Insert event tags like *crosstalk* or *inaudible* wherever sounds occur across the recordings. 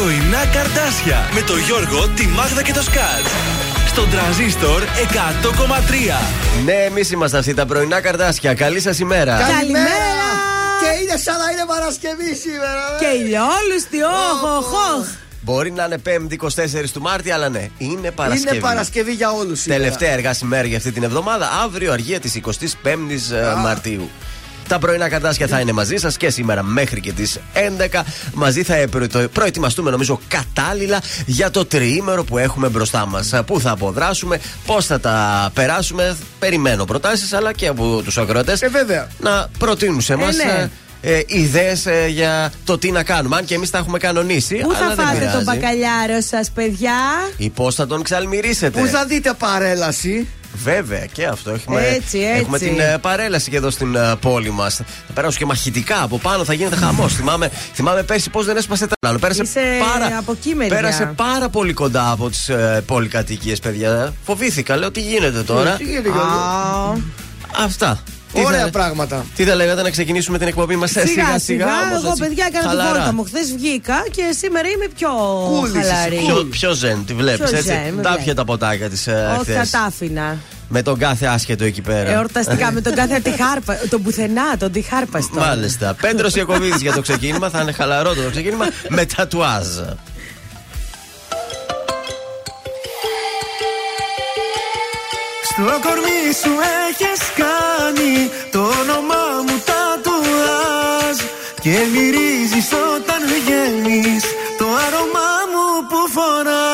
Πρωινά καρτάσια με το Γιώργο, τη Μάγδα και το Σκάτ. Στον τραζίστορ 100,3. Ναι, εμείς είμαστε αυτοί τα πρωινά καρτάσια. Καλή σας ημέρα. Καλημέρα! Και είναι σαν να είναι Παρασκευή σήμερα. ε. Και ηλιόλουστη, όχ, όχ, όχ. Μπορεί να είναι 5η 24 του Μάρτη, αλλά ναι, είναι Παρασκευή. Είναι Παρασκευή για όλους. Τελευταία εργάσιμη μέρα για αυτή την εβδομάδα. Αύριο, αργία της 25η Α. Μαρτίου. Τα πρωινά καρτάσια θα είναι μαζί σας και σήμερα μέχρι και τις 11. Μαζί θα προετο- προετοιμαστούμε, νομίζω, κατάλληλα για το τριήμερο που έχουμε μπροστά μας. Πού θα αποδράσουμε, πώς θα τα περάσουμε. Περιμένω προτάσεις, αλλά και από τους ακροατές Ε, βέβαια. να προτείνουν σε εμάς. ναι. Ε, ιδέες για το τι να κάνουμε. Αν και εμείς τα έχουμε κανονίσει. Πού αλλά θα δεν φάτε πειράζει. τον μπακαλιάρο σας, παιδιά; Ή πώς θα τον ξαλμυρίσετε. Πού θα δείτε παρέλαση; Βέβαια και αυτό. Έχουμε, Έτσι, έτσι. έχουμε την ε, παρέλαση και εδώ στην ε, πόλη μας. Θα περάσω και μαχητικά από πάνω, θα γίνεται χαμός. θυμάμαι, θυμάμαι πέρσι πώς δεν έσπασε τρένο. Πέρασε Είσαι πάρα, από εκεί μεριά. πέρασε πάρα πολύ κοντά από τις ε, πολυκατοικίες, παιδιά. Φοβήθηκα, λέω τι γίνεται τώρα; Τι γίνεται, Γιώργο; Α, Αυτά. Τι Ωραία θα- πράγματα. Τι θα λέγατε να ξεκινήσουμε την εκπομπή μας; Σιγά Σιγά σιγά. σιγά, όμως, εγώ έτσι, παιδιά έκανα τη χαλαρά. βόλτα μου. Χθες βγήκα και σήμερα είμαι πιο Cool είσαι, χαλαρή. Πιο, πιο ζεν, τη βλέπεις Πιο έτσι; ζεν, με Τα βλέπεις. πια τα ποτάκια της ε, Όχι, χθες. κατάφυνα. Με τον κάθε άσχετο εκεί πέρα. Εορταστικά με τον κάθε αντιχάρπα. Τον πουθενά, τον διχάρπαστο. Μάλιστα. Πέντρος Ιακοβίδης για το ξεκίνημα. Θα είναι χαλαρό το ξεκίνημα με τατουάζ. Στο κορμί σου έχεις κάνει το όνομά μου τατουάζ Και μυρίζεις όταν βγαίνεις το άρωμά μου που φοράς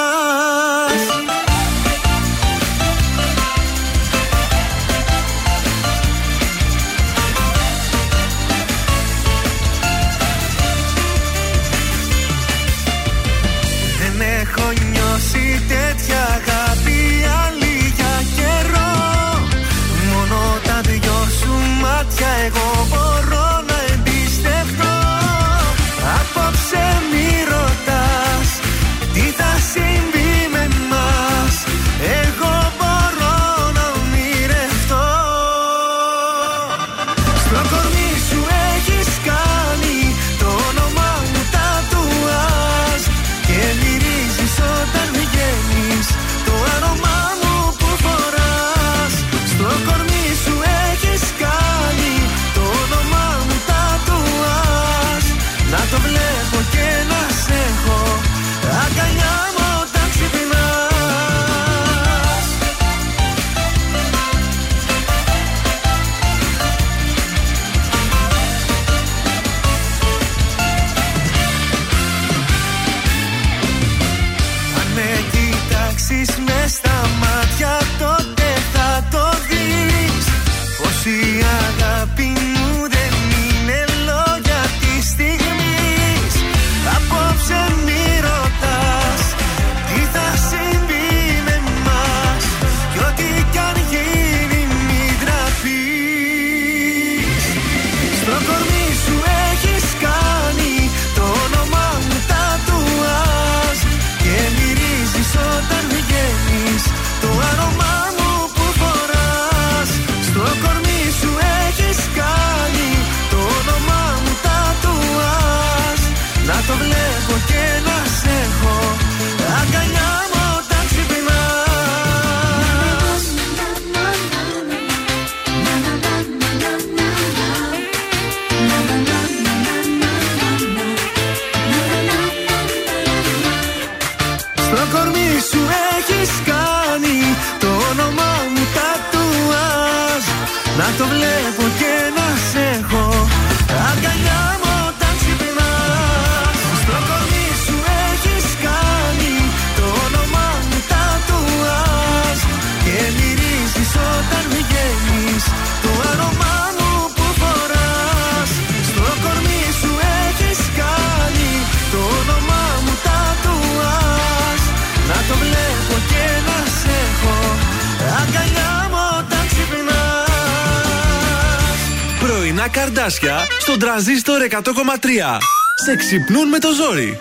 καρδάσια στον τραζίστορ 100,3. Σε ξυπνούν με το ζόρι.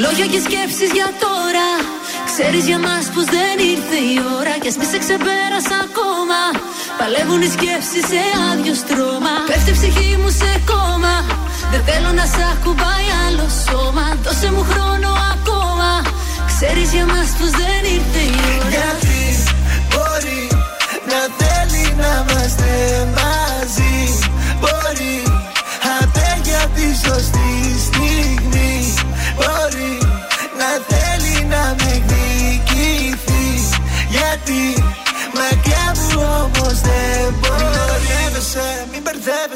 Λόγια και σκέψεις για τώρα. Ξέρεις για μας πως δεν ήρθε η ώρα Κι ας μη σε ξεπέρασα ακόμα. Παλεύουν οι σκέψεις σε άδειο στρώμα. Πέφτει η ψυχή μου σε κόμμα. Δεν θέλω να σ' ακουμπάει άλλο σώμα. Δώσε μου χρόνο ακόμα Ξέρεις για μας πως δεν ήρθε η ώρα. Γιατί μπορεί να θέλει να είμαστε μαζί. Μπορεί άντε για τη σωστή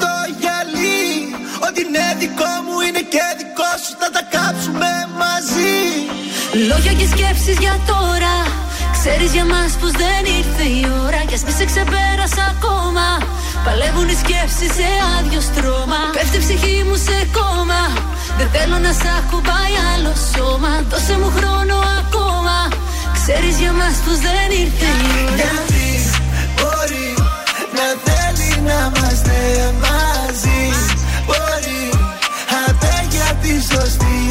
το γυαλί. Ό,τι είναι δικό μου είναι και δικό σου Θα τα κάψουμε μαζί. Λόγια και σκέψεις για τώρα. Ξέρεις για μας πως δεν ήρθε η ώρα. Κι ας μη σε ξεπέρασα ακόμα. Παλεύουν οι σκέψεις σε άδειο στρώμα. Πέφτει η ψυχή μου σε κόμμα. Δεν θέλω να σ' ακουμπάει άλλο σώμα. Δώσε μου χρόνο ακόμα. Ξέρεις για μας πως δεν ήρθε η ώρα. Γιατί μπορεί να θέλει να είμαστε μαζί. Μπορεί άντε για τη σωστή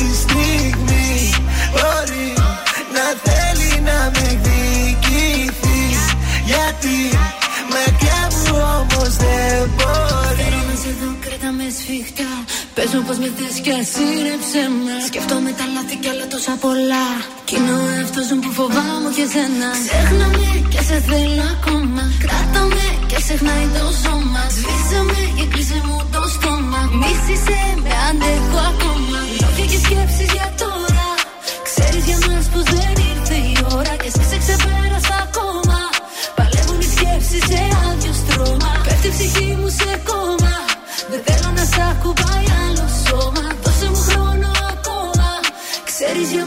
σφιχτά Πες μου πως με θες και ασύρεψε με. Σκέφτομαι τα λάθη κι άλλα τόσα πολλά. Κι είναι ο εαυτός μου που φοβάμαι και σένα. Ξέχνα με και σε θέλω ακόμα. Κράτα με και ξεχνάει το σώμα. Σβήσε με και κλείσε μου το στόμα. Μίσησε με αντέχω ακόμα. Λόγια και σκέψεις για τώρα. Ξέρεις για μας πως δεν Ξέρεις για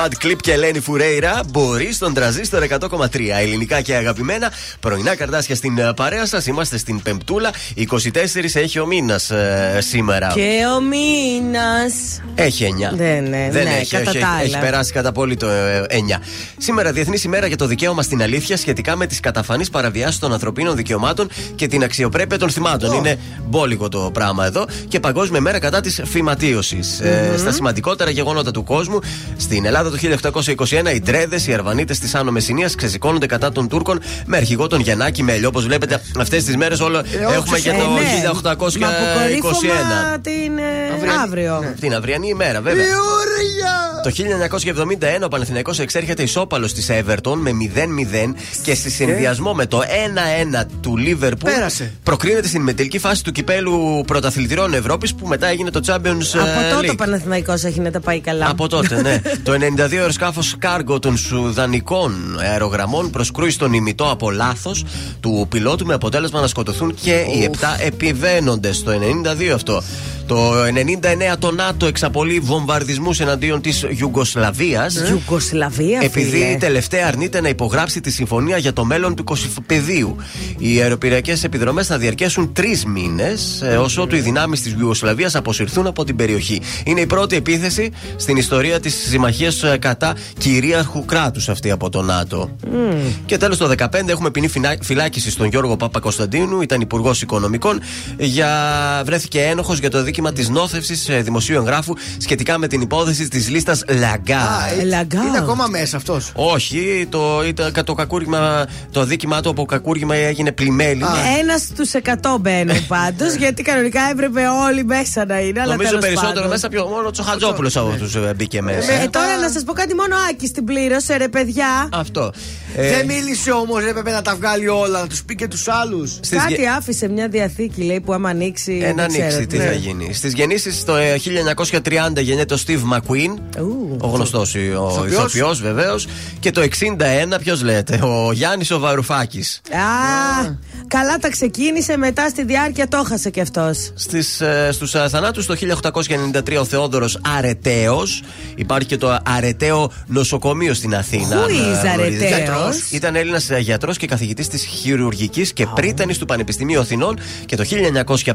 Mad Clip και Ελένη Φουρέιρα μπορείς στον τραζίστορ 100,3. Ελληνικά και αγαπημένα. Πρωινά καρτάσια στην ε, παρέα σας. Είμαστε στην Πεμπτούλα. 24 έχει ο μήνας σήμερα. Και ο μήνας. Έχει 9. Ναι, ναι, Δεν ναι, έχει, κατά όχι, τα έχει, άλλα. έχει περάσει κατά πολύ το ε, 9. Σήμερα Διεθνής ημέρα για το δικαίωμα στην αλήθεια σχετικά με τις καταφανείς παραβιάσεις των ανθρωπίνων δικαιωμάτων και την αξιοπρέπεια των θυμάτων. Είναι μπόλικο το πράγμα εδώ. Και Παγκόσμια μέρα κατά της φυματίωσης. Ε, στα σημαντικότερα γεγονότα του κόσμου, στην Ελλάδα το 1821 οι Ντρέδες, οι Αρβανίτες της Άνω Μεσσηνίας ξεσηκώνονται κατά των Τούρκων με αρχηγό τον Γιαννάκη Μέλιο. Όπως βλέπετε, αυτές τις μέρες όλο έχουμε και Ε, το ναι. Μα 1821. αποκορύφωμα την ε, αύριο. Την αυριανή ημέρα, βέβαια. Γιούρια! Το 1971 ο Παναθηναϊκός εξέρχεται ισόπαλος της Everton με 0-0 και στη συνδυασμό με το 1-1 του Liverpool Πέρασε. προκρίνεται στην μετελική φάση του κυπέλου πρωταθλητριών Ευρώπης που μετά έγινε το Champions Από τότε League. ο Παναθηναϊκός έχει να τα πάει καλά. Από τότε, ναι. *laughs* το 92 αεροσκάφο κάργο των Σουδανικών αερογραμμών προσκρούει στον ημιτό από λάθος του πιλότου με αποτέλεσμα να σκοτωθούν και οι 7 επιβαίνοντες. Το 92 αυτό. Το 99 το ΝΑΤΟ εξαπολύει βομβαρδισμούς εναντίον της Ιουγκοσλαβίας. Ιουγκοσλαβία, Επειδή φίλε. η τελευταία αρνείται να υπογράψει τη συμφωνία για το μέλλον του Κωσυφοπεδίου. Οι αεροπηριακέ επιδρομές θα διαρκέσουν τρεις μήνες, όσο ότου οι δυνάμεις της Ιουγκοσλαβίας αποσυρθούν από την περιοχή. Είναι η πρώτη επίθεση στην ιστορία της συμμαχίας κατά κυρίαρχου κράτους αυτή από το ΝΑΤΟ. Και τέλος το 2015 έχουμε ποινή φυνα- φυλάκιση στον Γιώργο Παπα-Κωνσταντίνου, ήταν υπουργός Οικονομικών, για... βρέθηκε ένοχος για το δίκαιο αδίκημα της νόθευσης δημοσίου εγγράφου σχετικά με την υπόθεση της λίστας Λαγκά. Είναι ακόμα μέσα αυτός. Όχι, το, ήταν, το, κακούργημα, το δίκημά του από κακούργημα έγινε πλημέλη. Ένας στους 100 μπαίνουν *laughs* πάντως, γιατί κανονικά έπρεπε όλοι μέσα να είναι. Αλλά Νομίζω περισσότερο μέσα πιο μόνο ο Τσοχατζόπουλος από τους μπήκε μέσα. Ε, τώρα να σας πω κάτι, μόνο Άκης την πλήρωσε, ρε παιδιά. Αυτό. Δεν μίλησε όμως, έπρεπε να τα βγάλει όλα, να τους πει και τους άλλους. Κάτι άφησε μια διαθήκη, λέει, που άμα ανοίξει. Ένα ανοίξει, τι θα γίνει. Στις γεννήσεις το 1930 γεννιέται ο Steve McQueen, ο γνωστός ο ηθοποιό βεβαίως. Και το 61, ποιος λέτε, ο Γιάννης ο Βαρουφάκης. Α, καλά τα ξεκίνησε, μετά στη διάρκεια το έχασε κι αυτός. Ε, Στους ε, θανάτους το 1893 ο Θεόδωρος Αρεταίο. Υπάρχει και το Αρεταίο νοσοκομείο στην Αθήνα. Πού είσαι Αρεταίο. Ήταν Έλληνας ε, γιατρός και καθηγητής της χειρουργικής και πρίτανης του Πανεπιστημίου Αθηνών και το 1905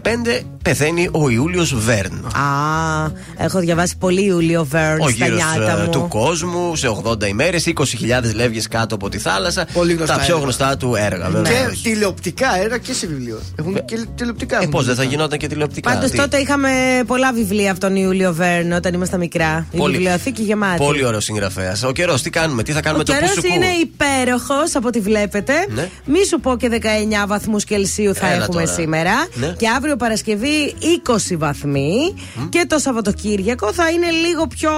πεθαίνει ο Ιούλιος Βέρν. Α, έχω διαβάσει πολύ Ιούλιο Βέρν ο στα νιάτα μου. του κόσμου σε 80 ημέρες, 20.000 λεύγες κάτω από τη θάλασσα. Πολύ γνωστά τα πιο γνωστά του έργα. Βέβαια. Και τηλεοπτικά έργα και σε βιβλίο. Έχουν και τηλεοπτικά. Ε, Πώς δεν θα γινόταν και τηλεοπτικά. Πάντως τότε είχαμε πολλά βιβλία από τον Ιούλιο Βέρν όταν ήμασταν μικρά. Η βιβλιοθήκη γεμάτη. Πολύ ωραίος συγγραφέας. Ο καιρός, τι κάνουμε, τι θα κάνουμε ο το πούσου είναι υπέροχος από ό,τι βλέπετε. Ναι. Μη σου πω και 19 βαθμούς Κελσίου θα Έλα έχουμε τώρα. σήμερα. Ναι. Και αύριο Παρασκευή 20 βαθμοί. Και το Σαββατοκύριακο θα είναι λίγο πιο.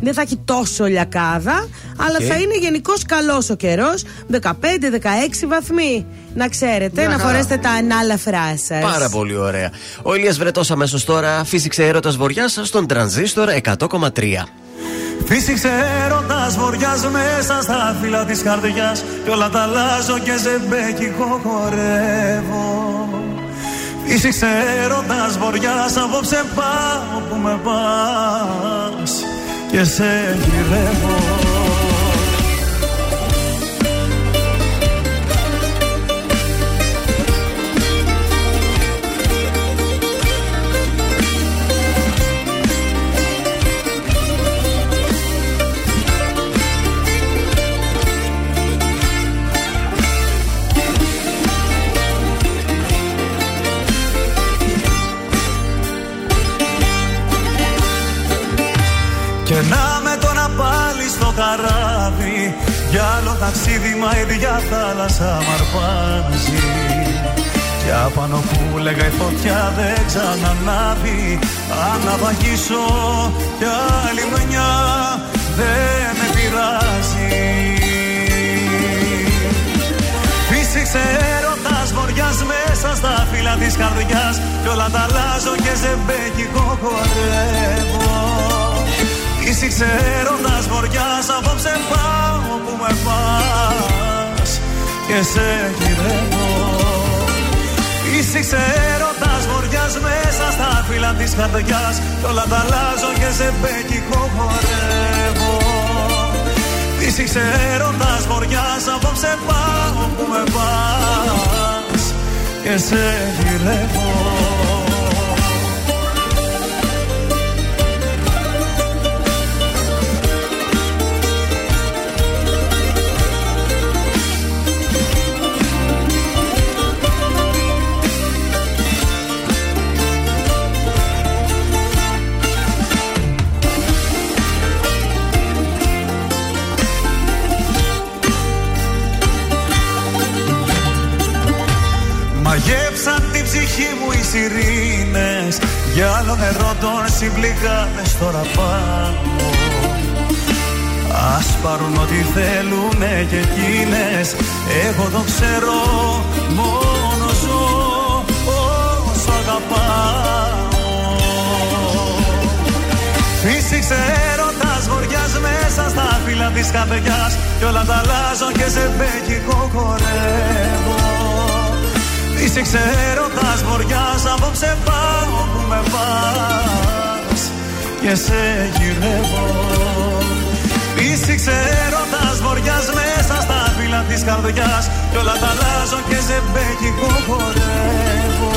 Δεν θα έχει τόσο λιακάδα. Αλλά Οκ. θα είναι γενικώς καλός ο καιρός. 15-16 βαθμοί. Να ξέρετε, Μια να χαρά. φορέσετε τα ανάλαφρά σας. Πάρα πολύ ωραία. Ο Ηλίας Βρετός αμέσως τώρα φύσηξε έρωτας βοριάς στον τρανζίστορ 100,3. Φύσηξε έρωτας βοριάς μέσα στα φύλλα της καρδιάς Κι όλα τα αλλάζω και ζεμπέκικο χορεύω Φύσηξε έρωτας βοριάς απόψε πάω που με πας Και σε γυρεύω Και να με το να πάλι στο καράβι. Για άλλο ταξίδι μα η διά θάλασσα μ' αρπάζει. Κι απάνω που λέγα η φωτιά δεν ξανανάβει. Αν να βαγίσω κι άλλη μια δεν με πειράζει. Φύσηξε έρωτας βοριάς μέσα στα φύλλα της καρδιάς. Κι όλα τα αλλάζω και ζεμπέκικο χορεύω Φύσηξε έρωτας βοριάς απόψε πάω που με πας. Και σε γυρεύω. Φύσηξε έρωτας βοριάς μέσα στα φύλλα της καρδιάς. Κι όλα τα αλλάζω και ζεμπέκικο χορεύω. Φύσηξε έρωτας βοριάς απόψε πάω που με πας. Και σε γυρεύω Μαγεύσαν την ψυχή μου οι σιρήνες. Για άλλο νερό των συμπληγάδες τώρα πάνω Ας πάρουν ό,τι θέλουνε και εκείνες. Εγώ το ξέρω μόνο ζω όσο αγαπάω. Φύσηξε έρωτας βοριάς μέσα στα φύλλα της καρδιάς Κι όλα τα αλλάζω και σε μπέκικο χορεύω Φύσηξε έρωτας βοριάς απόψε πάω που με πας. Και σε γυρεύω. Φύσηξε έρωτας βοριάς μέσα στα φύλλα της καρδιάς. Κι όλα τα αλλάζω και σε μπέκικο χορεύω.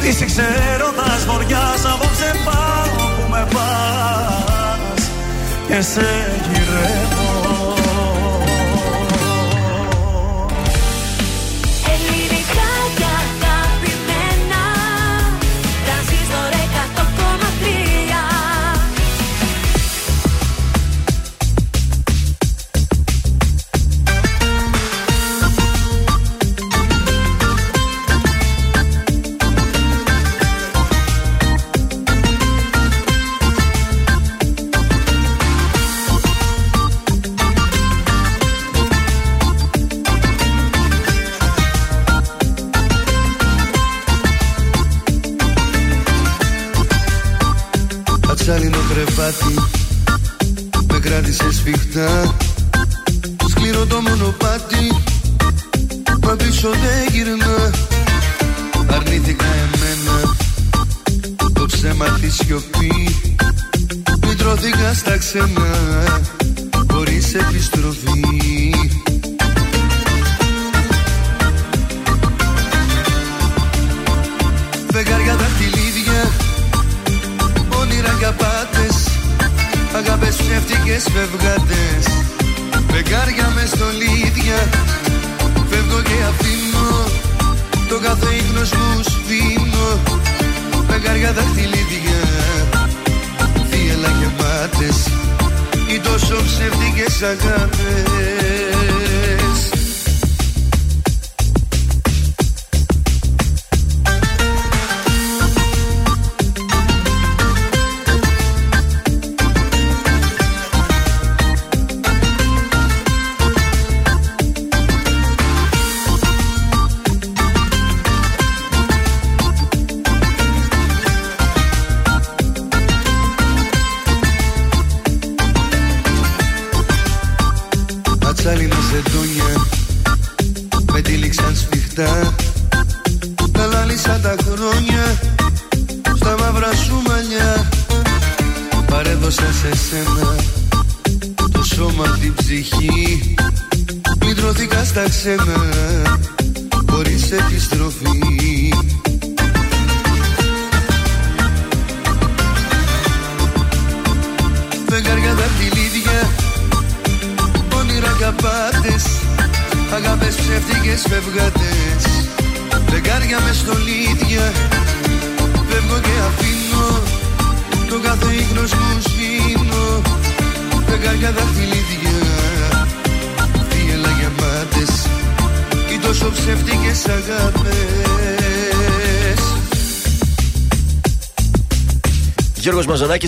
Φύσηξε έρωτας βοριάς απόψε πάω που με πας. Και σε γυρεύω party ψεύτικες φευγάτες Φεγγάρια με στολίδια Φεύγω και αφήνω Το κάθε ίχνος μου σβήνω. Φεγγάρια δαχτυλίδια. Θύελα γεμάτες. Οι τόσο ψεύτικες αγάπες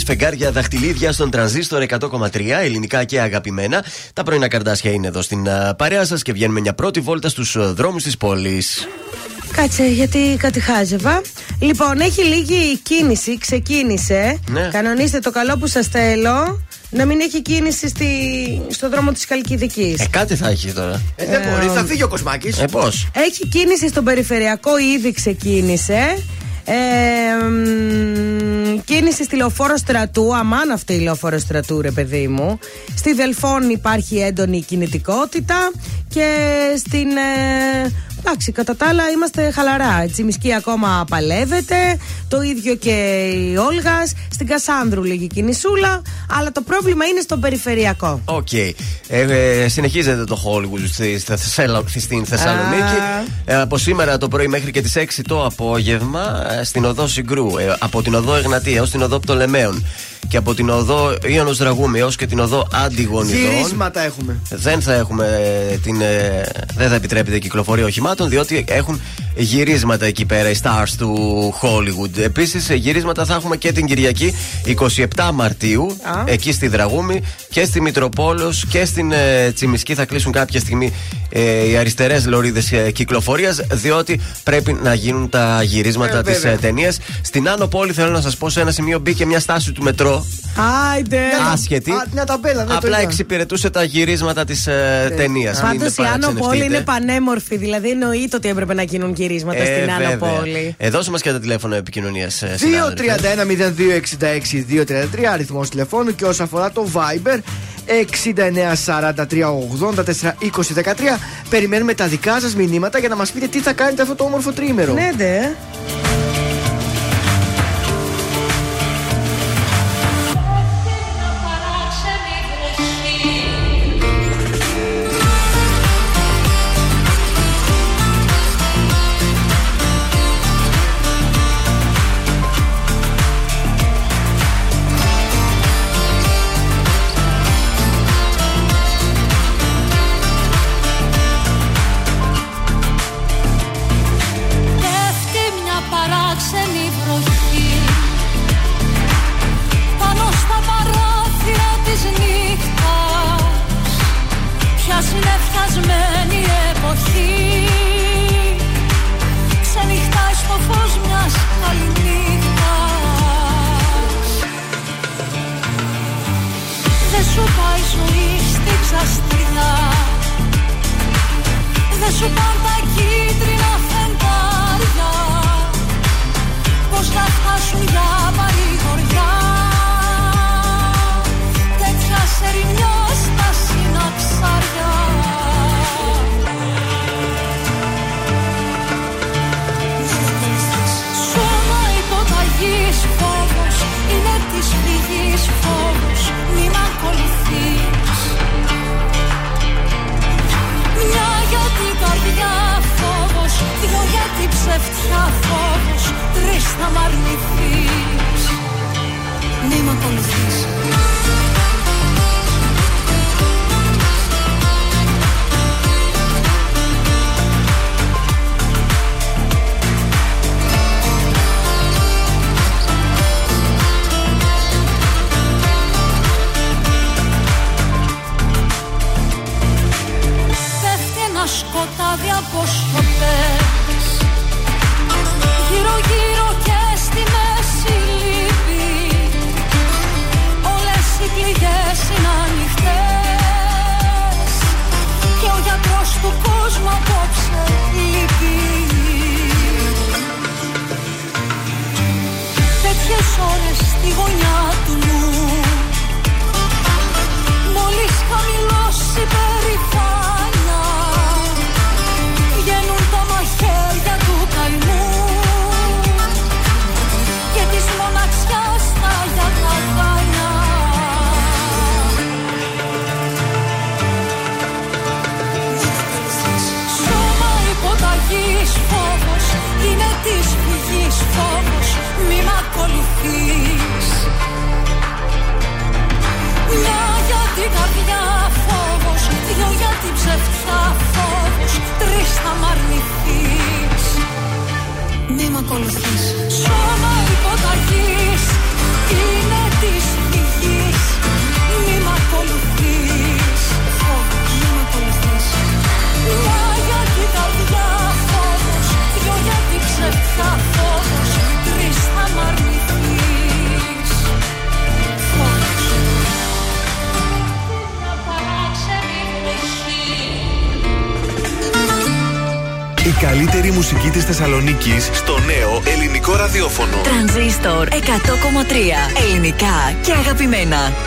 φεγγάρια δαχτυλίδια στον τρανζίστορ 100,3 ελληνικά και αγαπημένα. Τα πρωινά καρδάσια είναι εδώ στην α, παρέα σας και βγαίνουμε μια πρώτη βόλτα στους δρόμους της πόλης. Κάτσε, γιατί κάτι χάζευα. Λοιπόν, έχει λίγη κίνηση, ξεκίνησε. Ναι. Κανονίστε το καλό που σας θέλω. Να μην έχει κίνηση στη, στο δρόμο της Καλκιδικής. Ε, κάτι θα έχει τώρα. Ε, δεν μπορεί, θα φύγει ο Κοσμάκης. Ε, πώς; Έχει κίνηση στον περιφερειακό, ήδη ξεκίνησε. Ε, μ, κίνηση στη λεωφόρο στρατού, αμάν αυτή η λεωφόρο στρατού, ρε παιδί μου. Στη Δελφών υπάρχει έντονη κινητικότητα και στην. Ε, εντάξει, κατά τα άλλα είμαστε χαλαρά. Η Τσιμισκή ακόμα παλεύεται. Το ίδιο και η Όλγας. Στην Κασάνδρου λίγη κινησούλα. Αλλά το πρόβλημα είναι στον περιφερειακό. Οκ. Ε, ε, συνεχίζεται το Hollywood στη, στη Θεσσαλο- στην Θεσσαλονίκη. Ε, από σήμερα το πρωί μέχρι και τις 6 το απόγευμα ε, στην οδό Συγκρού. Ε, από την οδό Εγνατία έως την οδό Πτολεμαίων. Και από την οδό Ιωνος Δραγούμη έω και την οδό Αντιγονιδών. Γυρίσματα έχουμε. Δεν θα έχουμε ε, την. ε, δεν θα επιτρέπεται η κυκλοφορία οχημάτων διότι έχουν γυρίσματα εκεί πέρα οι stars του Hollywood. Επίσης, γυρίσματα θα έχουμε και την Κυριακή 27 Μαρτίου Α. εκεί στη Δραγούμη και στη Μητροπόλεως και στην ε, Τσιμισκή θα κλείσουν κάποια στιγμή ε, οι αριστερές λωρίδες ε, κυκλοφορίας διότι πρέπει να γίνουν τα γυρίσματα Ε, της βέβαια. ε, ταινίας. Στην Άνω Πόλη θέλω να σας πω σε ένα σημείο μπήκε μια στάση του μετρό Άιντε! άσχετη. Α, μια ταμπέλα, ναι, το Απλά είδα. εξυπηρετούσε τα γυρίσματα της ε, ταινίας. Πάντως η Άνω Πόλη είναι πανέμορφη, δηλαδή εννοείται ότι έπρεπε να γίνουν γυρίσματα στην Άνω Πόλη. Ε, δώσε μας και το τηλέφωνο επικοινωνίας. 231-0266-233 αριθμός τηλεφώνου και όσον αφορά το Viber 6943842013 περιμένουμε τα δικά σας μηνύματα για να μας πείτε τι θα κάνετε αυτό το όμορφο τρίμερο. Ναι, δε. Θα ελληνικά και αγαπημένα.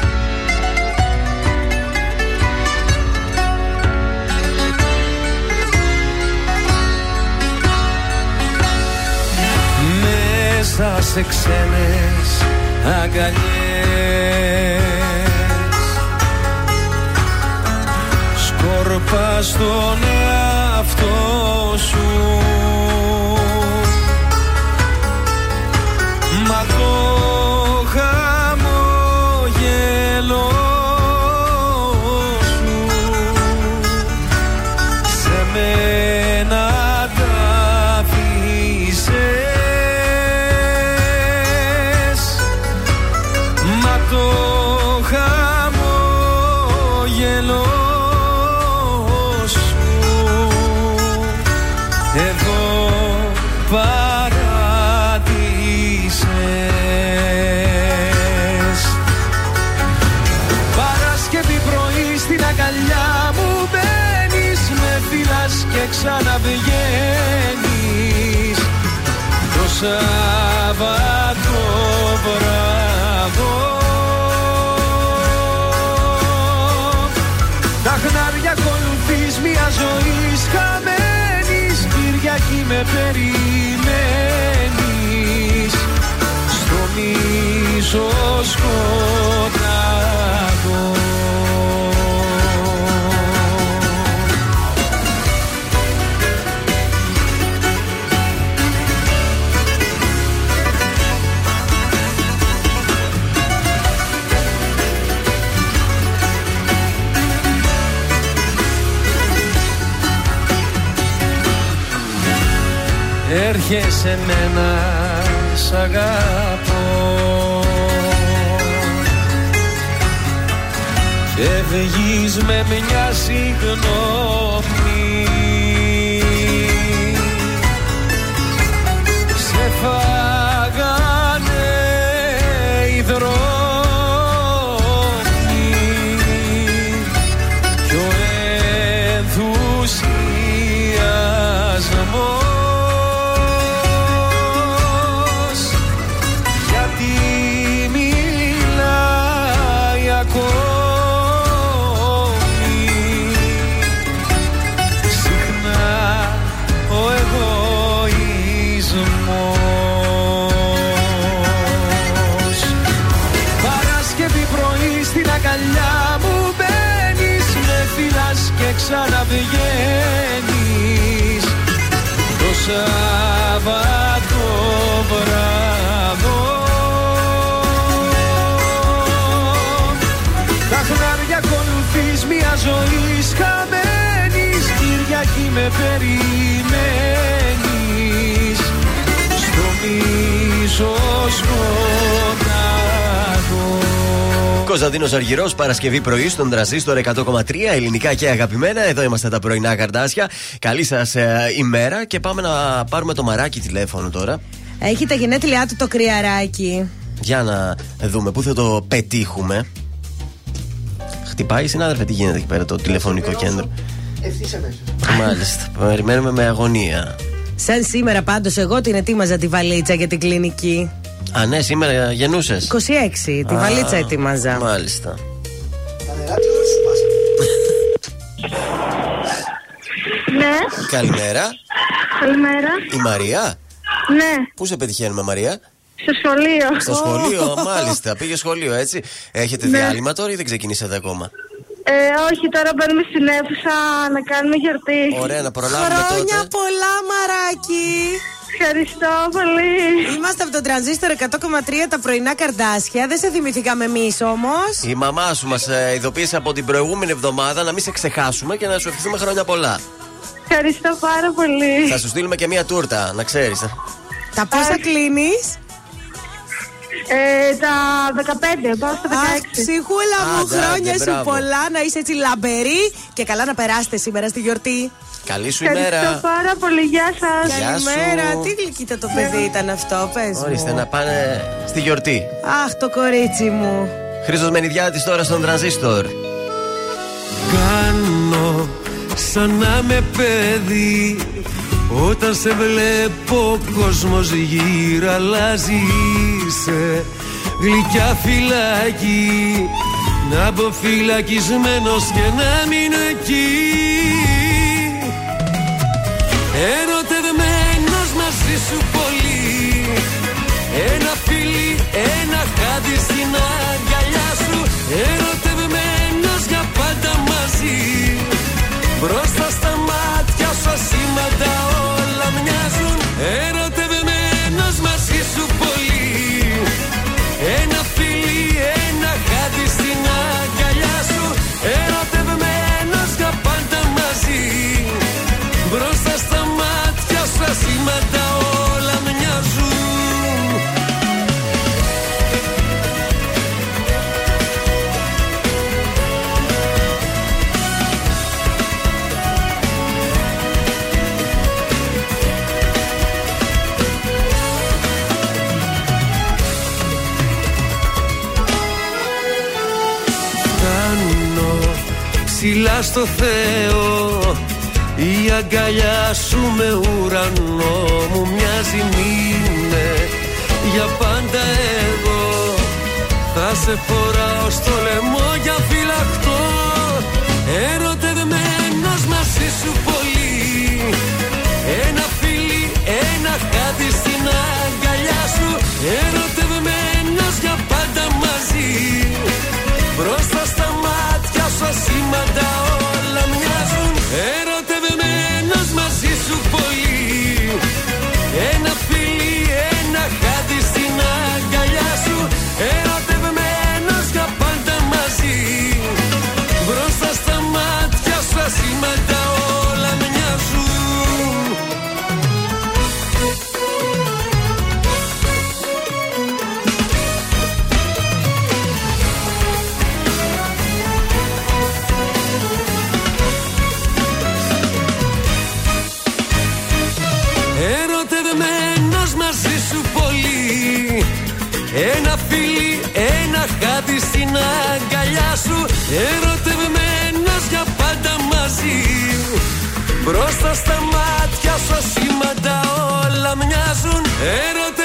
ζωής Αργυρός, Παρασκευή πρωί στον Τραζίστορ 100,3 ελληνικά και αγαπημένα. Εδώ είμαστε τα πρωινά καρδάσια. Καλή σας ε, ημέρα και πάμε να πάρουμε το μαράκι τηλέφωνο τώρα. Έχει τα γενέθλιά του το κρυαράκι. Για να δούμε πού θα το πετύχουμε. Χτυπάει, συνάδελφε, τι γίνεται εκεί πέρα το τηλεφωνικό κέντρο; Ευθύς αμέσως. Μάλιστα. Περιμένουμε με αγωνία. Σαν σήμερα πάντως, εγώ την ετοίμαζα τη βαλίτσα για την κλινική. Α, ναι, σήμερα γεννούσες. 26, τη βαλίτσα ετοίμαζα. Μάλιστα. Τα νερά του σπάσανε. Ναι, Καλημέρα. καλημέρα. Η Μαρία. Ναι, Πού σε πετυχαίνουμε, Μαρία; Στο σχολείο. Στο σχολείο, *laughs* μάλιστα. Πήγε σχολείο, έτσι. Έχετε Ναι. διάλειμμα τώρα ή δεν ξεκινήσατε ακόμα; Ε, όχι, τώρα μπαίνουμε στην αίθουσα να κάνουμε γιορτή. Ωραία, να προλάβουμε Χρόνια τότε. πολλά, μαράκι! Ευχαριστώ πολύ. Είμαστε από τον τρανζίστορ 100,3 τα πρωινά καρδάσια. Δεν σε θυμηθήκαμε εμείς όμως. Η μαμά σου μας ειδοποίησε από την προηγούμενη εβδομάδα να μην σε ξεχάσουμε και να σου ευχηθούμε χρόνια πολλά. Ευχαριστώ πάρα πολύ. Θα σου στείλουμε και μία τούρτα, να ξέρεις. Τα πόσα κλείνεις; Ε, τα 15, πάω στα 16. Αχ, ψυχούλα μου, Άντε, χρόνια άντε, σου μπράβο. πολλά να είσαι έτσι λαμπερή και καλά να περάσετε σήμερα στη γιορτή. Καλή σου Ευχαριστώ ημέρα. πάρα πολύ. Γεια σας. Γεια σου. Καλημέρα, τι γλυκύτα το παιδί ήταν αυτό, πες Ορίστε, μου. να πάνε στη γιορτή. Αχ, το κορίτσι μου. Χρήστος Μενιδιάτης τώρα στον τρανζίστορ. Κάνω σαν να με παιδί Όταν σε βλέπω ο κόσμος γύρω αλλάζει Είσαι γλυκιά φυλακή Να μπω φυλακισμένος και να μείνω εκεί. Ερωτευμένος μαζί σου πολύ Ένα φίλι, ένα χάδι στην αγκαλιά σου. Ερωτευμένος για πάντα μαζί Μπροστά στα μάτια σου ασήμαντα όλα μοιάζουν. Ερωτευμένος ψηλά στο Θεό. Η αγκαλιά σου με ουρανό μου μοιάζει μήνε. Για πάντα εγώ θα σε φοράω στο λαιμό για φυλαχτό Ερωτευμένος μαζί σου πολύ. Ένα φίλι, ένα χάδι στην αγκαλιά σου. Ερωτευμένος για πάντα μαζί. Μπροστά στα μάτια σου ασήμαντα όλα μοιάζουν στην αγκαλιά σου. Ερωτευμένος για πάντα μαζί Μπροστά στα μάτια σου ασήμαντα όλα μοιάζουν. Ερωτευμένος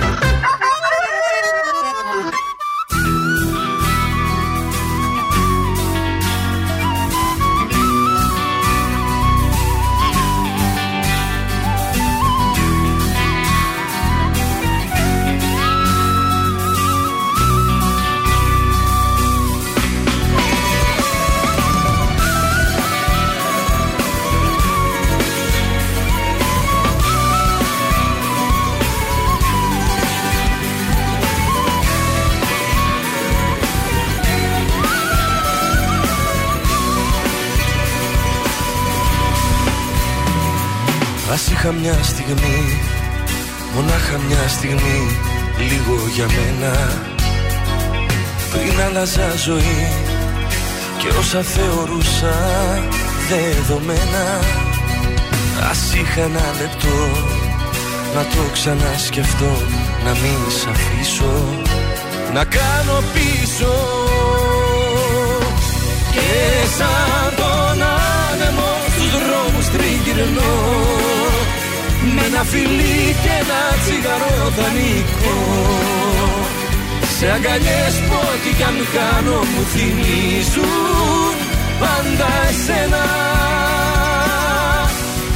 Είχα μια στιγμή Μονάχα μια στιγμή Λίγο για μένα. Πριν άλλαζα ζωή Και όσα θεωρούσα Δεδομένα Ας είχα ένα λεπτό Να το ξανασκεφτώ Να μην σ' αφήσω Να κάνω πίσω. Και σαν τον άνεμο Στους δρόμους τριγυρνώ Με ένα φιλί και ένα τσιγαρό δανεικό Σε αγκαλιές που ό,τι κι αν κάνω Μου θυμίζουν πάντα εσένα.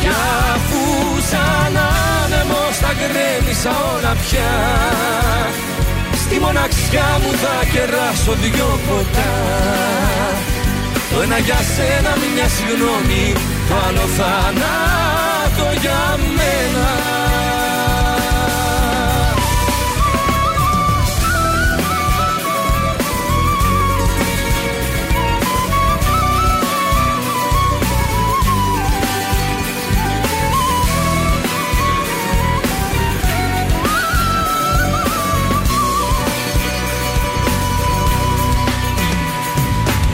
Κι αφού σαν άνεμος τα γκρέμισα όλα πια Στη μοναξιά μου θα κεράσω δυο ποτά. Το ένα για σένα μια συγγνώμη Το άλλο θάνατο για μένα.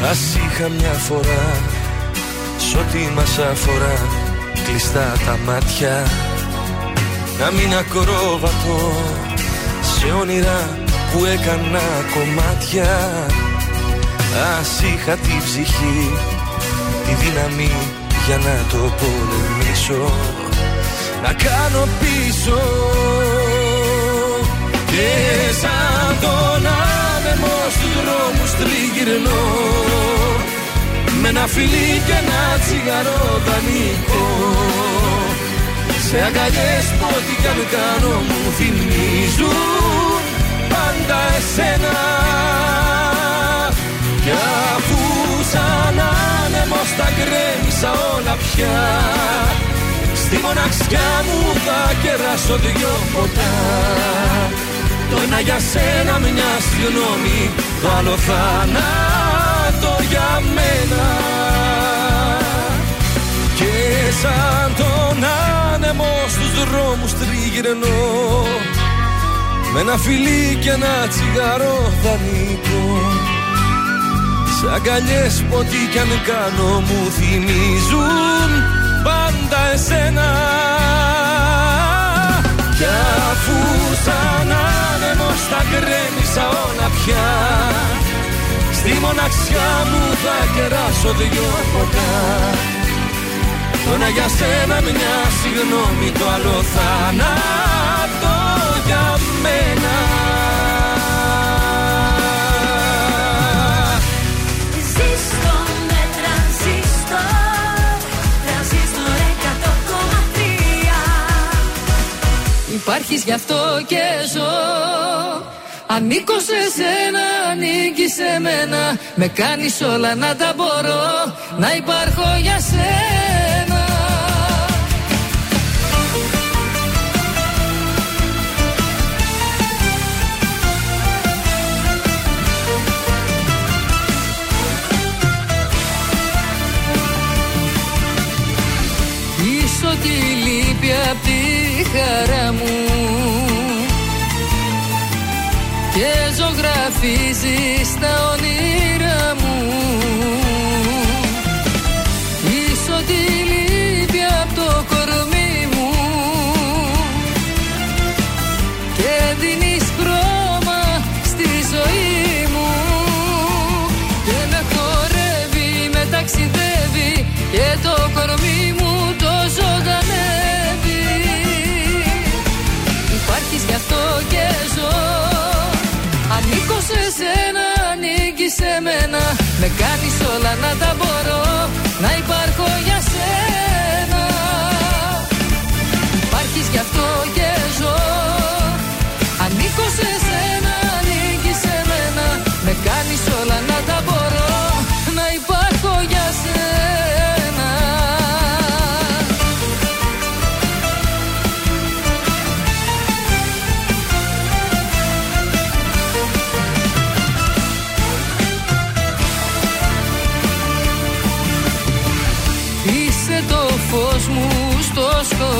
Ας είχα μια φορά Σ' ό,τι μας αφορά Κλειστά τα μάτια Να μην ακρόβατο Σε όνειρα που έκανα κομμάτια. Ας είχα τη ψυχή Τη δύναμη για να το πολεμήσω Να κάνω πίσω Και σαν τον άνεμο στους δρόμους τριγυρνώ Με ένα φιλί και ένα τσιγαρό δανεικό. Σε αγκαλιές που ό,τι κι αν κάνω μου θυμίζουν πάντα εσένα. Κι αφού σαν άνεμος τα γκρέμισα όλα πια Στη μοναξιά μου θα κεράσω δυο ποτά. Το ένα για σένα μια συγγνώμη Το άλλο θάνατο για μένα. Και σαν τον άνεμο στους δρόμους τριγυρνώ. Με ένα φιλί και ένα τσιγαρό δανεικό Σε αγκαλιές που ό,τι κι αν κάνω μου θυμίζουν πάντα εσένα. Κι αφού σαν άνεμος τα γκρέμισα όλα πια Στη μοναξιά μου θα κεράσω δυο ποτά. Το ένα για σένα μια συγγνώμη Το άλλο θάνατο για μένα. Ζήστο με τρανζίστορ Τρανζίστορ 100,3 Υπάρχεις γι' αυτό και ζω Ανήκω σε σένα, ανήκει σε μένα. Με κάνεις όλα να τα μπορώ Να υπάρχω για σένα. Είσαι ό,τι λείπει απ' τη χαρά μου ζωγραφίζεις τα όνειρά μου. Είσαι ό,τι λείπει απ' το κορμί μου. Και δίνεις χρώμα στη ζωή μου. Και με χορεύει, με ταξιδεύει και το κορμί Με κάνεις όλα να τα μπορώ Να υπάρχω για σένα. Υπάρχεις γι' αυτό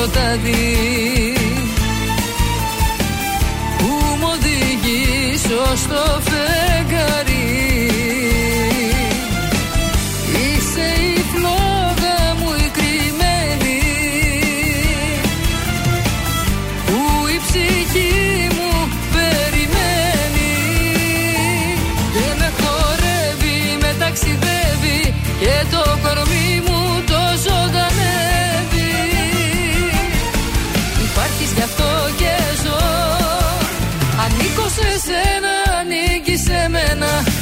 σκοτάδι. Που μου οδηγήσω στο φεγγαρί Είσαι η φλόγα μου η κρυμμένη. Που η ψυχή μου περιμένει. Και με χορεύει, με ταξιδεύει και το κορμί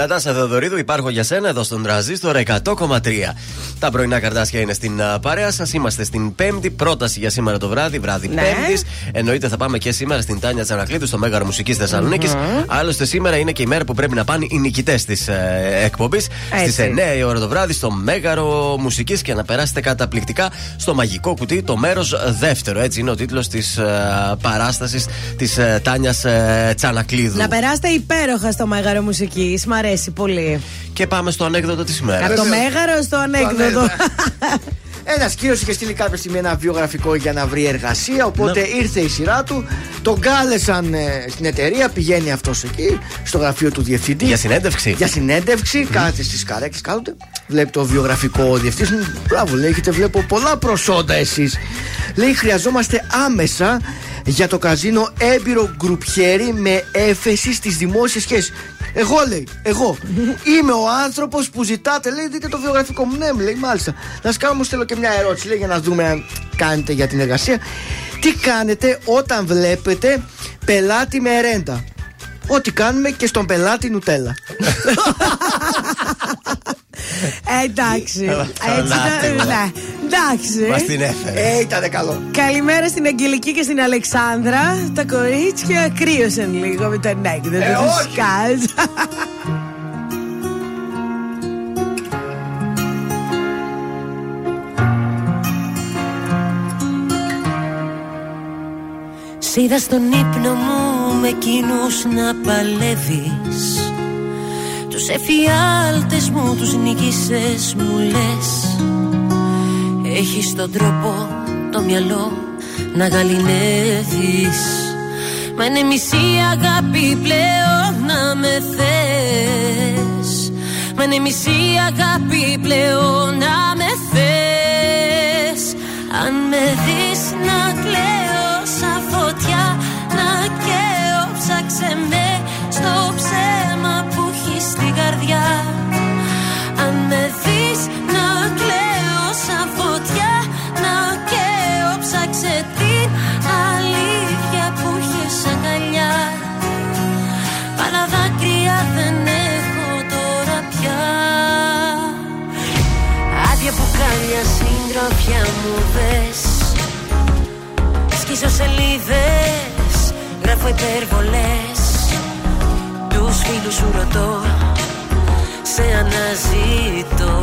Νατάσα Θεοδωρίδου, υπάρχω για σένα εδώ στον Τραζίστορ 100,3. Τα πρωινά καρτάσια είναι στην α, παρέα σας. Είμαστε στην Πέμπτη. Πρόταση για σήμερα το βράδυ, βράδυ Ναι. Πέμπτης. Εννοείται θα πάμε και σήμερα στην Τάνια Τσανακλήδου στο Μέγαρο Μουσικής Θεσσαλονίκης. Άλλωστε σήμερα είναι και η μέρα που πρέπει να πάνε οι νικητές της ε, εκπομπής. Έτσι. Στις 9 η ώρα το βράδυ στο Μέγαρο Μουσικής και να περάσετε καταπληκτικά στο μαγικό κουτί, το μέρος δεύτερο. Έτσι είναι ο τίτλος της ε, παράστασης της ε, Τάνιας ε, Τσανακλήδου. Να περάσετε υπέροχα στο Μέγαρο Μουσικής. Μ' αρέσει πολύ. Και πάμε στο ανέκδοτο της ημέρας. Από το Μέγαρο στο ανέκδοτο. *laughs* Ένας κύριος είχε στείλει κάποια στιγμή ένα βιογραφικό για να βρει εργασία. Οπότε ήρθε η σειρά του. Τον κάλεσαν ε, στην εταιρεία. Πηγαίνει αυτός εκεί, στο γραφείο του διευθυντή. Για συνέντευξη. Για συνέντευξη. Κάθεται στις καρέκλες κάθονται. Βλέπει το βιογραφικό διευθυντή. Μπράβο, λέει, έχετε βλέπω πολλά προσόντα εσείς. Λέει, χρειαζόμαστε άμεσα για το καζίνο έμπειρο γκρουπιέρι με έφεση στις δημόσιες σχέσεις. Εγώ λέει, εγώ. Είμαι ο άνθρωπος που ζητάτε, λέει, δείτε το βιογραφικό μου. Ναι, μου λέει, μάλιστα. Να σα κάνω όμω θέλω και μια ερώτηση, λέει, για να δούμε αν κάνετε για την εργασία. Τι κάνετε όταν βλέπετε πελάτη με ρέντα; Ό,τι κάνουμε και στον πελάτη νουτέλα. *laughs* Ε, εντάξει. Έτσι Λάτε, το- ναι. Εντάξει. Μας την έφερες. Ε, ήταν καλό. Καλημέρα στην Αγγελική και στην Αλεξάνδρα. Τα κορίτσια κρύωσαν λίγο με τον έκδοτο Ε, του όχι. Σκάζ. Σ' είδα στον ύπνο μου με εκείνους να παλεύεις Τους εφιάλτες μου τους νικήσες μου λες. Έχεις τον τρόπο το μυαλό να γαλινεύεις. Μα είναι μισή αγάπη πλέον να με θες. Μα είναι μισή αγάπη πλέον να με θες. Αν με δεις να κλαίω συντροφιά μου δες. Σκίσω σελίδες, γράφω υπερβολές. Τους φίλους σου ρωτώ, σε αναζητώ.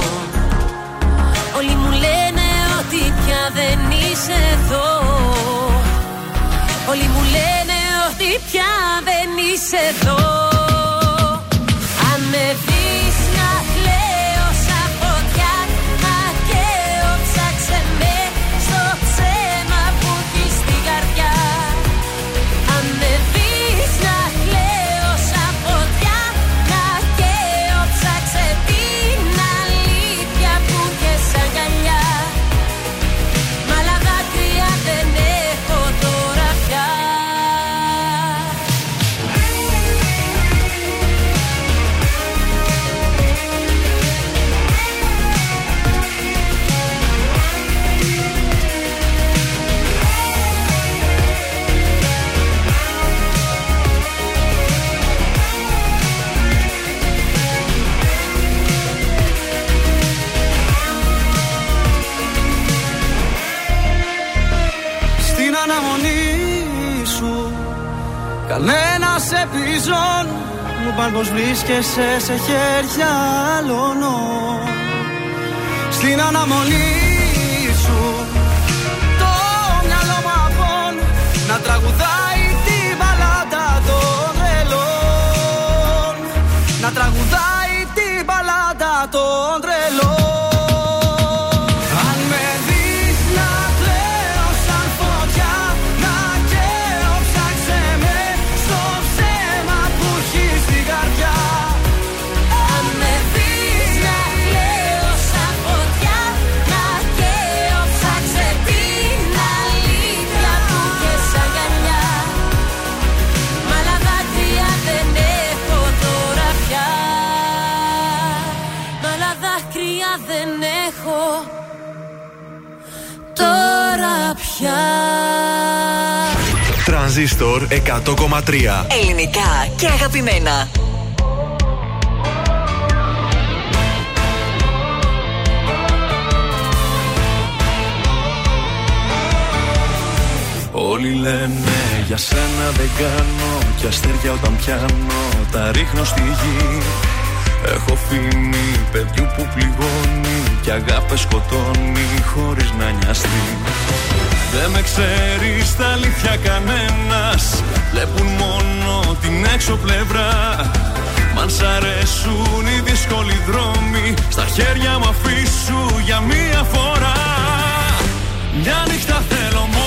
Όλοι μου λένε ότι πια δεν είσαι εδώ. Όλοι μου λένε ότι πια δεν είσαι εδώ πως βρίσκεσαι σε χέρια άλλων. Στην αναμονή Τρανζίστορ 100,3. Ελληνικά και αγαπημένα. Όλοι λένε για σένα δεν κάνω Κι αστέρια όταν πιάνω τα ρίχνω στη γη Έχω φήμη παιδιού που πληγώνει Κι αγάπες σκοτώνει χωρίς να νοιαστεί. Δεν με ξέρεις τα αλήθεια κανένας. Βλέπουν μόνο την έξω πλευρά. Μ' αν σ' αρέσουν οι δύσκολοι δρόμοι Στα χέρια μου αφήσου για μία φορά. Μια νύχτα θέλω μόνο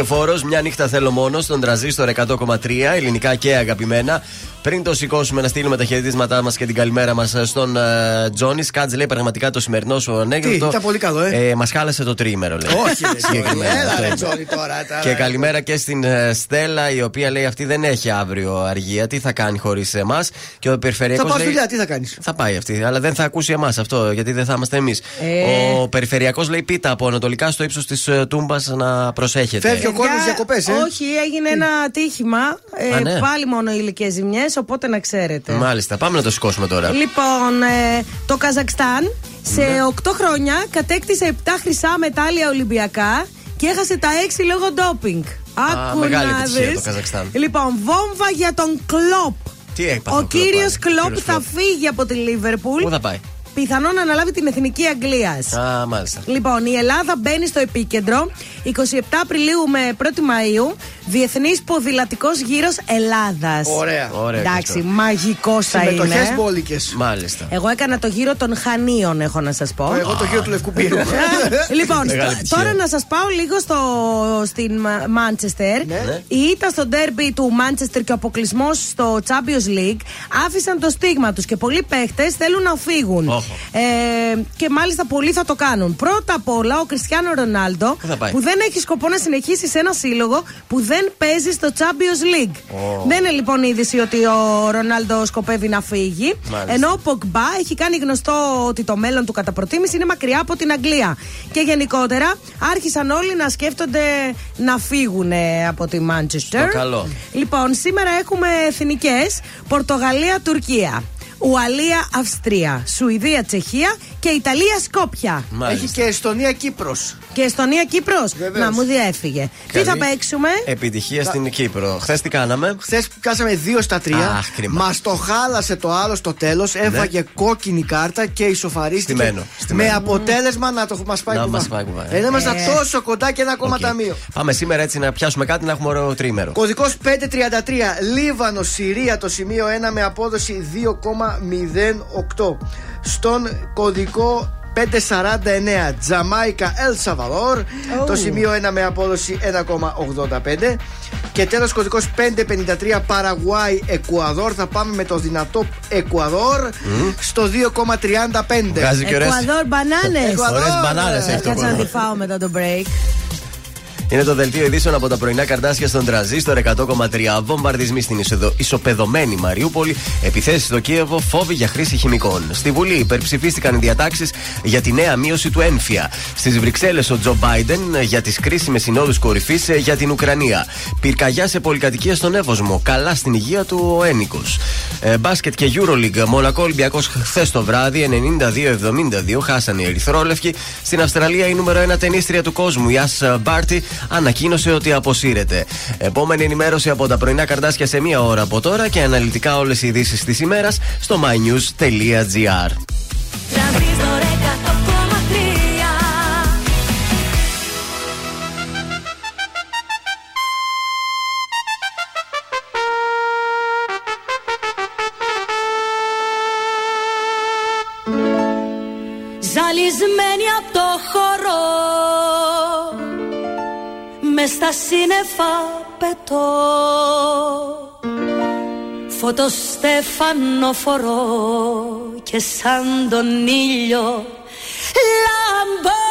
Αυτό είναι ο Νικηφόρο. Μια νύχτα θέλω μόνος στον τραζίστορ 100,3 ελληνικά και αγαπημένα. Πριν το σηκώσουμε να στείλουμε τα χαιρετίσματά μας και την καλημέρα μας στον ε, Τζόνις, Σκάτζ λέει πραγματικά το σημερινό σου Τι, ανέκδοτο. ήταν πολύ καλό, ε. ε Μας χάλασε το τρίμερο, λέει. Όχι, ρε, Συγκεκριμένα, Τζόνι. αυτό Έλα, ρε, είπε. Τζόνι, τώρα. τώρα. Και καλημέρα και στην ε, Στέλλα, η οποία λέει αυτή δεν έχει αύριο αργία. Τι θα κάνει χωρίς εμάς; Και ο περιφερειακός. Θα πάω λέει, δουλειά, τι θα κάνεις; θα πάει αυτή, αλλά δεν θα ακούσει εμάς αυτό, γιατί δεν θα είμαστε εμείς. Ε. Ο περιφερειακός λέει πίτα από ανατολικά στο ύψος της Τούμπας να προσέχετε. Φεύγει ο κόσμο Για- διακοπέ, ε. Όχι, έγινε ένα ατύχημα. Ε, Α, ναι. Πάλι μόνο υλικέ ζημιές, οπότε να ξέρετε. Μάλιστα, πάμε να το σηκώσουμε τώρα. Λοιπόν, ε, το Καζακστάν σε Ναι. 8 χρόνια κατέκτησε 7 χρυσά μετάλλια Ολυμπιακά και έχασε τα 6 λόγω ντόπινγκ. Άκου μεγάλη να επιτυχία δεις. το Καζακστάν. Λοιπόν, βόμβα για τον Κλοπ. Τι έπαθε Ο ο Κλοπ, κύριος πάλι, Κλοπ κύριος θα Κλοπ. φύγει από τη Λίβερπουλ. Πού θα πάει; Πιθανόν να αναλάβει την εθνική Αγγλίας. Α, μάλιστα. Λοιπόν, η Ελλάδα μπαίνει στο επίκεντρο 27 Απριλίου με 1η Μαου. Διεθνής ποδηλατικός γύρος Ελλάδας. Ωραία. Ωραία. Εντάξει, Χριστό. μαγικός θα Συμμετοχές είναι. μπόλικες. Μάλιστα. Εγώ έκανα το γύρο των Χανίων, έχω να σας πω. Εγώ το γύρο του Λευκού Πύρου. λοιπόν, Μεγάλη στο- επιτυχία. τώρα να σας πάω λίγο στο, στην Μα- Μάντσεστερ. Ναι. Η ήττα στο ντέρμπι του Μάντσεστερ και ο αποκλεισμός στο Champions League άφησαν το στίγμα τους και πολλοί παίχτες θέλουν να φύγουν. Όχο. Ε, και μάλιστα πολλοί θα το κάνουν. Πρώτα απ' όλα ο Κριστιανό Ρονάλντο Πού θα πάει; που δεν έχει σκοπό να συνεχίσει σε ένα σύλλογο που δεν παίζει στο Champions League. Ω. Δεν είναι λοιπόν είδηση ότι ο Ρονάλντο σκοπεύει να φύγει. Μάλιστα. Ενώ ο Ποκμπά έχει κάνει γνωστό ότι το μέλλον του κατά προτίμηση είναι μακριά από την Αγγλία. Και γενικότερα άρχισαν όλοι να σκέφτονται να φύγουν ε, από τη Μάντσεστερ. Στο καλό. Λοιπόν, σήμερα έχουμε εθνικές Πορτογαλία-Τουρκία. Ουαλία, Αυστρία, Σουηδία, Τσεχία και Ιταλία, Σκόπια. Μάλιστα. Έχει και Εστονία Κύπρος. Και Εστονία, Κύπρος. Βεβαίως. Να μου διέφυγε. Τι θα Καλή παίξουμε; Επιτυχία στην Κύπρο. Χθες τι κάναμε; Χθες πιάσαμε 2 στα 3. Αχ, κρίμα. Μας το χάλασε το άλλο στο τέλος. Έφαγε κόκκινη κάρτα και ισοφαρίστηκε. Στημένο, στημένο. Με αποτέλεσμα να το μας πάει Να κουβά. μας πάει κουβά, ε. Δεν ήμασταν Ε. τόσο κοντά και ένα ακόμα Οκ. ταμείο. Πάμε σήμερα έτσι να πιάσουμε κάτι να έχουμε ωραίο τρίμερο. Κωδικός 533 Λίβανος, Συρία το σημείο 1 με απόδοση 2,08. Στον κωδικό 549 Τζαμάικα Ελ Σαβαδόρ το σημείο 1 με απόδοση 1,85 και τέλος κωδικός 553 Παραγουάη Εκουαδόρ θα πάμε με το δυνατό Εκουαδόρ στο 2,35 Βγάζει και ωραίες, Εκουαδόρ, μπανάνες. Εκουαδόρ. ωραίες μπανάνες έχει το Κάτσε να κόσμο. τη φάω μετά το break. Είναι το δελτίο ειδήσεων από τα πρωινά καρδάσια στον Τραζίστορ 100,3. Βομβαρδισμοί στην ισοδο... ισοπεδωμένη Μαριούπολη. Επιθέσεις στο Κίεβο. Φόβοι για χρήση χημικών. Στη Βουλή υπερψηφίστηκαν οι διατάξεις για τη νέα μείωση του έμφυα. Στις Βρυξέλλες ο Τζο Μπάιντεν για τις κρίσιμες συνόδους κορυφής για την Ουκρανία. Πυρκαγιά σε πολυκατοικία στον Εύωσμο. Καλά στην υγεία του ο ένικος. Ε, μπάσκετ και Euroleague. Μονακό Ολυμπιακός χθες το βράδυ 92-72. Χάσανε οι Ερυθρόλευκοι. Στην Αυστραλία η νούμερο 1 ταινίστρια του κόσμου, η Ας Μπάρτι, ανακοίνωσε ότι αποσύρεται. Επόμενη ενημέρωση από τα πρωινά καρδάσια σε μία ώρα από τώρα και αναλυτικά όλες οι ειδήσεις της ημέρας στο mynews.gr. στα σύννεφα πετώ. Φωτοστέφανο φορώ και σαν τον ήλιο λάμπω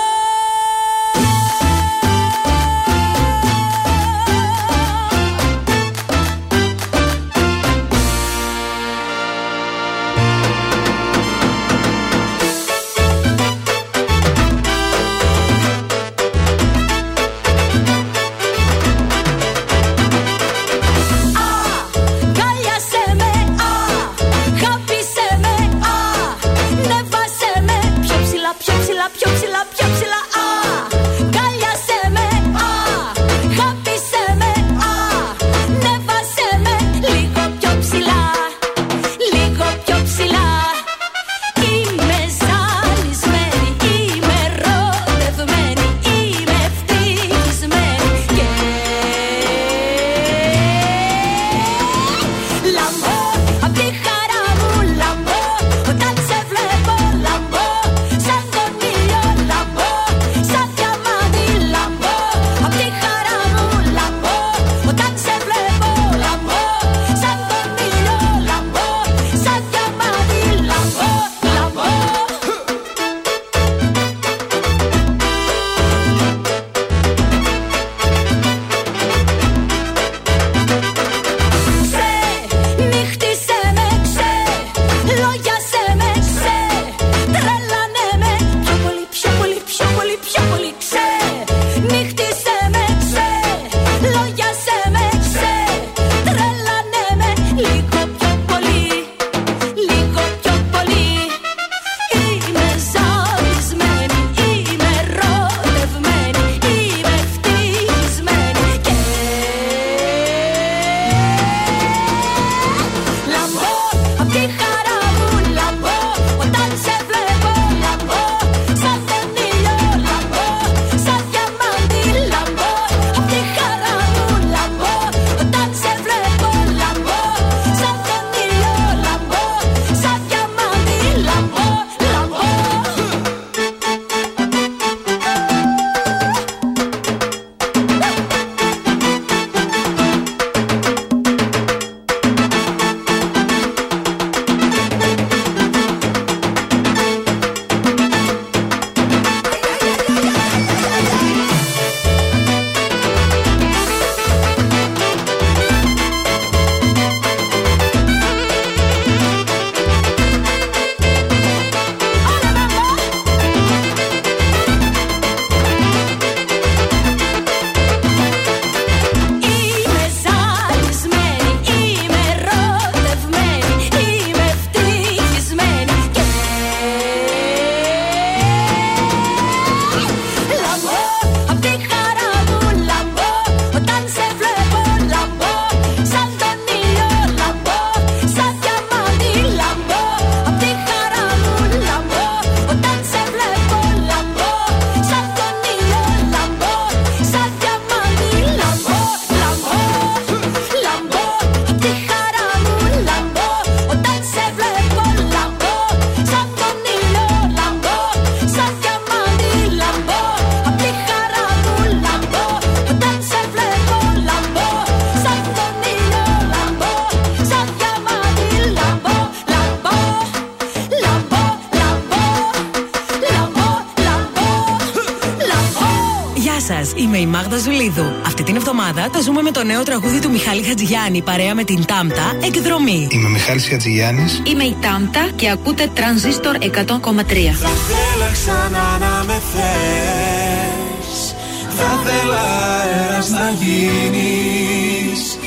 του Μιχάλη Χατζηγιάννη παρέα με την Τάμτα εκδρομή. Είμαι ο Μιχάλης Χατζηγιάννης. Είμαι η Τάμτα και ακούτε Τρανζίστορ 100,3. Θα θέλα ξανά να με θες Θα θέλα αέρας να γίνεις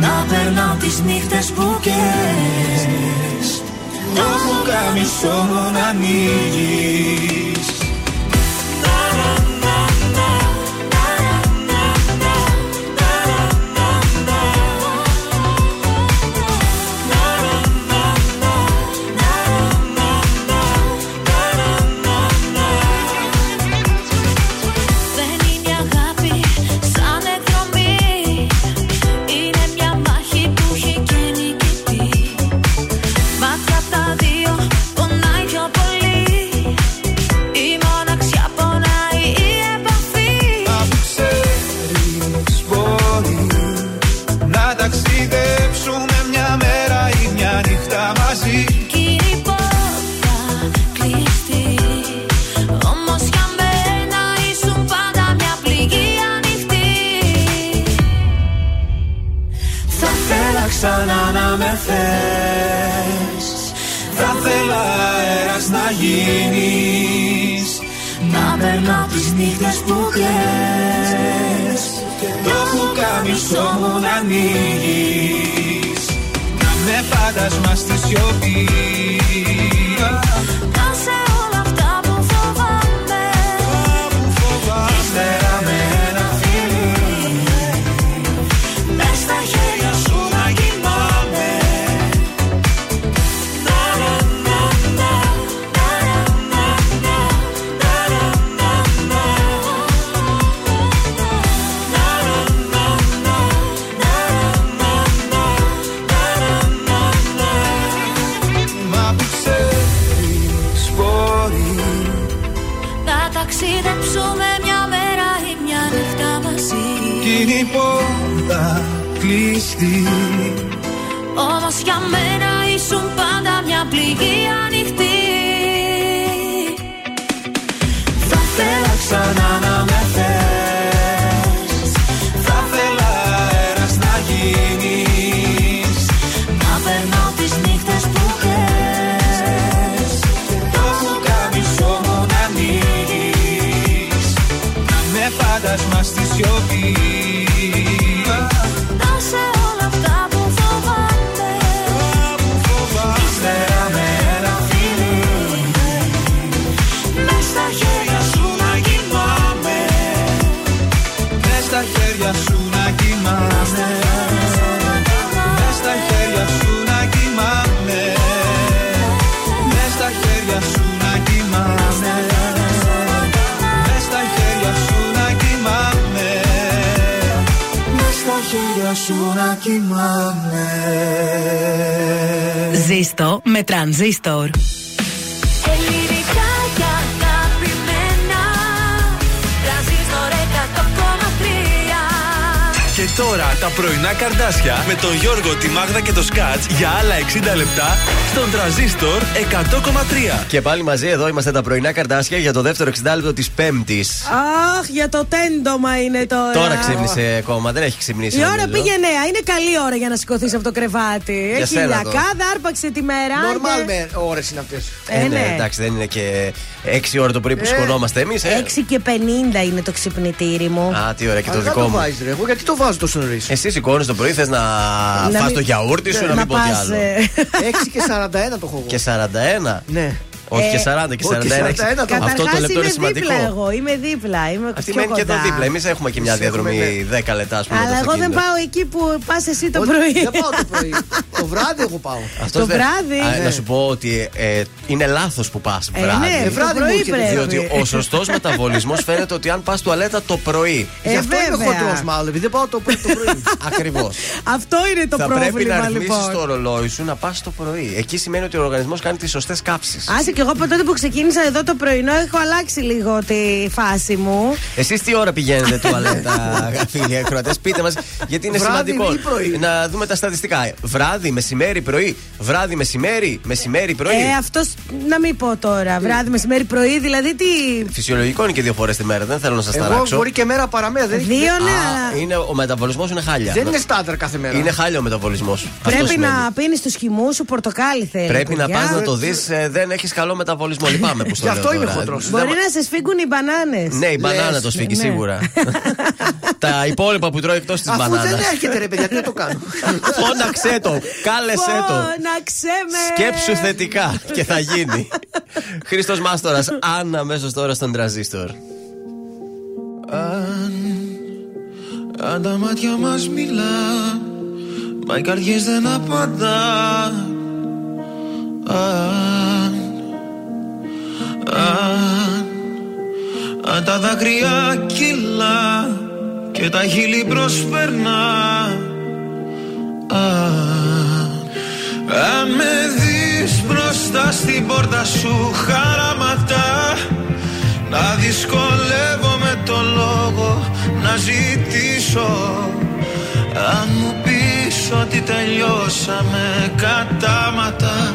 Να περνάω τις νύχτες που καίες Το πουκάμισο μου να ανοίγεις τώρα τα πρωινά καρδάσια με τον Γιώργο, τη Μάγδα και το Σκάτς για άλλα 60 λεπτά στον τραζίστορ 100,3. Και πάλι μαζί εδώ είμαστε τα πρωινά καρτάσια για το δεύτερο 60 λεπτό της Πέμπτης. Αχ, για το τέντομα είναι τώρα. Τώρα ξύπνησε ακόμα, δεν έχει ξυπνήσει. Η ώρα νομίζω. πήγε νέα. Είναι καλή ώρα για να σηκωθείς από το κρεβάτι. Έχει σένα το. ηλιακάδα, άρπαξε τη μέρα. Νορμάλ άντε. με ώρες είναι αυτές. Ε, Ε, ναι, ναι. εντάξει, δεν είναι και 6 ώρα το πρωί που Ε. σηκωνόμαστε εμείς. Ε. 6 και 50 είναι το ξυπνητήρι μου. Α, τι ωραία και το Αλλά δικό το μου. βάζεις, ρε. Εγώ γιατί το βάζω τόσο νωρίς. Εσύ σηκώνεις το πρωί, θες να, Να φας μην- το γιαούρτι σου, να, μην πω τι πας, άλλο. ε, *laughs* 6 και 41 το έχω εγώ. Και 41. Ναι. Όχι Ε, και 40 και όχι, 41. 41 το- Αυτό το Καταρχάς λεπτό είναι είμαι σημαντικό. δίπλα εγώ. Είμαι δίπλα. Είμαι Αυτή πιο μένει και εδώ κοντά. δίπλα. Εμείς έχουμε και μια Εμείς έχουμε, διαδρομή 10 λεπτά, ας πούμε. με το Αλλά εγώ δεν αυτοκίνητο. πάω εκεί που πας εσύ το Όχι, πρωί. Δεν πάω το πρωί. το βράδυ εγώ πάω. Αυτός Το δεν- βράδυ. Α, Ναι. Να σου πω ότι ε, είναι λάθος που πας Ε, βράδυ. ναι, το βράδυ μου πρωί έρχεται, πρέπει. Διότι ο σωστός *laughs* μεταβολισμός φαίνεται ότι αν πας τουαλέτα το πρωί. Ε, Γι' αυτό είμαι βέβαια. χοντρός μάλλον, επειδή δεν πάω το πρωί. το πρωί. *laughs* Ακριβώς. Αυτό είναι το Θα πρέπει να πρόβλημα ρυθμίσεις λοιπόν. το ρολόι σου να πας το πρωί. Εκεί σημαίνει ότι ο οργανισμός κάνει τις σωστές κάψεις. Άσε και εγώ από τότε που ξεκίνησα εδώ το πρωινό έχω αλλάξει λίγο τη φάση μου. Εσείς τι ώρα πηγαίνετε *laughs* τουαλέτα, φίλοι ακροατές, πείτε μας, γιατί είναι Βράδυ σημαντικό ή πρωί; να δούμε τα στατιστικά. Βράδυ, μεσημέρι, πρωί. Βράδυ, μεσημέρι, μεσημέρι, πρωί. Ε, αυτός να μην πω τώρα. Βράδυ, μεσημέρι, πρωί, δηλαδή τι. Φυσιολογικό είναι και δύο φορές τη μέρα, δεν θέλω να σας Εγώ ταράξω. μπορεί και μέρα παραμέρα. Δεν, Δύο, έχει- ναι, Α, αλλά είναι, ο μεταβολισμός είναι χάλια. δεν είναι στάνταρ κάθε μέρα. Είναι χάλια ο μεταβολισμός. πρέπει να πίνεις τους χυμούς σου πορτοκάλι θέλει. Πρέπει να παιδιά. πας να το δεις, δεν έχεις καλό μεταβολισμό. Λυπάμαι που στο Γι' λέω αυτό είμαι τώρα. χοντρός. Μπορεί να σε σφίγγουν οι μπανάνες. Ναι, η μπανάνα Λες, το σφίγγει ναι. σίγουρα. *laughs* Τα υπόλοιπα που τρώει εκτός της Αφού μπανάνας. δεν έρχεται ρε παιδιά, τι να το κάνω. *laughs* Φώναξε το, κάλεσέ το. Φώναξε με. Σκέψου θετικά και θα γίνει. Χρήστος Μάστορας, αν αμέσως τώρα στον τραζίστορ. Αν, αν τα μάτια μας μιλά Μα οι καρδιές δεν απαντά Αν, αν, αν τα δάκρυα κυλά Και τα χείλη προσπερνά Αν, αν με δεις μπροστά στην πόρτα σου χαραματά να δυσκολεύομαι το λόγο να ζητήσω. Αν μου πεις ότι τελειώσαμε κατάματα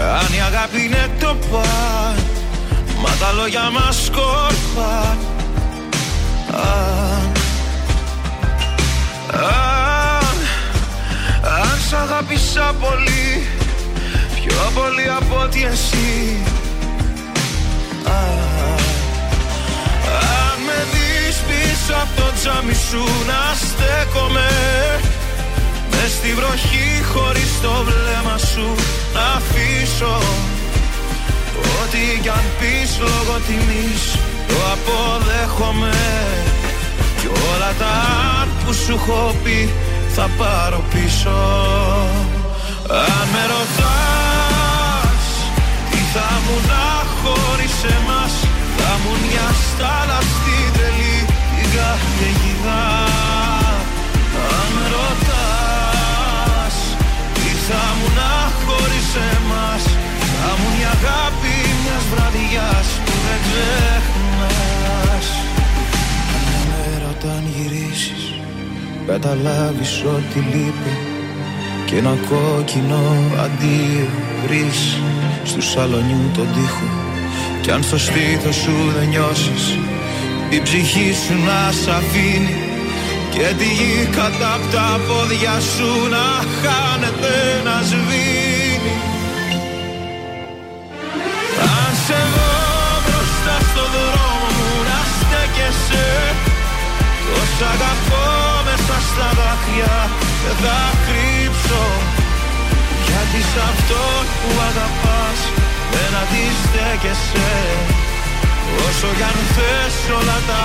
αν η αγάπη είναι το παν Μα τα λόγια μας σκόρπαν Αν, αν, αν σ' αγάπησα πολύ Πιο πολύ από ότι εσύ. Α, Αν με δεις πίσω από το τζάμι σου να στέκομαι Μες στη βροχή χωρίς το βλέμμα σου να αφήσω. Ό,τι κι αν πεις λόγω τιμής το αποδέχομαι. Κι όλα τα αν που σου έχω πει θα πάρω πίσω. Αν με ρωτάς τι θα μου να χωρίς εμάς Θα μου μια στάλα στην τρελή την καταιγίδα Αν θα μου να χωρίς εμάς Θα μου μια αγάπη μιας βραδιάς που δεν ξεχνάς. Μια μέρα όταν γυρίσεις καταλάβεις ότι λείπει και ένα κόκκινο αντίο βρεις. Στου σαλονιού τον τοίχο κι αν στο στήθος σου δεν νιώσεις η ψυχή σου να σ' αφήνει και τη γη κατά απ' τα πόδια σου να χάνεται να σβήνει. Αν σε δω μπροστά στο δρόμο μου να στέκεσαι. Τόσα αγαπώ μέσα στα δάκρυα δεν θα κρύψω. Γιατί σ' αυτό που αγαπάς δεν αντιστέκεσαι. Όσο κι αν θες όλα τα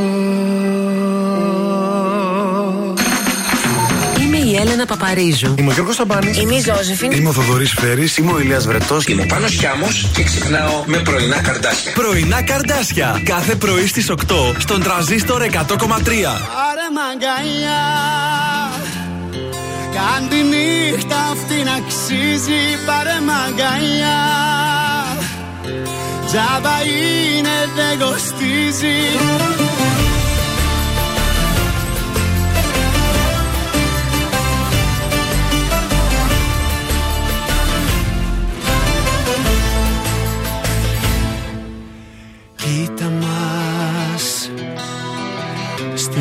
Παπαρίζου. Είμαι ο Γιώργος Σταμπάνης. Είμαι η Ζώζεφιν. Είμαι ο Θοδωρής Φέρης. Είμαι ο Ηλίας Βρετός. Είμαι ο Πάνος Χιάμος και ξυπνάω με πρωινά καρδάσια. Πρωινά καρδάσια. Κάθε πρωί στις 8 στον τραζίστορ 100,3. Άρε μαγκαλιά Κάν τη νύχτα αυτή να αξίζει Πάρε μαγκαλιά Τζάμπα είναι δεν κοστίζει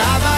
I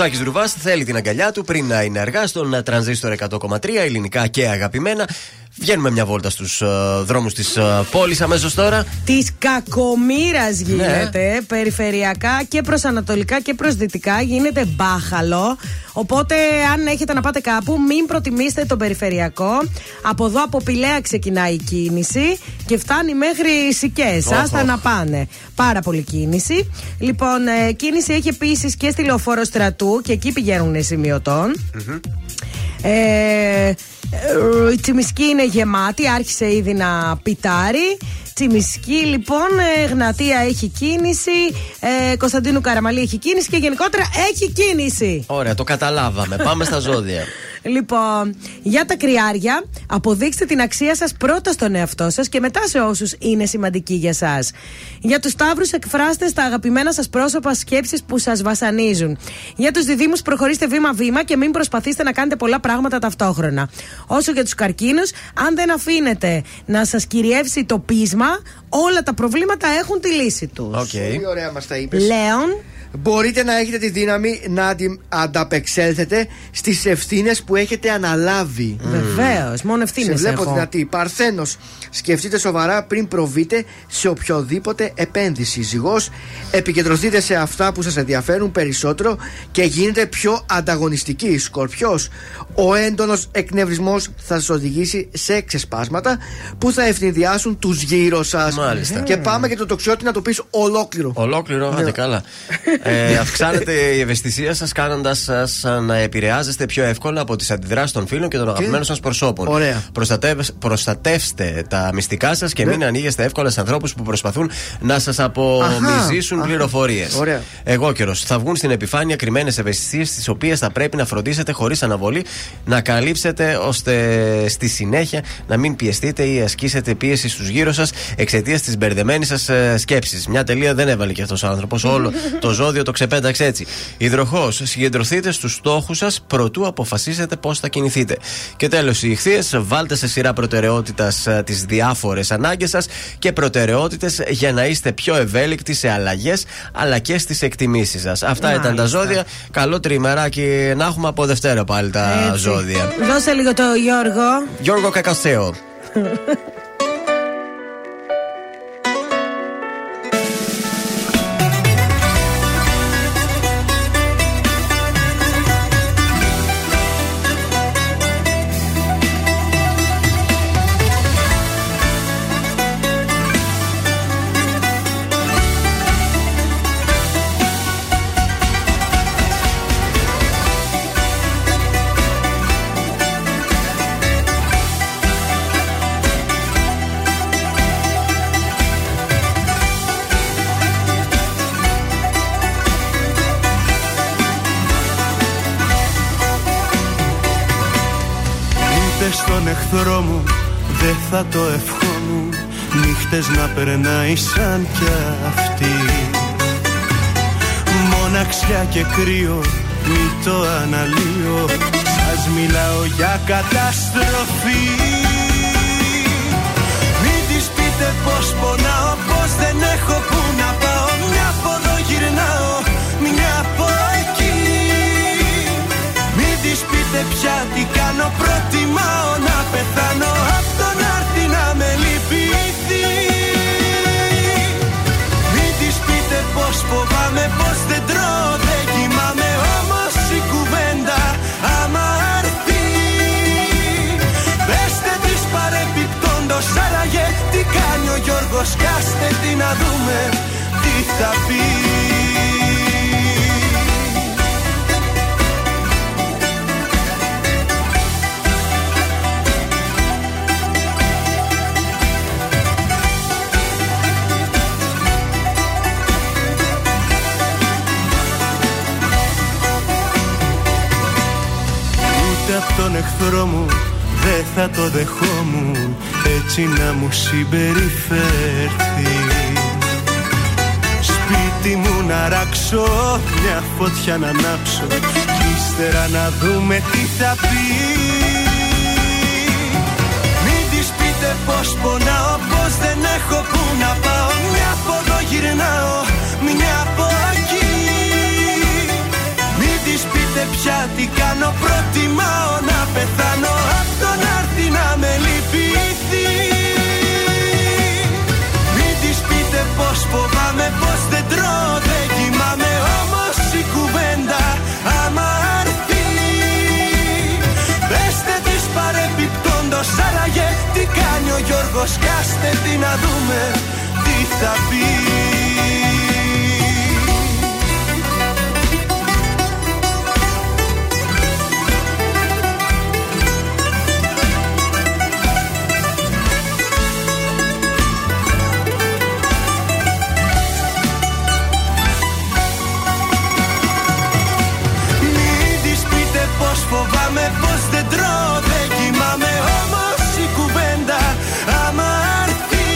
αργά Ο Σάκης Ρουβά θέλει την αγκαλιά του πριν να είναι αργά στον ε, τρανζίστορ 100,3 ελληνικά και αγαπημένα. Βγαίνουμε μια βόλτα στους δρόμους της πόλης αμέσως τώρα. Της κακομήρα Ναι. γίνεται. Περιφερειακά και προς ανατολικά και προς δυτικά γίνεται μπάχαλο. Οπότε, αν έχετε να πάτε κάπου, μην προτιμήσετε τον περιφερειακό. Από εδώ από Πηλαία ξεκινάει η κίνηση και φτάνει μέχρι Σικέ. Οχ, Άστα οχ. να πάνε. Πάρα πολύ κίνηση. Λοιπόν, ε, κίνηση έχει επίσης και στη λεωφόρο στρατού και εκεί πηγαίνουν σημειωτών. Ε, ε, η Τσιμισκή είναι γεμάτη, άρχισε ήδη να πιτάρει. Τσιμισκή λοιπόν, ε, Γνατία έχει κίνηση, ε, Κωνσταντίνου Καραμαλή έχει κίνηση και γενικότερα έχει κίνηση. Ωραία, το καταλάβαμε. Πάμε στα ζώδια. *laughs* Λοιπόν, για τα κρυάρια, αποδείξτε την αξία σας πρώτα στον εαυτό σας και μετά σε όσους είναι σημαντικοί για εσά. Για τους Ταύρου, εκφράστε στα αγαπημένα σας πρόσωπα σκέψεις που σας βασανίζουν. Για τους Διδήμου, προχωρήστε βήμα-βήμα και μην προσπαθήσετε να κάνετε πολλά πράγματα ταυτόχρονα. Όσο για τους Καρκίνους, αν δεν αφήνετε να σας κυριεύσει το πείσμα, όλα τα προβλήματα έχουν τη λύση τους. Πολύ ωραία μας τα είπες. Λέων. Μπορείτε να έχετε τη δύναμη να αντι- ανταπεξέλθετε στις ευθύνες που έχετε αναλάβει. Βεβαίως, μόνο ευθύνες Σε βλέπω έχω. δυνατή. Παρθένος. Σκεφτείτε σοβαρά πριν προβείτε σε οποιοδήποτε επένδυση. Ζυγός. Επικεντρωθείτε σε αυτά που σας ενδιαφέρουν περισσότερο και γίνετε πιο ανταγωνιστικοί. Σκορπιός. Ο έντονος εκνευρισμός θα σας οδηγήσει σε ξεσπάσματα που θα ευνηδιάσουν τους γύρω σας. Μάλιστα. Και πάμε και το τοξιότη να το πεις ολόκληρο. Ολόκληρο, Ναι. άντε καλά. *laughs* Ε, αυξάνεται η ευαισθησία σας, κάνοντας σας να επηρεάζεστε πιο εύκολα από τις αντιδράσεις των φίλων και των αγαπημένων σας προσώπων. Ωραία. Προστατεύs- προστατεύστε τα μυστικά σας και Ναι. μην ανοίγεστε εύκολα σε ανθρώπους που προσπαθούν να σας απομυζήσουν Αχα. πληροφορίες. Ωραία. Εγώ καιρο. Θα βγουν στην επιφάνεια κρυμμένες ευαισθησίες, τις οποίες θα πρέπει να φροντίσετε χωρίς αναβολή να καλύψετε, ώστε στη συνέχεια να μην πιεστείτε ή ασκήσετε πίεση στους γύρω σας εξαιτίας της μπερδεμένης σας σκέψης. Μια τελεία δεν έβαλε και αυτός ο άνθρωπος. Όλο *laughs* το ζώδιο το ξεπέταξε έτσι. Υδροχός, συγκεντρωθείτε στους στόχους σας προτού αποφασίσετε πώς θα κινηθείτε. Και τέλος, οι ηχθείες, βάλτε σε σειρά προτεραιότητας τις διάφορες ανάγκες σας και προτεραιότητες για να είστε πιο ευέλικτοι σε αλλαγές αλλά και στις εκτιμήσεις σας. Αυτά ήταν τα Μάλιστα. ζώδια. Καλό τριμεράκι να έχουμε από Δευτέρα πάλι τα Έτσι. ζώδια. Δώσε λίγο το Γιώργο. Γιώργο Κακασέο. *laughs* περνάει σαν κι αυτή Μοναξιά και κρύο μη το αναλύω. Σας μιλάω για καταστροφή. Μην της πείτε πως πονάω Πως δεν έχω που να πάω. Μια από εδώ γυρνάω Μια από εκεί. Μην της πείτε πια τι κάνω Προτιμάω να πεθάνω. Απ' το να έρθει να κάνει ο Γιώργος Κάστε τι να δούμε τι θα πει. Ούτε απ' τον εχθρό μου δεν θα το δεχόμουν έτσι να μου συμπεριφέρθεις. Σπίτι μου να ράξω, μια φωτιά να ανάψω κι ύστερα να δούμε τι θα πει. Μην της πείτε πως πονάω, πως δεν έχω που να πάω. Μια από εδώ γυρνάω, μια από πείτε πια τι κάνω. Προτιμάω να πεθάνω Απ' το να έρθει να με λυπηθεί. Μην της πείτε πως φοβάμαι Πως δεν τρώω δεν κοιμάμαι. Όμως η κουβέντα άμα έρθει. Πεστε της παρεπιπτόντος Άραγε τι κάνει ο Γιώργος. Κάστε τι να δούμε τι θα πει φοβάμαι πως δεν τρώω δεν κοιμάμαι Όμως η κουβέντα. Άμα έρθει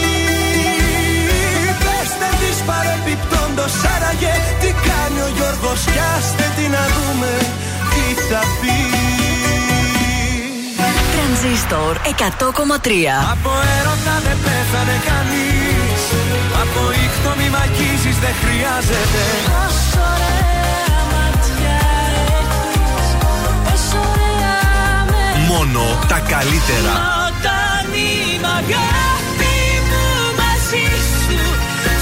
Πεστε της παρεπιπτόντος άραγε. Τι κάνει ο Γιώργος Κι άστε τι να δούμε. Τι θα πει. Τρανζίστορ 100,3 Από έρωτα δεν πέθανε κανείς. Από ήχτο μη μ' αγγίζεις δεν χρειάζεται. Πόσο Μόνο τα καλύτερα. Όταν είμαι αγάπη μου μαζί σου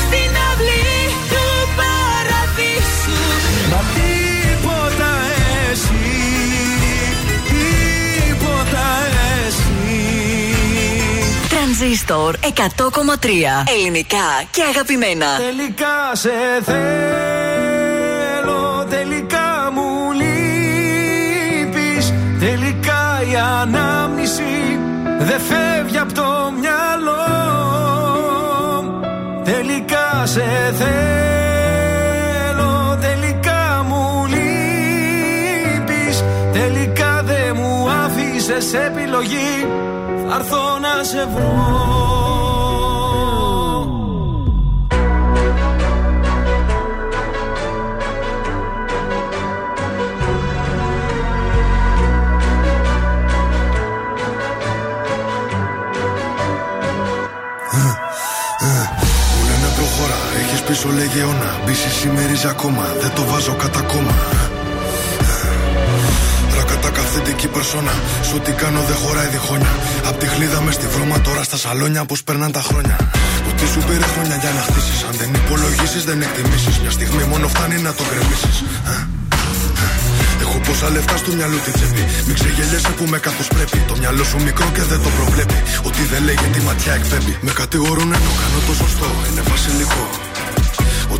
Στην αυλή του παραδείσου Μα τίποτα εσύ Τίποτα εσύ Τρανζίστορ 100,3 Ελληνικά και αγαπημένα. Τελικά σε θέλω η ανάμνηση δεν φεύγει από το μυαλό. Τελικά σε θέλω Τελικά μου λείπεις. Τελικά δεν μου άφησες επιλογή. Θα έρθω να σε βρω έχεις πίσω λεγεώνα Μπίση σημερίζει ακόμα, δεν το βάζω κατά κόμμα Ρακατά καθεντική περσόνα Σου τι κάνω δεν χωράει διχόνια Απ' τη χλίδα μες στη βρώμα τώρα στα σαλόνια Πως περνάν τα χρόνια Ότι σου πήρε χρόνια για να χτίσεις Αν δεν υπολογίσεις δεν εκτιμήσεις Μια στιγμή μόνο φτάνει να το γκρεμίσεις Έχω πόσα λεφτά στο μυαλό τη τσέπη. Μην ξεγελιέσαι που με καθώ πρέπει. Το μυαλό σου μικρό και δεν το προβλέπει. Ότι δεν λέγει τη ματιά εκπέμπει. Με κατηγορούν ενώ κάνω το σωστό. Είναι βασιλικό.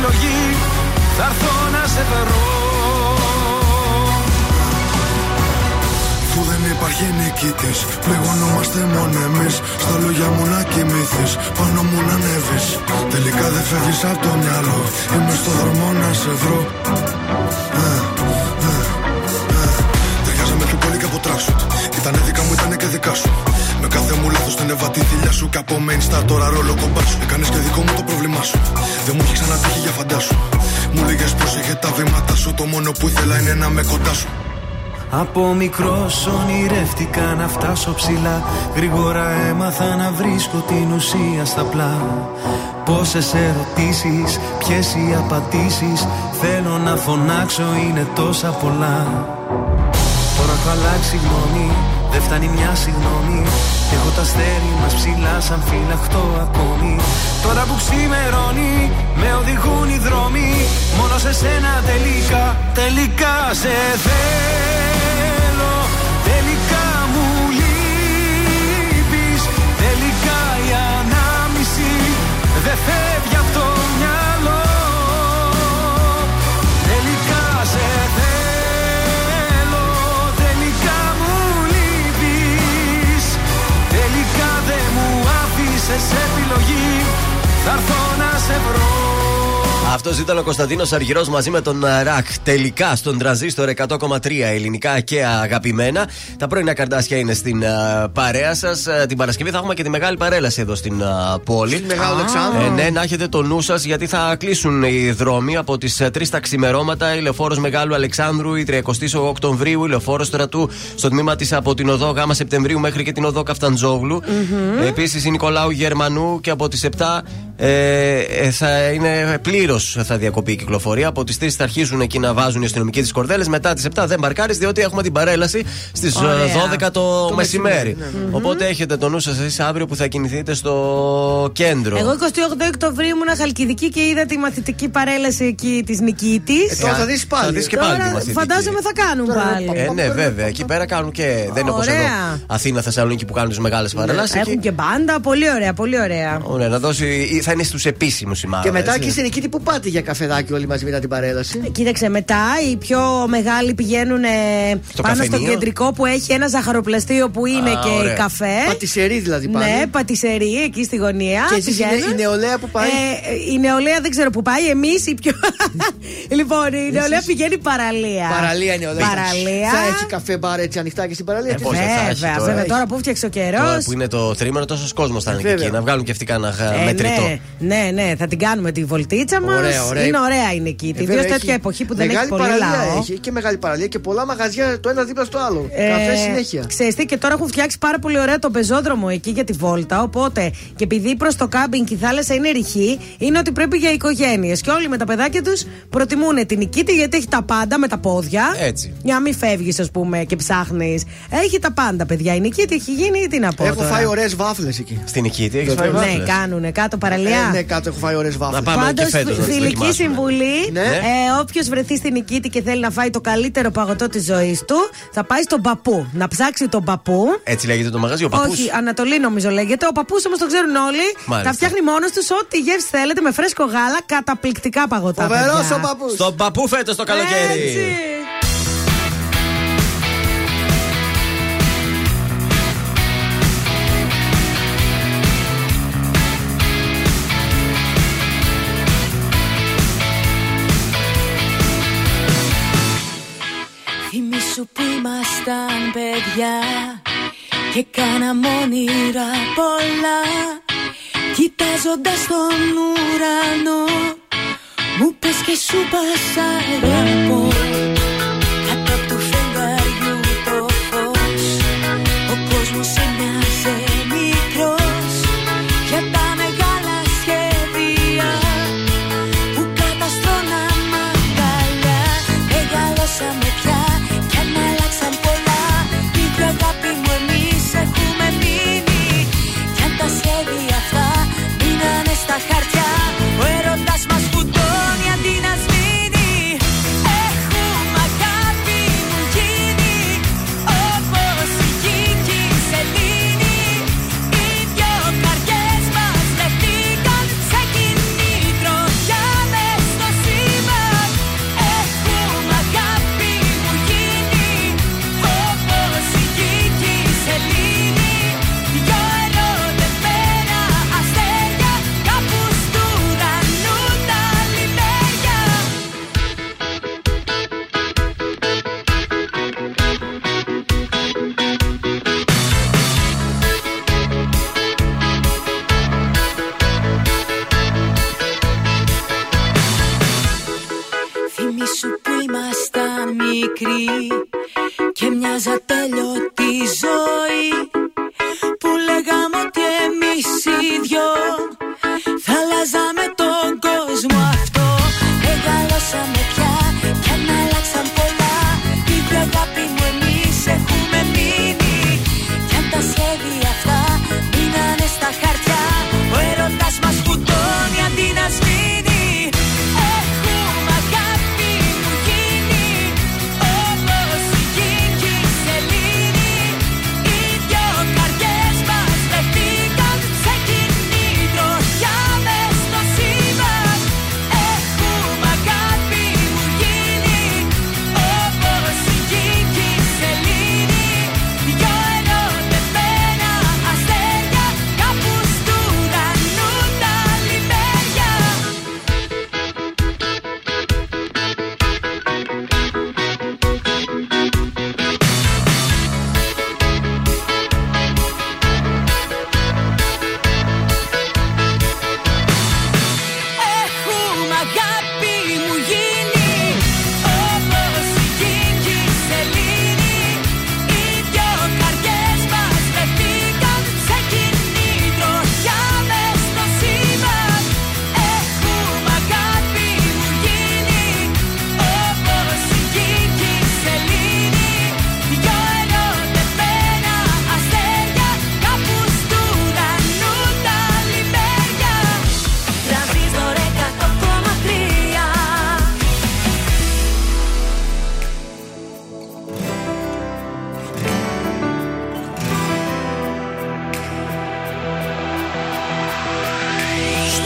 επιλογή Θα έρθω να σε βρω Που δεν υπάρχει νικητή. Πληγωνόμαστε μόνο εμείς. Στα λόγια μου να κοιμηθείς. Πάνω μου να ανέβεις. Τελικά δεν φεύγεις από το μυαλό. Είμαι στο δρόμο να σε βρω. Ε, ε, ε. Ταιριάζαμε πιο πολύ και από τράξουτ. Ήτανε δικά μου, ήτανε και δικά σου. Με κάθε μου λάθος την έβα τη θηλιά σου. Και από main star τώρα ρόλο κομπά σου. Έκανες και δικό μου το πρόβλημά σου. Δεν μου έχει ξανατύχει για φαντάσου. Μου λέγες πρόσεχε τα βήματα σου. Το μόνο που ήθελα είναι να με κοντά σου. Από μικρός ονειρεύτηκα να φτάσω ψηλά Γρήγορα έμαθα να βρίσκω την ουσία στα πλά Πόσες ερωτήσεις, ποιες οι απαντήσεις Θέλω να φωνάξω είναι τόσα πολλά Τώρα έχω αλλάξει γνώμη, δεν φτάνει μια συγγνώμη. Έχω τα αστέρι μας ψηλά σαν φυλαχτό ακόμη. Τώρα που ξημερώνει, με οδηγούν οι δρόμοι. Μόνο σε σένα τελικά, τελικά σε θέλω άφησες επιλογή. Θα έρθω να σε βρω Αυτός ήταν ο Κωνσταντίνος Αργυρός μαζί με τον ε, Ρακ. Τελικά στον τραζίστορ 100,3 ελληνικά και αγαπημένα. Τα πρωινά καρτάσια είναι στην ε, παρέα σας. την Παρασκευή θα έχουμε και τη μεγάλη παρέλαση εδώ στην ε, πόλη. Στη Μεγάλο Αλεξάνδρου. Ε, ναι, να έχετε το νου σας γιατί θα κλείσουν οι δρόμοι από τις 3 τα ξημερώματα. Η λεωφόρος Μεγάλου Αλεξάνδρου, η 30 Οκτωβρίου, η λεωφόρος Στρατού στο τμήμα της από την οδό Γ Σεπτεμβρίου μέχρι και την οδό Καφταντζόγλου. Μμμ. Επίσης η Νικολάου Γερμανού και από τις 7 ε, ε, θα είναι πλήρως θα διακοπεί η κυκλοφορία. Από τις 3 θα αρχίσουν εκεί να βάζουν οι αστυνομικοί τις κορδέλες. Μετά τις 7 δεν μπαρκάρεις, διότι έχουμε την παρέλαση στις Ωραία. 12 το, Το μεσημέρι. μεσημέρι, ναι. Οπότε έχετε το νου σας εσείς αύριο που θα κινηθείτε στο κέντρο. Εγώ 28 Οκτωβρίου ήμουν χαλκιδική και είδα τη μαθητική παρέλαση εκεί της Νικήτη. Ε, τώρα θα δεις πάλι. Θα δεις και πάλι τη μαθητική. Φαντάζομαι θα κάνουν πάλι. Ε, ναι, βέβαια. Εκεί πέρα κάνουν και. Δεν είναι όπως Ωραία. εδώ Αθήνα, Θεσσαλονίκη που κάνουν τις μεγάλες παρελάσεις. Έχουν και μπάντα, πολύ ωραία, πολύ ωραία. Ωραία, να δώσει, ή θα θα είναι στους επίσημους η μάρα. Και μετά έτσι. και στην Νικήτη που πάτε για καφεδάκι όλοι μαζί μετά την παρέλαση. Κοίταξε, μετά οι πιο μεγάλοι πηγαίνουν ε, Στο πάνω στο καφενείο. κεντρικό που έχει ένα ζαχαροπλαστείο που είναι Α, και ωραία. καφέ. Πατησερί δηλαδή πάλι. Ναι, πατησερή εκεί στη γωνία. Και εσείς Πηγαίνουν. είναι η νεολαία που πάει; Ε, ε, η νεολαία δεν ξέρω που πάει. Εμείς οι πιο. *laughs* λοιπόν, η νεολαία πηγαίνει παραλία. Παραλία είναι νεολαία. Παραλία. Θα έχει καφέ μπαρ έτσι ανοιχτά και στην παραλία. πώς δεν θα έχει Βέβαια, τώρα. βέβαια, Έχει. τώρα που φτιάξε ο καιρός. Τώρα που είναι το τρίμηνο, τόσος κόσμος θα είναι και Βέβαια. εκεί. Να βγάλουν και αυτοί κανένα ε, Ε, μετρητό. ναι, ναι, ναι, θα την κάνουμε τη βολτίτσα μας. Ωραία, ωραία. Είναι ωραία είναι εκεί. Ε, Ιδίως βέβαια, τέτοια έχει εποχή που δεν μεγάλη έχει πολύ παραλία λαό. Έχει και μεγάλη παραλία και πολλά μαγαζιά το ένα δίπλα στο άλλο. Καφέ συνέχεια. Ξέρεις τι, και τώρα έχουν φτιάξει πάρα πολύ ωραία το πεζόδρομο εκεί για τη βόλτα. Οπότε και επειδή προς το κάμπινγκ και η θάλασσα είναι ρηχή, είναι ότι πρέπει για οικογένειες. Και όλοι με τα παιδάκια τους προτιμούν την Νικήτη γιατί έχει τα πάντα με τα πόδια. Έτσι. Για να μην φεύγεις, ας πούμε, και ψάχνεις. Έχει τα πάντα, παιδιά. Η Νικήτη έχει γίνει, τι να πω. Έχω τώρα. φάει ωραίες βάφλες εκεί. Στην Νικήτη έχεις φάει Ναι, βάφλες. κάνουνε κάτω παραλία. Ε, ναι, κάτω έχω φάει ωραίες βάφλες. Να πάμε Πάντως, και φέτος να τις φιλική δοκιμάσουμε. συμβουλή. Ναι. Ε, Όποιος βρεθεί στην Νικήτη και θέλει να φάει το καλύτερο παγωτό της ζωής του, θα πάει στον παππού. Να ψάξει τον παππού. Έτσι λέγεται το μαγαζί, ο παππούς. Όχι, Ανατολή νομίζω λέγεται. Ο παππούς όμως το ξέρουν όλοι. Μάλιστα. Θα φτιάχνει μόνος τους ό,τι γεύση θέλετε με φρέσκο γάλα. Καταπληκτικά παγωτά. Φοβερός παιδιά. ο παππούς. Στον παππού φέτος το καλοκαίρι. Έτσι. Θυμήσου που ήμασταν παιδιά και κάναμε όνειρα πολλά. Κοιτάζοντας τον ουρανό μου πες και σου πάσα αγαπώ atajarse. Ήμασταν μικροί και μοιάζα τέλειωτη ζωή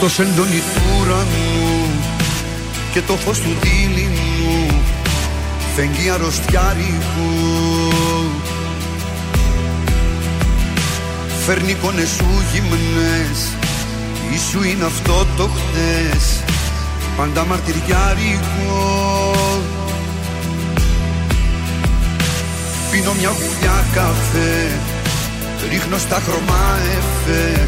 Στο σεντόνι του ουρανού και το φως του δίληνου φεγγεί αρρωστιάρικου. Φέρνει εικόνες σου γυμνές Ίσου είναι αυτό το χτες Πάντα μαρτυριάρικο. Πίνω μια γουλιά καφέ Ρίχνω στα χρώμα εφέ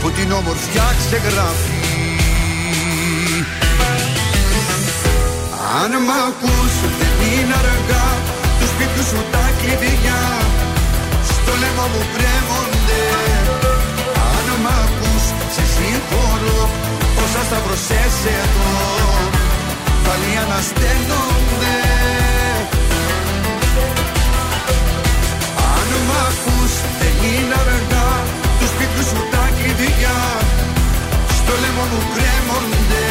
Που την όμορφιά ξεγράφει. Αν μ' ακούς δεν είναι αργά Τους σπίτου σου τα κλειδιά. Στο λαιμό μου κρέμονται. Αν μ' ακούς σε συγχωρώ Πόσα σταυρωσές εδώ Πάλι ανασταίνονται. Αν μ' ακούς δεν είναι αργά Τους σπίτου σου τα κλειδιά Στο λαιμό μου κρέμονται.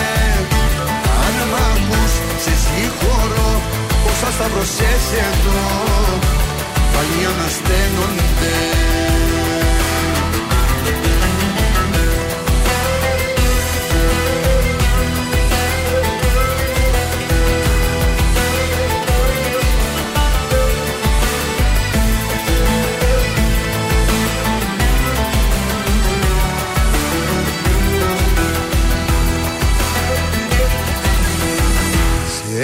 Αν μ' ακούς σε συγχωρώ Πόσα σταυρωσές εδώ Πάλι ανασταίνονται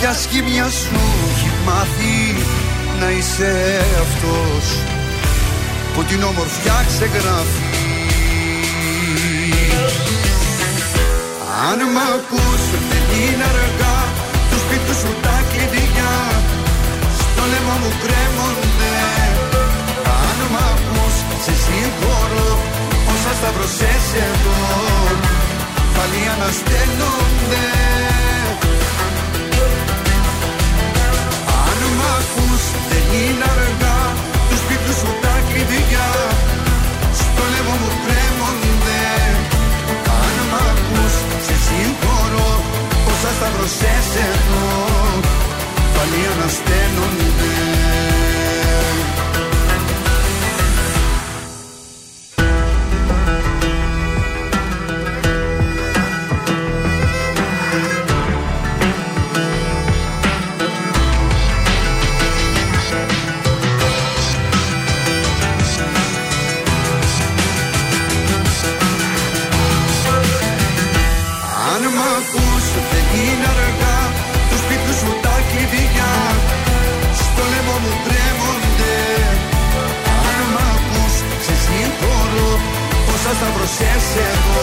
Ποια σχήμια σου έχει μάθει να είσαι αυτός που την όμορφιά ξεγράφει. Αν μ' ακούς δεν είναι αργά του σπίτου σου τα κλειδιά στο λαιμό μου κρέμονται. Αν μ' ακούς σε συγχωρώ όσα σταυρωσές εδώ πάλι ανασταίνονται δεν είναι αργά Του σπίτου σου τα κλειδιά. Στο λαιμό μου κρέμονται Αν μ' ακούς σε συγχωρώ. Πόσα σταυρωσές εδώ Πάλι ανασταίνονται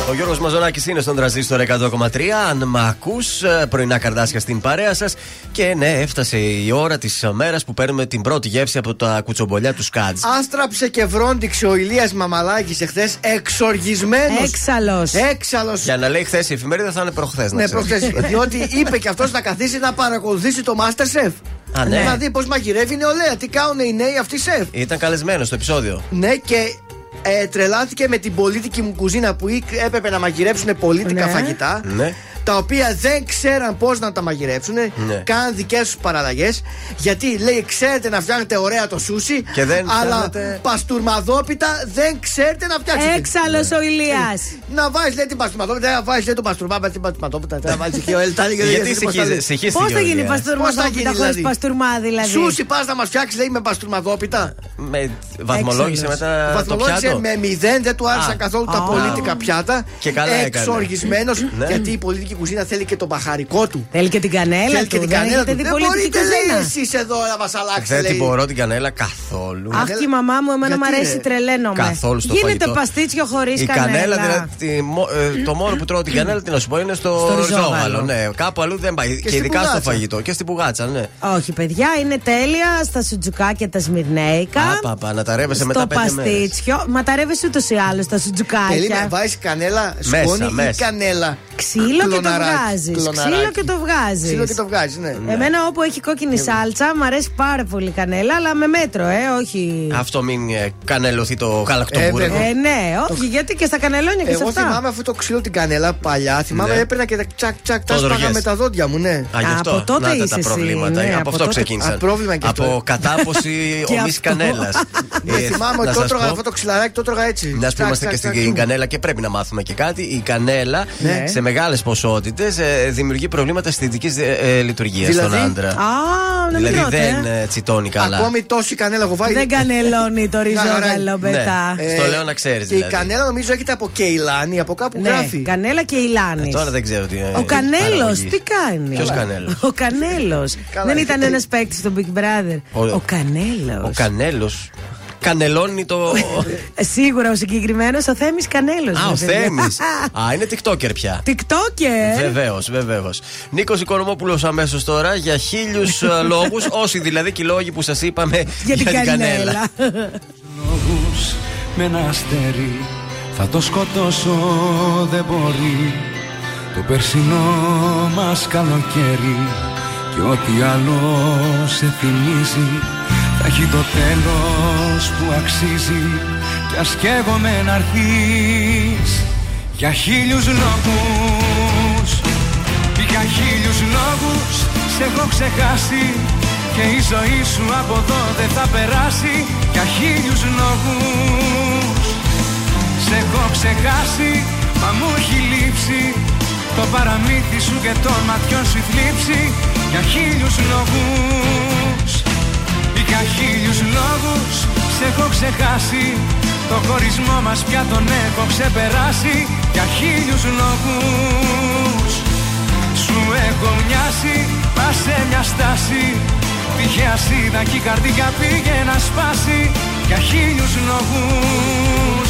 Ο Γιώργος Μαζονάκης είναι στον τραζίστορ 100,3. Αν μ' ακούς, πρωινά καρδάσια στην παρέα σας. Και ναι, έφτασε η ώρα της μέρας που παίρνουμε την πρώτη γεύση από τα κουτσομπολιά του Σκάτζ. Άστραψε και βρόντιξε ο Ηλίας Μαμαλάκης εχθές εξοργισμένος Έξαλλος. Έξαλλος Για να λέει χθες η εφημερίδα θα είναι προχθές. Ναι, προχθές. *laughs* Διότι είπε και αυτός να καθίσει να παρακολουθήσει το Masterchef. Α, ναι. Να δει πώς μαγειρεύει η νεολαία, τι κάνουν οι νέοι αυτοί σεφ. Ήταν καλεσμένος στο επεισόδιο. Ναι, και ε, τρελάθηκε με την πολίτικη μου κουζίνα που ή- έπρεπε να μαγειρέψουν πολίτικα Ναι. φαγητά. Ναι. Τα οποία δεν ξέραν πώς να τα μαγειρέψουν. Ναι. Κάναν δικές τους παραλλαγές. Γιατί λέει, ξέρετε να φτιάχνετε ωραία το σούσι. Και δεν αλλά φτιάχνετε- παστούρμαδόπιτα δεν ξέρετε να φτιάξετε. Έξαλλος ο Ηλίας. Να βάζεις λέει την παστούρμαδόπιτα, να βάζεις λέει το παστούρμα, την παστούρμαδόπιτα, να *laughs* βάζεις και ο Ελτάνη Γιατί συγχύζε- συγχύστηκε Πώς θα ο γίνει Ηλίας. παστούρμαδόπιτα χωρίς παστούρμα δηλαδή; Σούσι πας να μας φτιάξεις λέει με παστούρμαδόπιτα. Με βαθμολόγησε Έξαλλος. μετά το Βαθμολόγησε πιάτο; με μηδέν, δεν του άρεσαν Α. καθόλου τα Α. πολίτικα πιάτα. Και καλά έκανε. Εξοργισμένος, Ναι. γιατί η πολίτικη στην κουζίνα θέλει και το μπαχαρικό του. Θέλει και την κανέλα Θέλει του. και την δεν κανέλα έχετε του. δει Δεν πολιτική μπορείτε λέει κουζίνα. εσείς εδώ να μας αλλάξετε. Δεν την λέει. μπορώ την κανέλα καθόλου. Αχ, και η μαμά μου, εμένα μου Γιατί, αρέσει, ρε; τρελαίνομαι. Καθόλου στο Γίνεται φαγητό. παστίτσιο χωρίς Η κανέλα. κανέλα, δηλαδή, τη- μο- ε, το μόνο που τρώω την κανέλα, τι να σου πω, είναι στο, Στο ριζόγαλο. ριζόγαλο. Ναι, κάπου αλλού δεν πάει. Και, στην ειδικά στο πουγάτσα. φαγητό. Και στην πουγάτσα, ναι. Όχι, παιδιά, είναι τέλεια στα σουτζουκάκια τα σμυρνέικα. Άπαπα, να τα ρεύεσαι μετά στο πέντε μέρες. παστίτσιο. Μα τα ρεύεσαι ούτως ή άλλως στα σουτζουκάκια. Περίμενε, βάζεις κανέλα Μέσα, σκόνη ή μέσα. κανέλα; Ξύλο και το Κλωναράκι, βγάζει. κλωναράκι. Ξύλο και το βγάζεις. Ξύλο και το βγάζεις, ναι. Εμένα όπου έχει κόκκινη σάλτσα μου αρέσει πάρα πολύ κανέλα, αλλά με μέτρο, ε, όχι. Αυτό μην ε, κανελωθεί το γαλακτομπούρεκο. Ε, ναι, όχι, γιατί και στα κανελόνια και σε Εγώ αυτά. θυμάμαι αυτό το ξύλο την κανέλα παλιά. Θυμάμαι Ναι. έπαιρνα και τα τσακ τσακ τα Το σπάγα δρογές. με τα δόντια μου, ναι. Α, γι' αυτό. από τότε Να τα, είσαι τα εσύ, προβλήματα. ναι, από, από αυτό τότε- ξεκίνησαν. Α, πρόβλημα και αυτό. από κατάποση *laughs* Και ομής αυτό. κανέλας. Δεν *laughs* θυμάμαι ότι το έτρωγα αυτό το ξυλαράκι, το έτρωγα έτσι. Μια που Τσακ, είμαστε τσακ, και τσακ, στην τσακ. κανέλα και πρέπει να μάθουμε και κάτι. Η κανέλα Ναι. σε μεγάλες ποσότητε δημιουργεί προβλήματα αισθητική λειτουργία Δηλαδή; στον άντρα. Α, να μην Δηλαδή τρώτε, δεν ε. ε, τσιτώνει καλά. Ακόμη τόση κανέλα έχω βάλει. Δεν κανελώνει το ριζόγαλο Ναι. μετά. Στο λέω να ξέρεις Και η δηλαδή. κανέλα νομίζω έχετε από κεϊλάνη, από κάπου Ναι, γράφει. κανέλα και ηλάνη. Ε, Τώρα δεν ξέρω τι είναι. Ο Κανέλος, παραγωγή. τι κάνει; Ποιος Κανέλος; Ο Κανέλος. Καλά, Δεν έχει ήταν τρει- ένας παίκτης στο Big Brother. Ο- Ο Κανέλος. Ο Κανέλος. Κανελώνει το. *laughs* Σίγουρα ο συγκεκριμένος ο Θέμης Κανέλος. Α, ο Θέμης. *laughs* Α, είναι TikToker πια. TikToker; Βεβαίως, βεβαίως. Νίκος Οικονομόπουλος αμέσως τώρα για χίλιους *laughs* λόγους, όσοι δηλαδή και οι λόγοι που σας είπαμε Για την κανέλα. λόγους με ένα αστέρι Θα το σκοτώσω δεν μπορεί Το περσινό μας καλοκαίρι Και ό,τι άλλο σε θυμίζει Θα έχει το τέλος που αξίζει Κι ας καίγομαι να έρθεις. Για χίλιους λόγους Για χίλιους λόγους σε έχω ξεχάσει Και η ζωή σου από εδώ δεν θα περάσει. Για χίλιους λόγους Σε έχω ξεχάσει μα μου έχει λείψει Το παραμύθι σου και των ματιών σου η θλίψη Για χίλιους λόγους για χίλιους λόγους σε έχω ξεχάσει. Το χωρισμό μας πια τον έχω ξεπεράσει. Για χίλιους λόγους Σου έχω μοιάσει, πας σε μια στάση Τυχαία σίδα και η καρδιά πήγε να σπάσει. Για χίλιους λόγους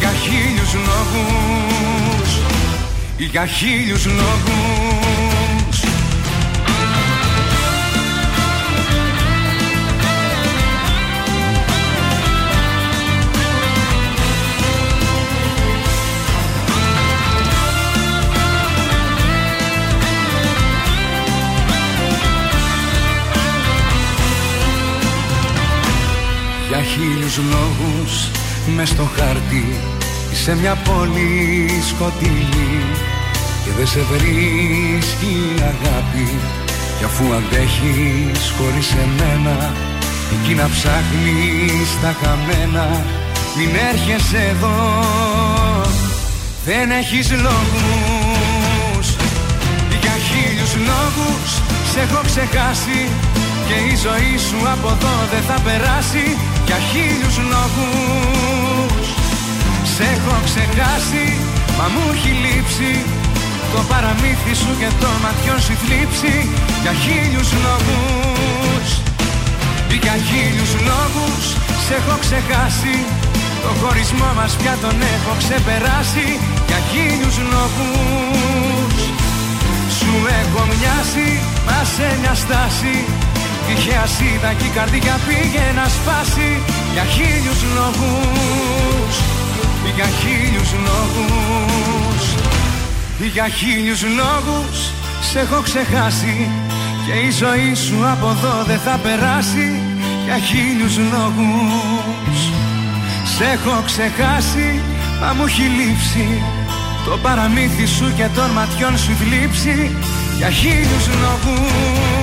Για χίλιους λόγους Για χίλιους λόγους Για χίλιους λόγους μες στο χάρτη Είσαι μια πόλη σκοτεινή. Και δεν σε βρίσκει η αγάπη Κι αφού αντέχεις χωρίς εμένα Εκεί να ψάχνεις τα χαμένα. Μην έρχεσαι εδώ Δεν έχεις λόγους. Για χίλιους λόγους σε έχω ξεχάσει Και η ζωή σου από εδώ δεν θα περάσει Για χίλιους λόγους Σε έχω ξεχάσει μα μου έχει λείψει. Το παραμύθι σου και το ματιών σου η θλίψη Για χίλιους λόγους Για χίλιους λόγους σε έχω ξεχάσει. Το χωρισμό μας πια τον έχω ξεπεράσει. Για χίλιους λόγους σου έχω μοιάσει, μας σε μια στάση Τυχαία σίδα και η καρδιά πήγε να σπάσει Για χίλιους λόγους. Για χίλιους λόγους. Για χίλιους λόγους. Σε έχω ξεχάσει Και η ζωή σου από εδώ δεν θα περάσει Για χίλιους λόγους. Σε έχω ξεχάσει μα μου έχει λείψει το παραμύθι σου και των ματιών σου η θλίψη Για χίλιους λόγους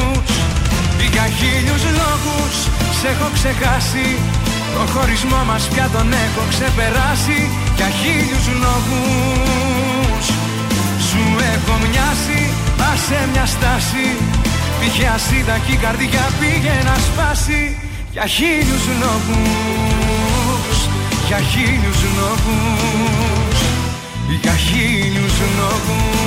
Για χίλιους λόγους σε έχω ξεχάσει. Το χωρισμό μας πια τον έχω ξεπεράσει. Για χίλιους λόγους Σου έχω μοιάσει. Μα σε μια στάση. Τυχαία σίδα και η καρδιά πήγε να σπάσει. Για χίλιους λόγους Για χίλιους λόγους. Για χίλιους λόγους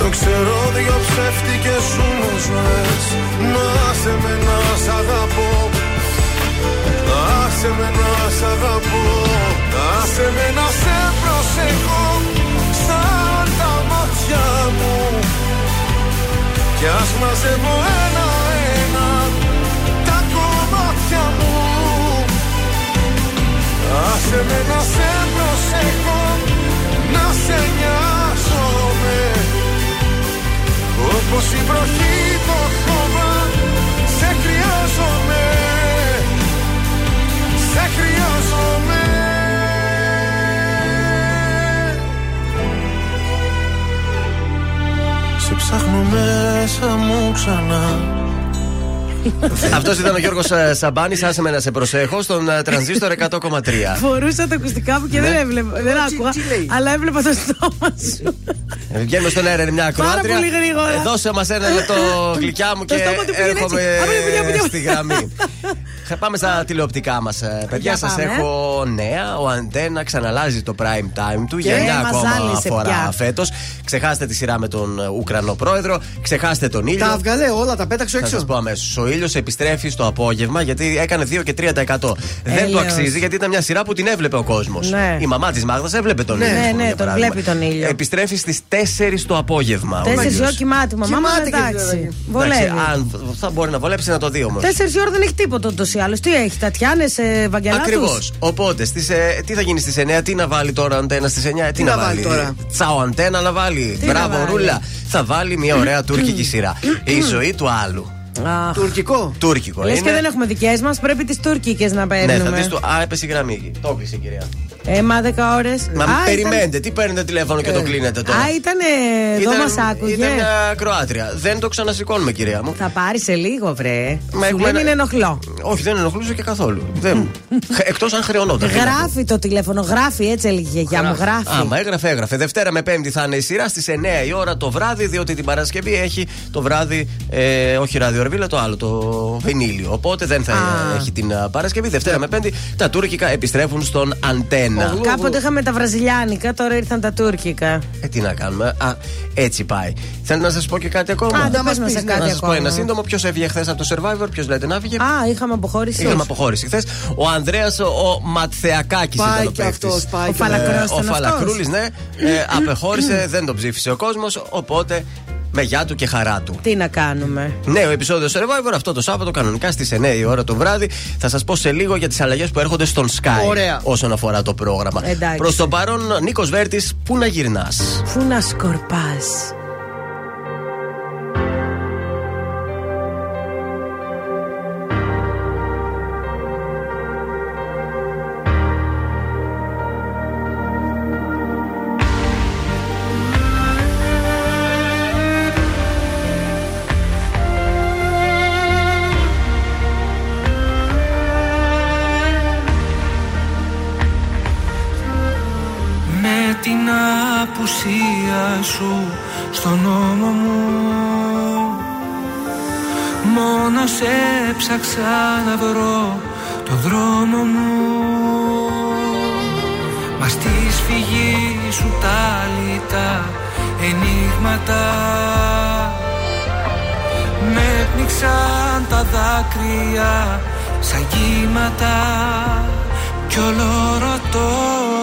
το ξέρω δυο ψεύτικες σου μου ζωές Να σε με να σ' αγαπώ. Άσε με να σ' αγαπώ. Άσε με να σε προσεχώ Σαν τα μάτια μου. Κι ας μαζεύω ένα-ένα Τα κομμάτια μου. Άσε με να σε προσεχώ Να σε νοιάζομαι όπως η βροχή το χώμα Σε χρειάζομαι. Σε χρειάζομαι. Σε ψάχνω μέσα μου ξανά Αυτός ήταν ο Γιώργος Σαμπάνης. Άσε με να σε προσέχω στον ε, τρανζίστορ 100,3. Φορούσα τα ακουστικά μου και δεν έβλεπα. Δεν άκουγα. Αλλά έβλεπα το στόμα σου. Ε, Βγαίνουμε στον αέρα, είναι μια ακροάτρια. πολύ γρήγορα. Ε, Δώσε μας ένα λεπτό γλυκιά μου Το και στόμα του πήγαινε έρχομαι έτσι. Απρε, πουδιά, πουδιά. στη γραμμή. Θα Πάμε στα τηλεοπτικά μας. Παιδιά, Για σας πάμε. έχω νέα. Ο Αντένα ξαναλάζει το prime time του για Και μια μας ακόμα ζάλισε φορά πια. φέτος. Ξεχάστε τη σειρά με τον ε, Ουκρανό πρόεδρο. Ξεχάστε τον ήλιο. Τα βγαλέ όλα, τα πέταξε Θα έξω. σας πω αμέσως. Ο ήλιος επιστρέφει στο απόγευμα γιατί έκανε 2 και 3%. Δεν του Έλεος. αξίζει γιατί ήταν μια σειρά που την έβλεπε ο κόσμος. Ναι. Η μαμά της Μάγδας έβλεπε τον Ναι, ήλιο. ναι, για ναι, τον παράδειγμα. βλέπει τον ήλιο. Επιστρέφει στις 4 το απόγευμα. ο Τέσσερι ήλιος. ώρα κοιμάται. Μαμά μου Κοιμάται και εντάξει. Εντάξει, Βολεύει. αν θα μπορεί να βολέψει να το δει όμως. Τέσσερις ώρα δεν έχει τίποτα ούτω ή άλλω. Τι έχει, Τατιάνες, Βαγγελάτους; Ακριβώς. Οπότε, στις, ε, τι θα γίνει στις 9, τι να βάλει τώρα αντένας στις 9, τι, να βάλει τώρα; Τσάο αντένα να βάλει. Τι να Μπράβο, βάλει; ρούλα. Θα βάλει μια ωραία τουρκική σειρά. Η ζωή του άλλου. Αχ. Τουρκικό; Τουρκικό Λες είναι. και δεν έχουμε δικές μας, πρέπει τις τουρκικές να Ναι, παίρνουμε. θα δει το. Α, έπεσε η γραμμή. Το έκλεισε, κυρία. Ε, μα 10 ώρε. Μα περιμένετε, τι παίρνετε τηλέφωνο και το κλείνετε τώρα; Α, ήταν εδώ Ήταν- μας άκουγε. Ήταν μια Κροάτρια. Δεν το ξανασηκώνουμε, κυρία μου. Θα πάρει σε λίγο, βρε. Μα Σου έχουμε δεν ένα- είναι ενοχλώ. Όχι, δεν ενοχλούσε και καθόλου. *laughs* Εκτός αν χρεωνόταν. Γράφει το τηλέφωνο, γράφει έτσι έλεγε η γιαγιά μου. Γράφει. Άμα έγραφε, έγραφε. Δευτέρα με Πέμπτη θα είναι η σειρά στις 9 η ώρα το βράδυ, διότι την Παρασκευή έχει το βράδυ, ε, όχι ραδιορβίλα, το άλλο, το βινίλιο. Οπότε δεν θα έχει την α, Παρασκευή. Δευτέρα με Πέμπτη τα τουρκικά επιστρέφουν στον αντένα. Κάποτε είχαμε τα βραζιλιάνικα, τώρα ήρθαν τα τουρκικά. Ε, τι να κάνουμε; Α, έτσι πάει. Θέλετε να σας πω και κάτι ακόμα. Άντε, πες μας σε κάτι να σας πω ακόμα. ένα σύντομο. Ποιος έβγαινε χθες από το survivor, ποιος λέτε να βγει. Α, είχαμε αποχώρηση. Είχαμε αποχώρηση χθες. Ο Ανδρέας ο Ματθεακάκης Πάει ήταν ο και παίκτης. αυτός, πάει Ο και Φαλακρός Ε, Ο ήταν αυτός. Φαλακρούλης, ναι. Ε, απεχώρησε, δεν τον ψήφισε ο κόσμος. Οπότε με γεια του και χαρά του. Τι να κάνουμε. Νέο επεισόδιο Survivor αυτό το Σάββατο, κανονικά στις 9 η ώρα το βράδυ. Θα σας πω σε λίγο για τις αλλαγές που έρχονται στον Sky Ωραία. όσον αφορά το πρόγραμμα. Εντάξει. Προς το παρόν, Νίκος Βέρτης, πού να γυρνάς; Φού να σκορπάς; Απουσία σου στον νόμο μου. Μόνο σε έψαξα να βρω το δρόμο μου. Μα στη σφυγή σου τα λιτά ενίγματα Με πνίξαν τα δάκρυα σαν κύματα. Κι όλο ρωτώ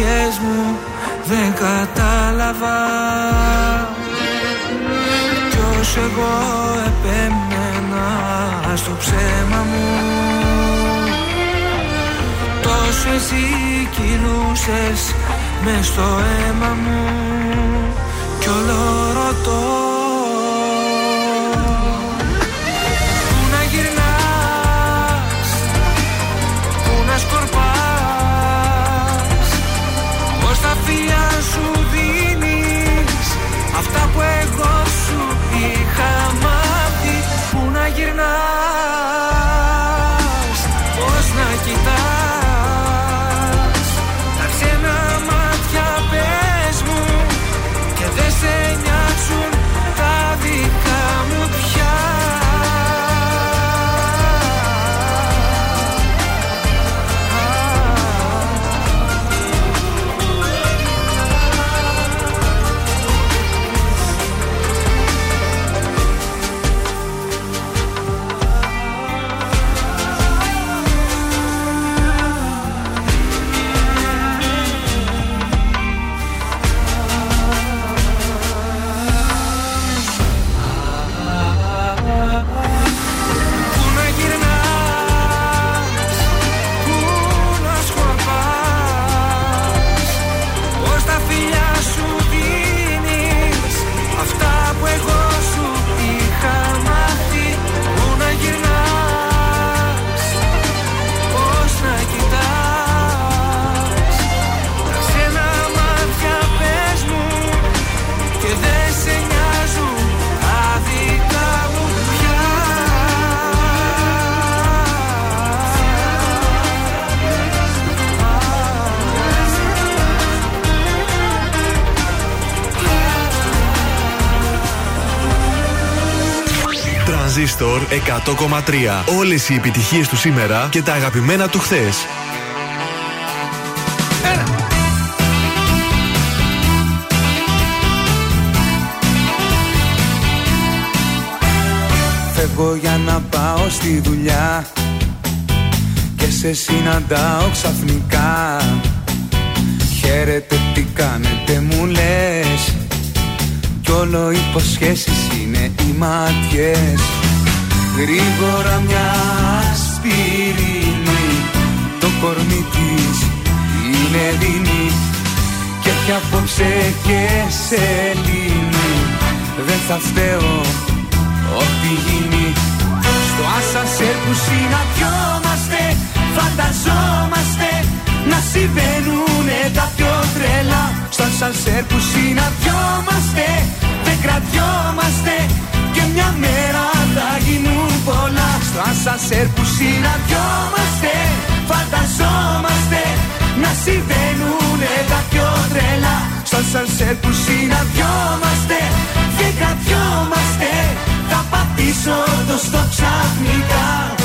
αντοχές μου δεν κατάλαβα. Κι όσο εγώ επέμενα στο ψέμα μου. Τόσο εσύ κυλούσες μες στο αίμα μου. Κι όλο ρωτώ είχα μάθει Πού να γυρνάς, Τρανζίστορ 100,3. Όλες οι επιτυχίες του σήμερα και τα αγαπημένα του χθες. Φεύγω για να πάω στη δουλειά Και σε συναντάω ξαφνικά Χαίρετε τι κάνετε μου λες Κι όλο υποσχέσεις είναι οι μάτιες Γρήγορα μια σπυρίνη Το κορμί της είναι δίνη Και έχει απόψε και σελήνη Δεν θα φταίω ό,τι γίνει. Στο ασανσέρ που συναντιόμαστε Φανταζόμαστε να συμβαίνουνε τα πιο τρελά. Στο ασανσέρ που συναντιόμαστε Δεν κρατιόμαστε και μια μέρα θα γίνουν πολλά. Στο ασανσέρ που συναντιόμαστε Φανταζόμαστε να συμβαίνουνε τα πιο τρελά. Στο ασανσέρ που συναντιόμαστε Δεν κρατιόμαστε Θα πατήσω το στο ξαφνικά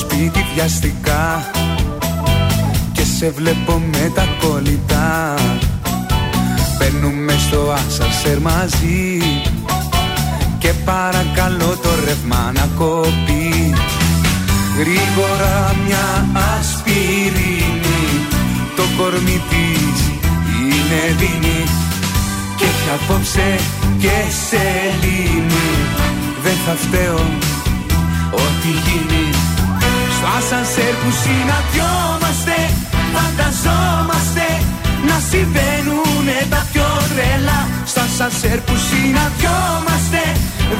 σπίτι βιαστικά Και σε βλέπω με τα κολλητά. Μπαίνουμε στο άσανσερ μαζί Και παρακαλώ το ρεύμα να κοπεί. Γρήγορα μια ασπιρίνη Το κορμί της είναι δίνη Και έχει απόψε και σελήνη. Δεν θα φταίω ό,τι γίνει Στο ασανσέρ που συναντιόμαστε Φανταζόμαστε να συμβαίνουνε τα πιο τρελά. Στο ασανσέρ που συναντιόμαστε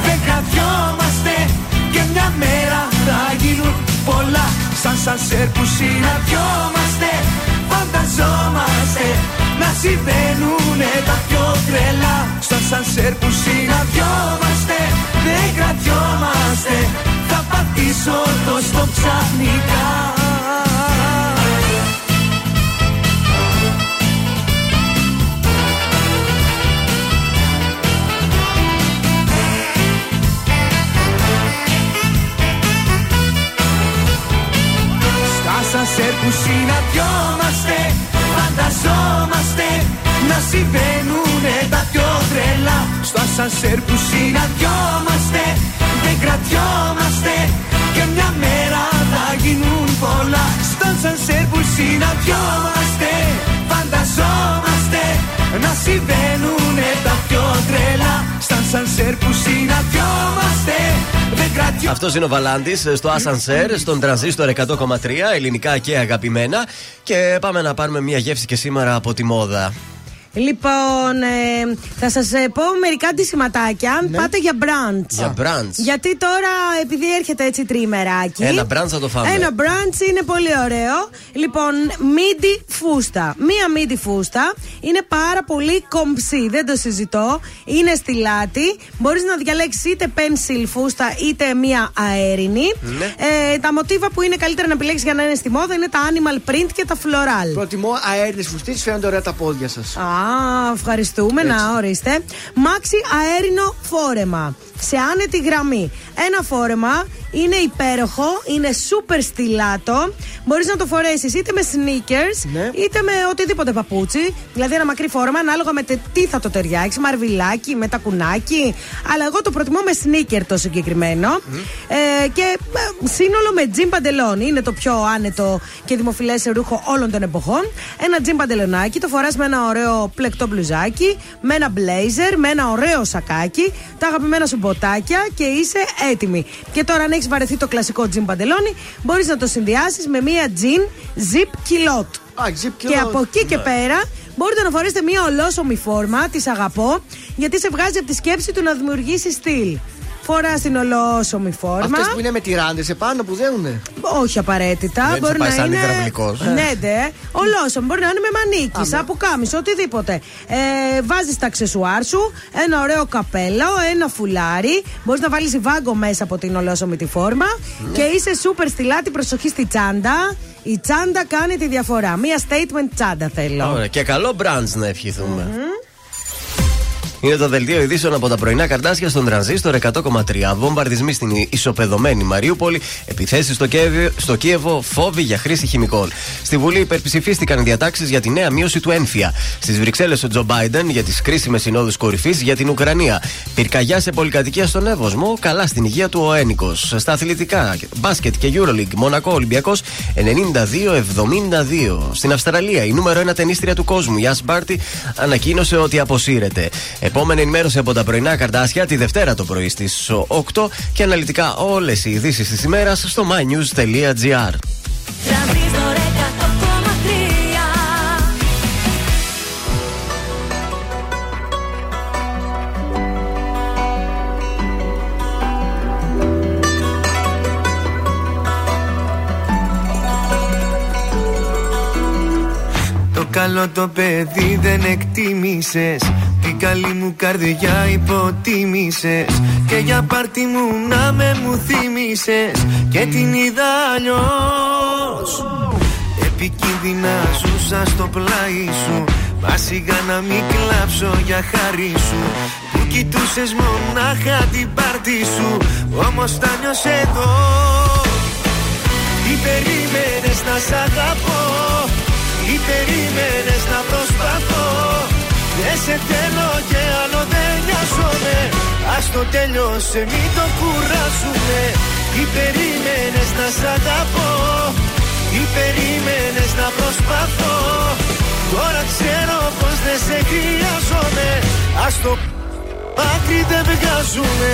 Δεν κρατιόμαστε Και μια μέρα θα γίνουν πολλά. Σαν σανσέρ που συναντιόμαστε Φανταζόμαστε να συμβαίνουνε τα πιο τρελά. Στο σανσέρ που συναντιόμαστε Δεν κρατιόμαστε Θα πατήσω το στο ξαφνικά Στα σανσέρ που συναντιόμαστε Φανταζόμαστε να συμβαίνουνε τα πιο τρελά. Στο ασανσέρ που συναντιόμαστε Δεν κρατιόμαστε Και μια μέρα θα γίνουν πολλά Στο ασανσέρ που συναντιόμαστε Φανταζόμαστε να συμβαίνουνε τα πιο τρελά Στα ασανσέρ που συναντιόμαστε Δεν κρατιόμαστε Αυτός είναι ο Βαλάντης στο Ασανσέρ, στον τρανζίστορ 100,3, ελληνικά και αγαπημένα. Και πάμε να πάρουμε μια γεύση και σήμερα από τη μόδα. Λοιπόν, ε, θα σας πω μερικά αντισηματάκια. Αν πάτε για brunch. Για brunch. Γιατί τώρα, επειδή έρχεται έτσι τριημεράκι. Ένα brunch θα το φάμε. Ένα brunch είναι πολύ ωραίο. Λοιπόν, μίντι φούστα. Μία μίντι φούστα είναι πάρα πολύ κομψή. Δεν το συζητώ. Είναι στη λάτη. Μπορείς να διαλέξεις είτε pencil φούστα είτε μία αέρινη. Ναι. Ε, τα μοτίβα που είναι καλύτερα να επιλέξεις για να είναι στη μόδα είναι τα animal print και τα floral. Προτιμώ αέρινες φουστίτε, φαίνονται ωραία τα πόδια σας. Α, ευχαριστούμε. Να ορίστε. Μάξι αέρινο φόρεμα. Σε άνετη γραμμή. Ένα φόρεμα είναι υπέροχο, είναι super στυλάτο. Μπορείς να το φορέσεις είτε με sneakers είτε με οτιδήποτε παπούτσι. Δηλαδή ένα μακρύ φόρεμα, ανάλογα με τε- τι θα το ταιριάξει. Μαρβιλάκι, με τακουνάκι. Αλλά εγώ το προτιμώ με sneaker το συγκεκριμένο. Ε, και ε, σύνολο με τζιν παντελόνι. Είναι το πιο άνετο και δημοφιλές ρούχο όλων των εποχών. Ένα τζιν παντελονάκι, το φοράς με ένα ωραίο πλεκτό μπλουζάκι, με ένα blazer, με ένα ωραίο σακάκι, τα αγαπημένα σου μποτάκια και είσαι έτοιμη. Και τώρα, αν έχεις βαρεθεί το κλασικό τζιν παντελόνι, μπορείς να το συνδυάσεις με μία τζιν zip kilot. Και από εκεί και πέρα μπορείτε να φορέσετε μία ολόσωμη φόρμα, τη αγαπώ, γιατί σε βγάζει από τη σκέψη του να δημιουργήσει στυλ. Φορά την ολόσωμη φόρμα. Αυτέ που είναι με τυράντες επάνω που δέουνε. Όχι απαραίτητα. Δεν μπορεί θα πάει να σαν είναι. υδραυλικός. Ναι, ναι. Ολόσωμη. Μπορεί να είναι με μανίκι, από κάμισο, οτιδήποτε. Ε, Βάζεις τα αξεσουάρ σου, ένα ωραίο καπέλο, ένα φουλάρι. Μπορείς να βάλεις βάγκο μέσα από την ολόσωμη τη φόρμα. Και είσαι σούπερ στυλάτη προσοχή στη τσάντα. Η τσάντα κάνει τη διαφορά. Μία statement τσάντα θέλω. Ωραία. Και καλό brunch να ευχηθούμε. Είναι το δελτίο ειδήσεων από τα πρωινά καρτάσια στον τρανζίστορ 100,3. Βομβαρδισμοί στην ισοπεδωμένη Μαριούπολη, επιθέσεις στο, Κιέβο- στο Κίεβο, φόβοι για χρήση χημικών. Στη Βουλή υπερψηφίστηκαν οι διατάξεις για τη νέα μείωση του ένφια. Στις Βρυξέλλες ο Τζο Μπάιντεν για τις κρίσιμες συνόδους κορυφής για την Ουκρανία. Πυρκαγιά σε πολυκατοικία στον Εύωσμο, καλά στην υγεία του ο Ένικος. Στα αθλητικά, μπάσκετ και Euroleague, Μονακό Ολυμπιακός 92-72. Στην Αυστραλία, η νούμερο 1 ταινίστρια του κόσμου, η Ας Μπάρτι, ανακοίνωσε ότι αποσύρεται. Επόμενη ενημέρωση από τα πρωινά καρτάσια τη Δευτέρα το πρωί στις 8 και αναλυτικά όλες οι ειδήσεις της ημέρας στο mynews.gr. καλό το παιδί δεν εκτίμησες. Την καλή μου καρδιά υποτίμησες. Και για πάρτι μου να με μου θύμισες Και την είδα αλλιώς. Επικίνδυνα ζούσα στο πλάι σου. Μα σιγά να μην κλάψω για χάρη σου. Που κοιτούσες μονάχα την πάρτι σου. Όμως τα νιώσες εδώ. Τι περίμενες να σ' αγαπώ; Τι περίμενες να προσπαθώ Δεν σε θέλω και άλλο δεν νοιάζομαι Ας το τέλειωσε μην το κουράσουμε Τι περίμενες να σ' αγαπώ Τι περίμενες να προσπαθώ Τώρα ξέρω πως δεν σε χρειάζομαι Ας το άκρη δεν βγάζουμε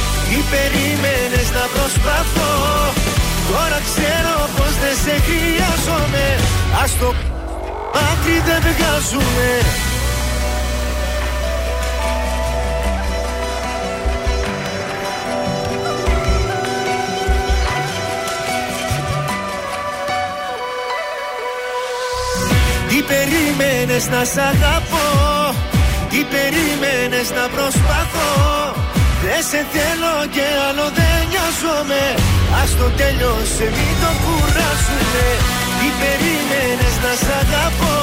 τι περίμενες να προσπαθώ. Τώρα ξέρω πως δεν σε χρειάζομαι. Ας το άκρη δεν βγάζουμε Τι περίμενες να σ' αγαπώ; Τι περίμενες να προσπαθώ; Δεν σε θέλω και άλλο δεν νοιάζομαι. Ας το τέλειωσε μην το κουράσουμε Τι περίμενες να σ' αγαπώ.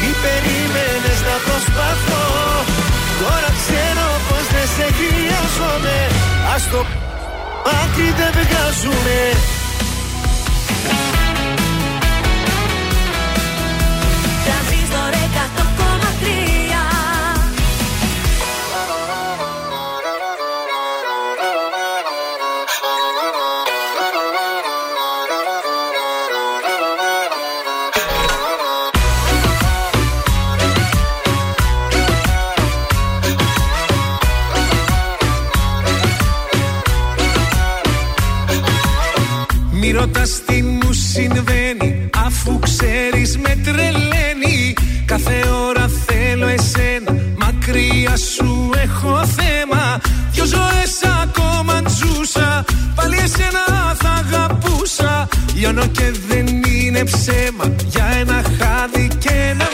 Τι περίμενες να προσπαθώ. Τώρα ξέρω πως δεν σε χρειάζομαι. Ας το άκρη δεν βγάζουμε Αφού ξέρεις με τρελαίνει. Κάθε ώρα θέλω εσένα Μακριά σου έχω θέμα. Δυο ζωές ακόμα τζούσα Πάλι εσένα θα αγαπούσα. Λιώνω και δεν είναι ψέμα Για ένα χάδι και ένα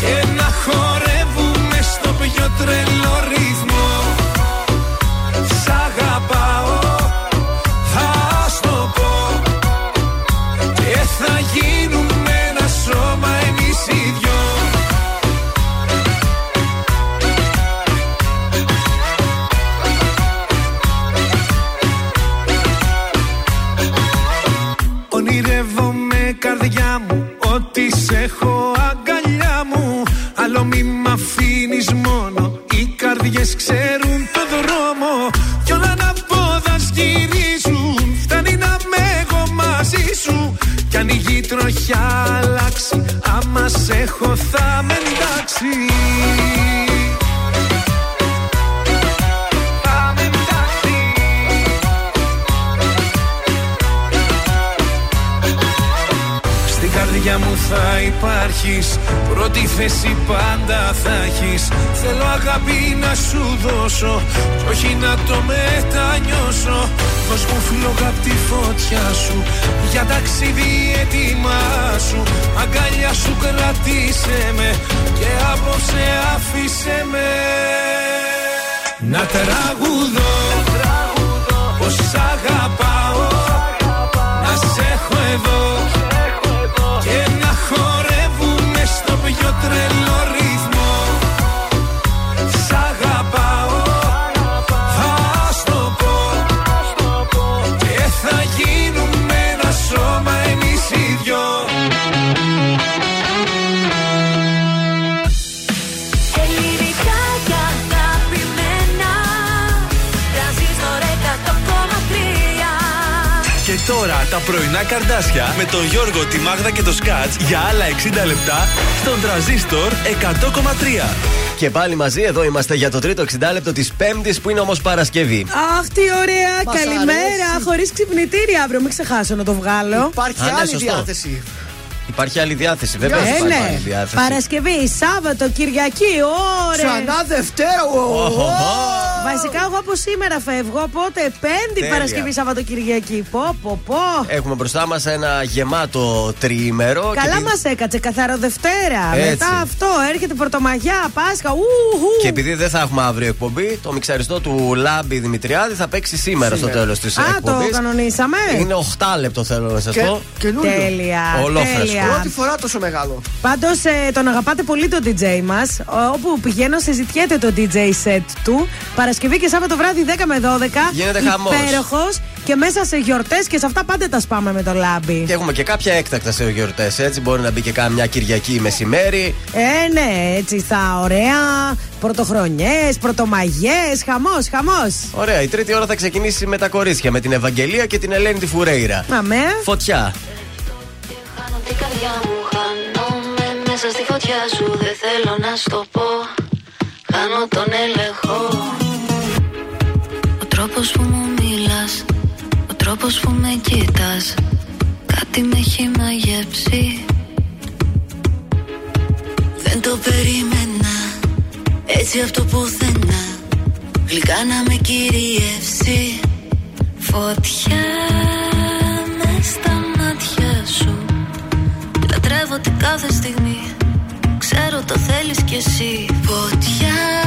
Και να χορεύουμε στο πιο τρελό καρδάσια με τον Γιώργο, τη Μάγδα και το Σκάτς για άλλα 60 λεπτά στον τραζίστορ 100,3. Και πάλι μαζί εδώ είμαστε για το τρίτο 60 λεπτό της Πέμπτης που είναι όμως Παρασκευή. Αχ, τι ωραία! Μας Καλημέρα! αρέσει. Χωρίς ξυπνητήρι αύριο, μην ξεχάσω να το βγάλω. Υπάρχει Α, ναι, άλλη σωστό. διάθεση. Υπάρχει άλλη διάθεση, βέβαια. Ε, υπάρχει ναι. άλλη διάθεση. Παρασκευή, Σάββατο, Κυριακή, ωρε. Ξανά Δευτέρα. Ω, ω, ω. Βασικά, εγώ από σήμερα φεύγω, οπότε Πέμπτη, Τέλεια. Παρασκευή, Σάββατο, Κυριακή. Πω, πω, πω. Έχουμε μπροστά μας ένα γεμάτο τριήμερο. Καλά και, επει- μας έκατσε, καθαρό Δευτέρα. Έτσι. Μετά αυτό, έρχεται Πρωτομαγιά, Πάσχα. Ουχου. και επειδή δεν θα έχουμε αύριο εκπομπή, το μιξαριστό του Λάμπη Δημητριάδη θα παίξει σήμερα, στο τέλος της Α, εκπομπής. το κανονίσαμε. Είναι 8 λεπτό θέλω να σας Και, πω. καινούριο. Τέλεια. Ολόφρεσκο. τέλεια. Πρώτη φορά τόσο μεγάλο. Πάντως τον αγαπάτε πολύ τον DJ μας. Όπου πηγαίνω, συζητιέται το DJ set του. Παρασκευή και Σάββατο βράδυ 10 με 12. Γίνεται χαμός. Υπέροχος. Και μέσα σε γιορτές και σε αυτά πάντα τα σπάμε με το λάμπι. Και έχουμε και κάποια έκτακτα σε γιορτές. Έτσι, μπορεί να μπει και κάμια Κυριακή μεσημέρι. Ε, ναι, έτσι θα ωραία. Πρωτοχρονιές, πρωτομαγιές. Χαμός, χαμός. Ωραία, η τρίτη ώρα θα ξεκινήσει με τα κορίτσια, με την Ευαγγελία και την Ελένη τη Φουρέιρα. Αμέ. Φωτιά. Χάνω την καρδιά μου, χάνομαι μέσα στη φωτιά σου Δεν θέλω να στο πω, χάνω τον έλεγχο Ο τρόπος που μου μιλάς, ο τρόπος που με κοίτας Κάτι με έχει μαγεύσει Δεν το περίμενα, έτσι αυτό πουθενά Γλυκά να με κυριεύσει. Φωτιά μες στα μάτια σου Λατρεύω την κάθε στιγμή Ξέρω το θέλεις κι εσύ. Φωτιά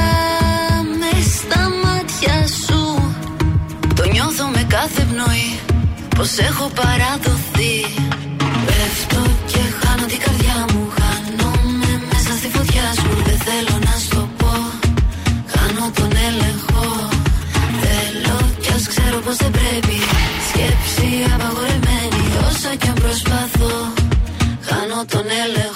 κάθε πνοή Πως έχω παραδοθεί. Πέφτω και χάνω την καρδιά μου Χάνομαι μέσα στη φωτιά σου. Δεν θέλω να στο πω Χάνω τον έλεγχο. Θέλω κι ας ξέρω πως δεν πρέπει. Σκέψη απαγορεμένη Όσα κι αν προσπαθώ Χάνω τον έλεγχο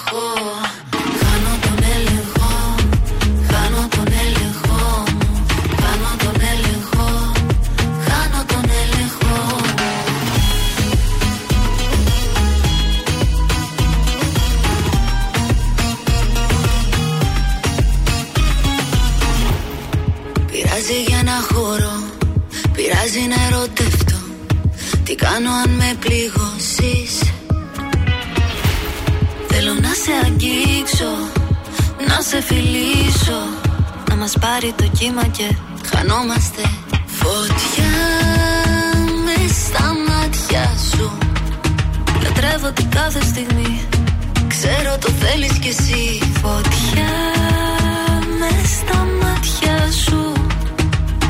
Πειράζει να ερωτευτώ. Τι κάνω αν με πληγώσεις; Θέλω να σε αγγίξω Να σε φιλήσω Να μας πάρει το κύμα και χανόμαστε Φωτιά με στα μάτια σου. Λατρεύω την κάθε στιγμή Ξέρω το θέλεις κι εσύ. Φωτιά με στα μάτια σου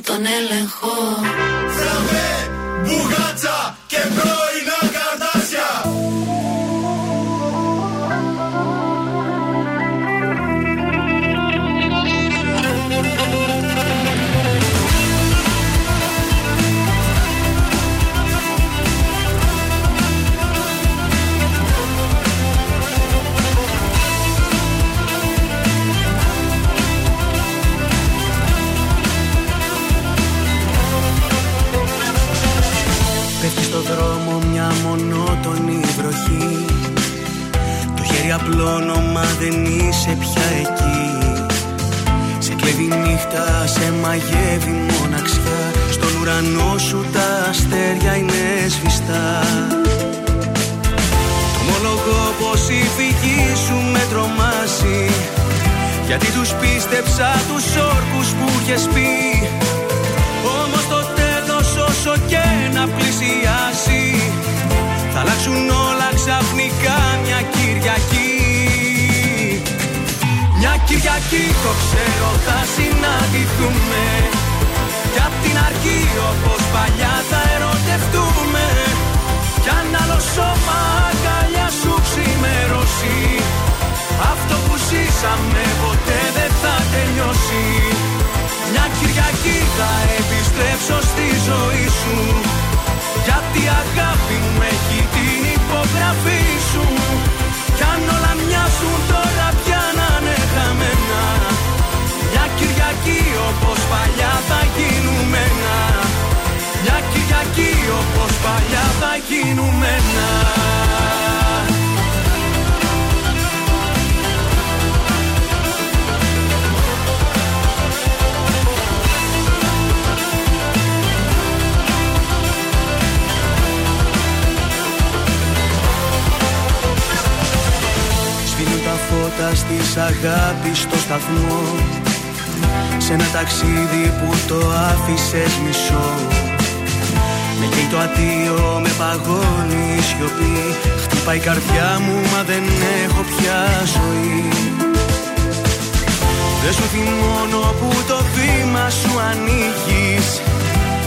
τον έλεγχο μονότονη βροχή Το χέρι απλώνω μα δεν είσαι πια εκεί. Σε κλέβει η νύχτα, σε μαγεύει μοναξιά. Στον ουρανό σου τα αστέρια είναι σβηστά. Το ομολογώ πως η φυγή σου με τρομάσει Γιατί τους πίστεψα τους όρκους που είχες πει. Όμως το τέλος όσο και να πλησιάσει Θα αλλάξουν όλα ξαφνικά μια Κυριακή. Μια Κυριακή το ξέρω θα συναντηθούμε. Κι απ' την αρχή όπως παλιά θα ερωτευτούμε. Κι αν άλλο σώμα αγκαλιά σου ξημερώσει Αυτό που ζήσαμε ποτέ δεν θα τελειώσει. Μια Κυριακή θα επιστρέψω στη ζωή σου. Γιατί η αγάπη μου έχει την υπογραφή σου Κι αν όλα μοιάζουν τώρα πια να είναι χαμένα. Μια Κυριακή όπως παλιά θα γίνουμε ένα. Μια Κυριακή όπως παλιά θα γίνουμε ένα τα φώτα στις αγάπης στο σταθμό. Σε ένα ταξίδι που το άφησες μισό. Με καίει το αντίο, με παγώνει η σιωπή. Χτυπάει η καρδιά μου μα δεν έχω πια ζωή. Δεν σου θυμώνω που το βήμα σου ανοίγεις.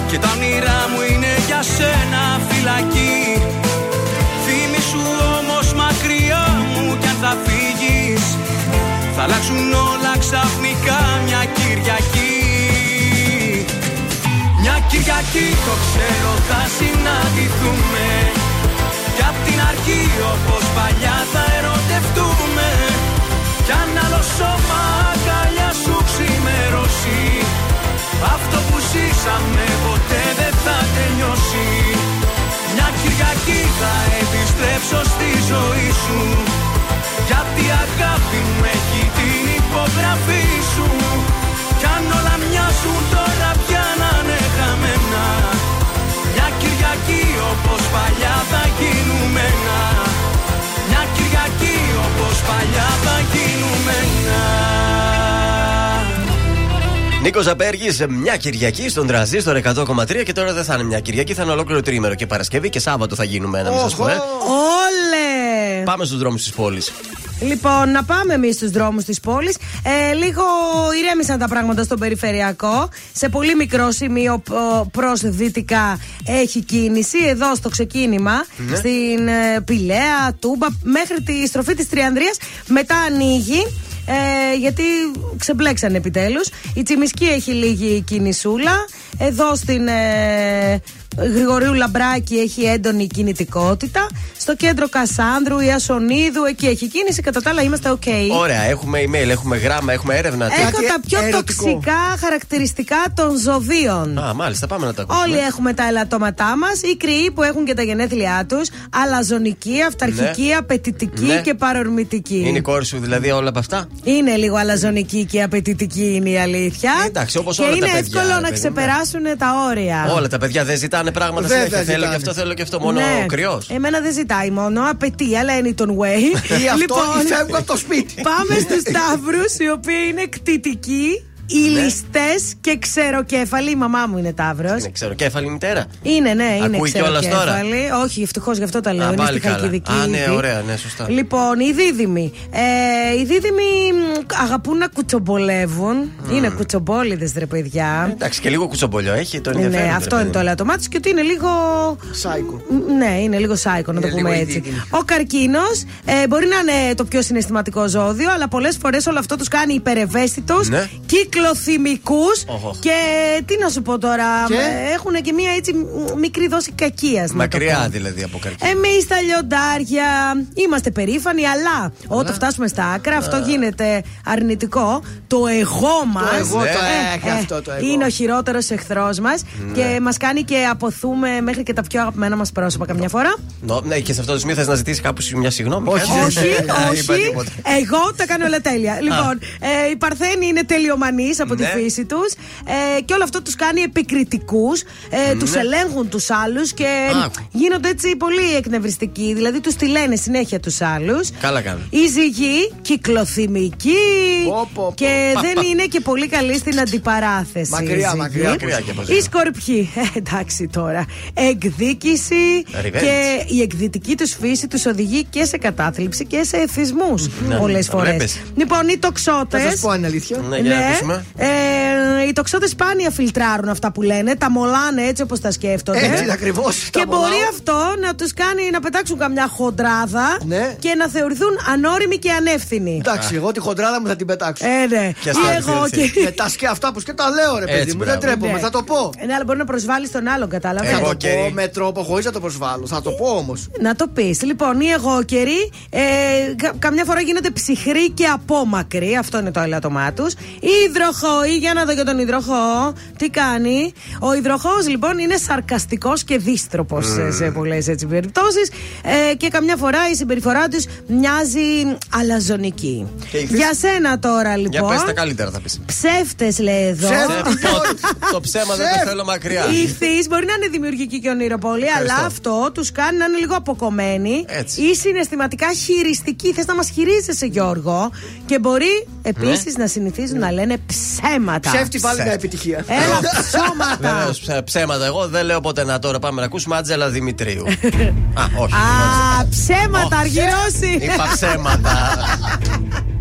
Και τα όνειρά μου είναι για σένα φυλακή. Θύμησου όμως μακριά μου κι αν θα φύγεις Θα αλλάξουν όλα ξαφνικά μια Κυριακή. Μια Κυριακή το ξέρω θα συναντηθούμε. Κι απ' την αρχή όπως παλιά θα ερωτευτούμε. Κι αν άλλο σώμα αγκαλιά σου ξημερώσει Αυτό που ζήσαμε ποτέ δεν θα τελειώσει. Μια Κυριακή θα επιστρέψω στη ζωή σου Γιατί η αγάπη μου έχει την υπογραφή σου Κι αν όλα μοιάζουν τώρα πια να είναι χαμένα Μια Κυριακή όπως παλιά θα γίνουμε ένα Μια Κυριακή όπως παλιά θα γίνουμε ένα Νίκος Ζαπέργη, μια Κυριακή στον τραζίστορ 100,3 και τώρα δεν θα είναι μια Κυριακή, θα είναι ολόκληρο τρίμερο. Και Παρασκευή και Σάββατο θα γίνουμε, να μην σα πω. ε. Όλες! Πάμε στους δρόμους της πόλης. Λοιπόν, να πάμε εμείς στους δρόμους της πόλης. Ε, λίγο ηρέμησαν τα πράγματα στον περιφερειακό. Σε πολύ μικρό σημείο προς δυτικά έχει κίνηση. Εδώ στο ξεκίνημα, Ναι. στην ε, Πηλαία, Τούμπα, μέχρι τη στροφή της Τριανδρίας. Μετά ανοίγει. Ε, γιατί ξεμπλέξαν επιτέλους Η Τσιμισκή έχει λίγη κινησούλα Εδώ στην ε, Γρηγορίου Λαμπράκη έχει έντονη κινητικότητα Στο κέντρο Κασάνδρου, Ιασονίδου Εκεί έχει κίνηση Κατά τα άλλα είμαστε ok Ωραία, έχουμε email, έχουμε γράμμα, έχουμε έρευνα. Τι- Έχω τα πιο ερωτικό. τοξικά χαρακτηριστικά των ζωδίων Α, μάλιστα, πάμε να τα ακούσουμε. Όλοι έχουμε τα ελαττώματά μας. Οι κρυοί που έχουν και τα γενέθλιά τους. Αλαζονική, αυταρχική, Ναι. απαιτητική Ναι. και παρορμητική. Είναι η κόρη σου δηλαδή όλα από αυτά; Είναι λίγο αλαζονική και απαιτητική είναι η αλήθεια. Ε, εντάξει, όπως και όλα τα είναι παιδιά, εύκολο ρε να παιδί μου, ξεπεράσουν τα όρια. Όλα τα παιδιά δεν ζητάνε πράγματα Βέβαια συνέχεια. Θέλω ζητάνε. και αυτό, θέλω και αυτό. Μόνο Ναι. ο κρυός. Εμένα δεν ζητάει μόνο, απαιτεί, αλλά είναι τον way. Ή αυτό ή φεύγω από το σπίτι. Πάμε στους Ταύρου, οι οποίοι είναι κτητικοί, ηλιστές και ξεροκέφαλοι. Η μαμά μου είναι Ταύρος. Είναι ξεροκέφαλη μητέρα. Είναι, ναι, είναι Ακούει κιόλας τώρα; ξεροκέφαλη. Όχι, ευτυχώς γι' αυτό τα λέω. Α, είναι πάλι στη καλά. Χαλκιδική. Α, ναι, ήδη. ωραία, ναι, σωστά. Λοιπόν, οι δίδυμοι. Ε, οι δίδυμοι μ, αγαπούν να κουτσομπολεύουν. Είναι κουτσομπόλιδες, ρε παιδιά. Εντάξει, και λίγο κουτσομπολιό έχει το Ναι, ενδιαφέρον. ρε αυτό παιδί είναι το μου. ελαττωμά του και ότι είναι λίγο. Σάικο. Μ, Ναι, είναι λίγο σάικο, να το Είναι πούμε λίγο έτσι. ειδίκη. Ο καρκίνος ε, μπορεί να είναι το πιο συναισθηματικό ζώδιο, αλλά πολλές φορές όλο αυτό τους κάνει υπερευαίσθητου, Ναι. Κυκλοθυμικούς Οχ. και τι να σου πω τώρα, Και; ε, έχουν και μία έτσι μ, μικρή δόση κακίας. Μακριά δηλαδή από καρκίνο. Εμεί τα λιοντάρια είμαστε περήφανοι, αλλά όταν φτάσουμε στα άκρα, αυτό γίνεται αρνητικό. Το εγώ μας. Το εγώ το έχει αυτό το εγώ. Είναι ο χειρότερος εχθρός μας και μας κάνει και αποθούμε μέχρι και τα πιο αγαπημένα μας πρόσωπα καμιά φορά. Νο- Ναι, και σε αυτό το σημείο θες να ζητήσεις κάπου μια συγγνώμη. Όχι, κάτι; όχι, *laughs* Δεν είπα όχι. τίποτα. Εγώ τα κάνω όλα τέλεια. Λοιπόν, ε, οι Παρθένοι είναι τελειομανεί από τη Ναι. φύση τους ε, και όλο αυτό τους κάνει επικριτικούς. Ε, Τους ελέγχουν τους άλλους και Α. γίνονται έτσι πολύ εκνευριστικοί. Δηλαδή τους τη λένε συνέχεια τους άλλους. Καλά κάνουν. Η ζυγή, κυκλοθυμική Πω, πω, πω. και δεν είναι και πολύ καλή στην αντιπαράθεση. Μακριά, η ζυγή. μακριά, μακριά και από Οι ζυγή. σκορπιοί, ε, εντάξει τώρα. Εκδίκηση Revenge. και η εκδυτική τους φύση τους οδηγεί και σε κατάθλιψη και σε εθισμούς Ναι. πολλές φορές. Βλέπεις. Λοιπόν, οι Θα τοξότε. σας πω την αλήθεια. Ναι, για να ακούσουμε. ε, οι τοξότες σπάνια φιλτράρουν αυτά που λένε, τα μολάνε έτσι όπως τα σκέφτονται. Έτσι ακριβώς. Και μπορεί αυτό να τους κάνει να πετάξουν καμιά χοντράδα Ναι. και να θεωρηθούν ανώριμοι και ανεύθυνοι. Εντάξει, εγώ τη χοντράδα μου θα την πετάξω. Ε, ναι. Και Ή στα εγώ ευθύνη. και. Με τα σκέφτα αυτά που και τα λέω, ρε παιδί Έτσι, μου. μπράβο. Δεν τρέπομαι, Ναι. θα το πω. Ε, Ναι, αλλά μπορεί να προσβάλλεις τον άλλον, κατάλαβες. Θα Εγώ το και- πω με τρόπο χωρίς να το προσβάλλω. Θα το πω όμως. Να το πεις. Λοιπόν, οι εγώκεροι ε, κα- καμιά φορά γίνονται ψυχροί και απόμακροι. Αυτό είναι το ελάττωμά τους. Οι υδροχόοι, για να δω για τον υδροχό. Τι κάνει. Ο υδροχός λοιπόν είναι σαρκαστικός και δύστροπος σε πολλές περιπτώσεις. Ε, και καμιά φορά η συμπεριφορά τους μοιάζει αλαζονική. Και η φύση- Για σένα τώρα Για λοιπόν. πες τα καλύτερα θα πεις. Ψεύτες λέει εδώ. Το ψέμα δεν το θέλω μακριά. Οι ηχθείς μπορεί να είναι δημιουργικοί και ονειροπόλοι, αλλά Ευχαριστώ. αυτό τους κάνει να είναι λίγο αποκομμένοι Έτσι. ή συναισθηματικά χειριστικοί. Θες να μας χειρίζεσαι, Γιώργο. Και μπορεί επίσης Ναι. να συνηθίζουν να λένε ψέματα. Ψεύτη πάλι Ψεύτη. μια επιτυχία. Έλα, *laughs* ψώματα. Βεβαίως, ψέματα. Εγώ δεν λέω ποτέ να τώρα πάμε να ακούσουμε Άτζελα Δημητρίου. *laughs* Α, όχι. Α, ψέματα, αργυρώσει. Είπα ψέματα. *laughs*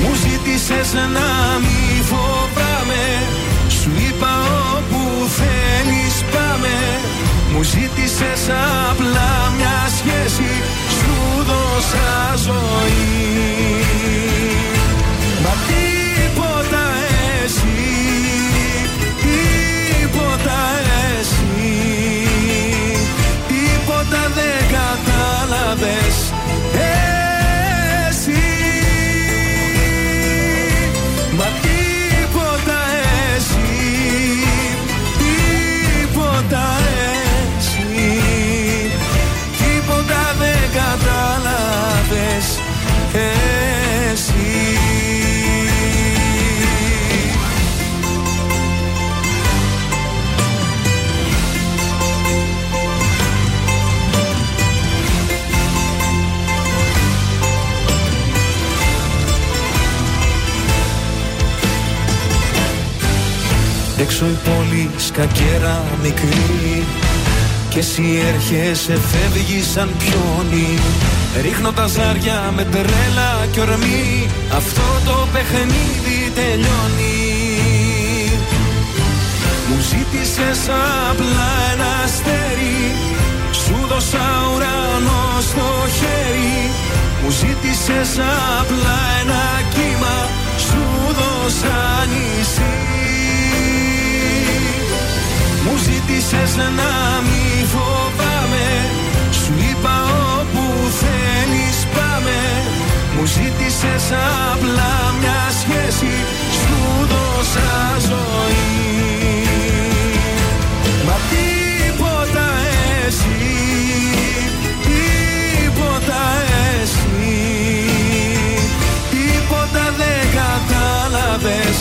Μου ζήτησες να μη φοβάμαι. Σου είπα όπου θέλεις πάμε. Μου ζήτησες απλά μια σχέση. Σου δώσα ζωή. Μα τίποτα εσύ Τίποτα εσύ Τίποτα δεν κατάλαβες Έξω η πόλη σκακέρα μικρή. Και εσύ έρχεσαι φεύγει σαν πιόνι. Ρίχνω τα ζάρια με τρέλα και ορμή. Αυτό το παιχνίδι τελειώνει. Μου ζήτησες απλά ένα αστέρι. Σου δώσα ουρανό στο χέρι. Μου ζήτησες απλά ένα κύμα. Σου δώσα νησί μου ζήτησες να μη φοβάμαι. Σου είπα όπου θέλεις πάμε. Μου ζήτησες απλά μια σχέση. Σου δώσα ζωή. Μα τίποτα εσύ Τίποτα εσύ Τίποτα δεν κατάλαβες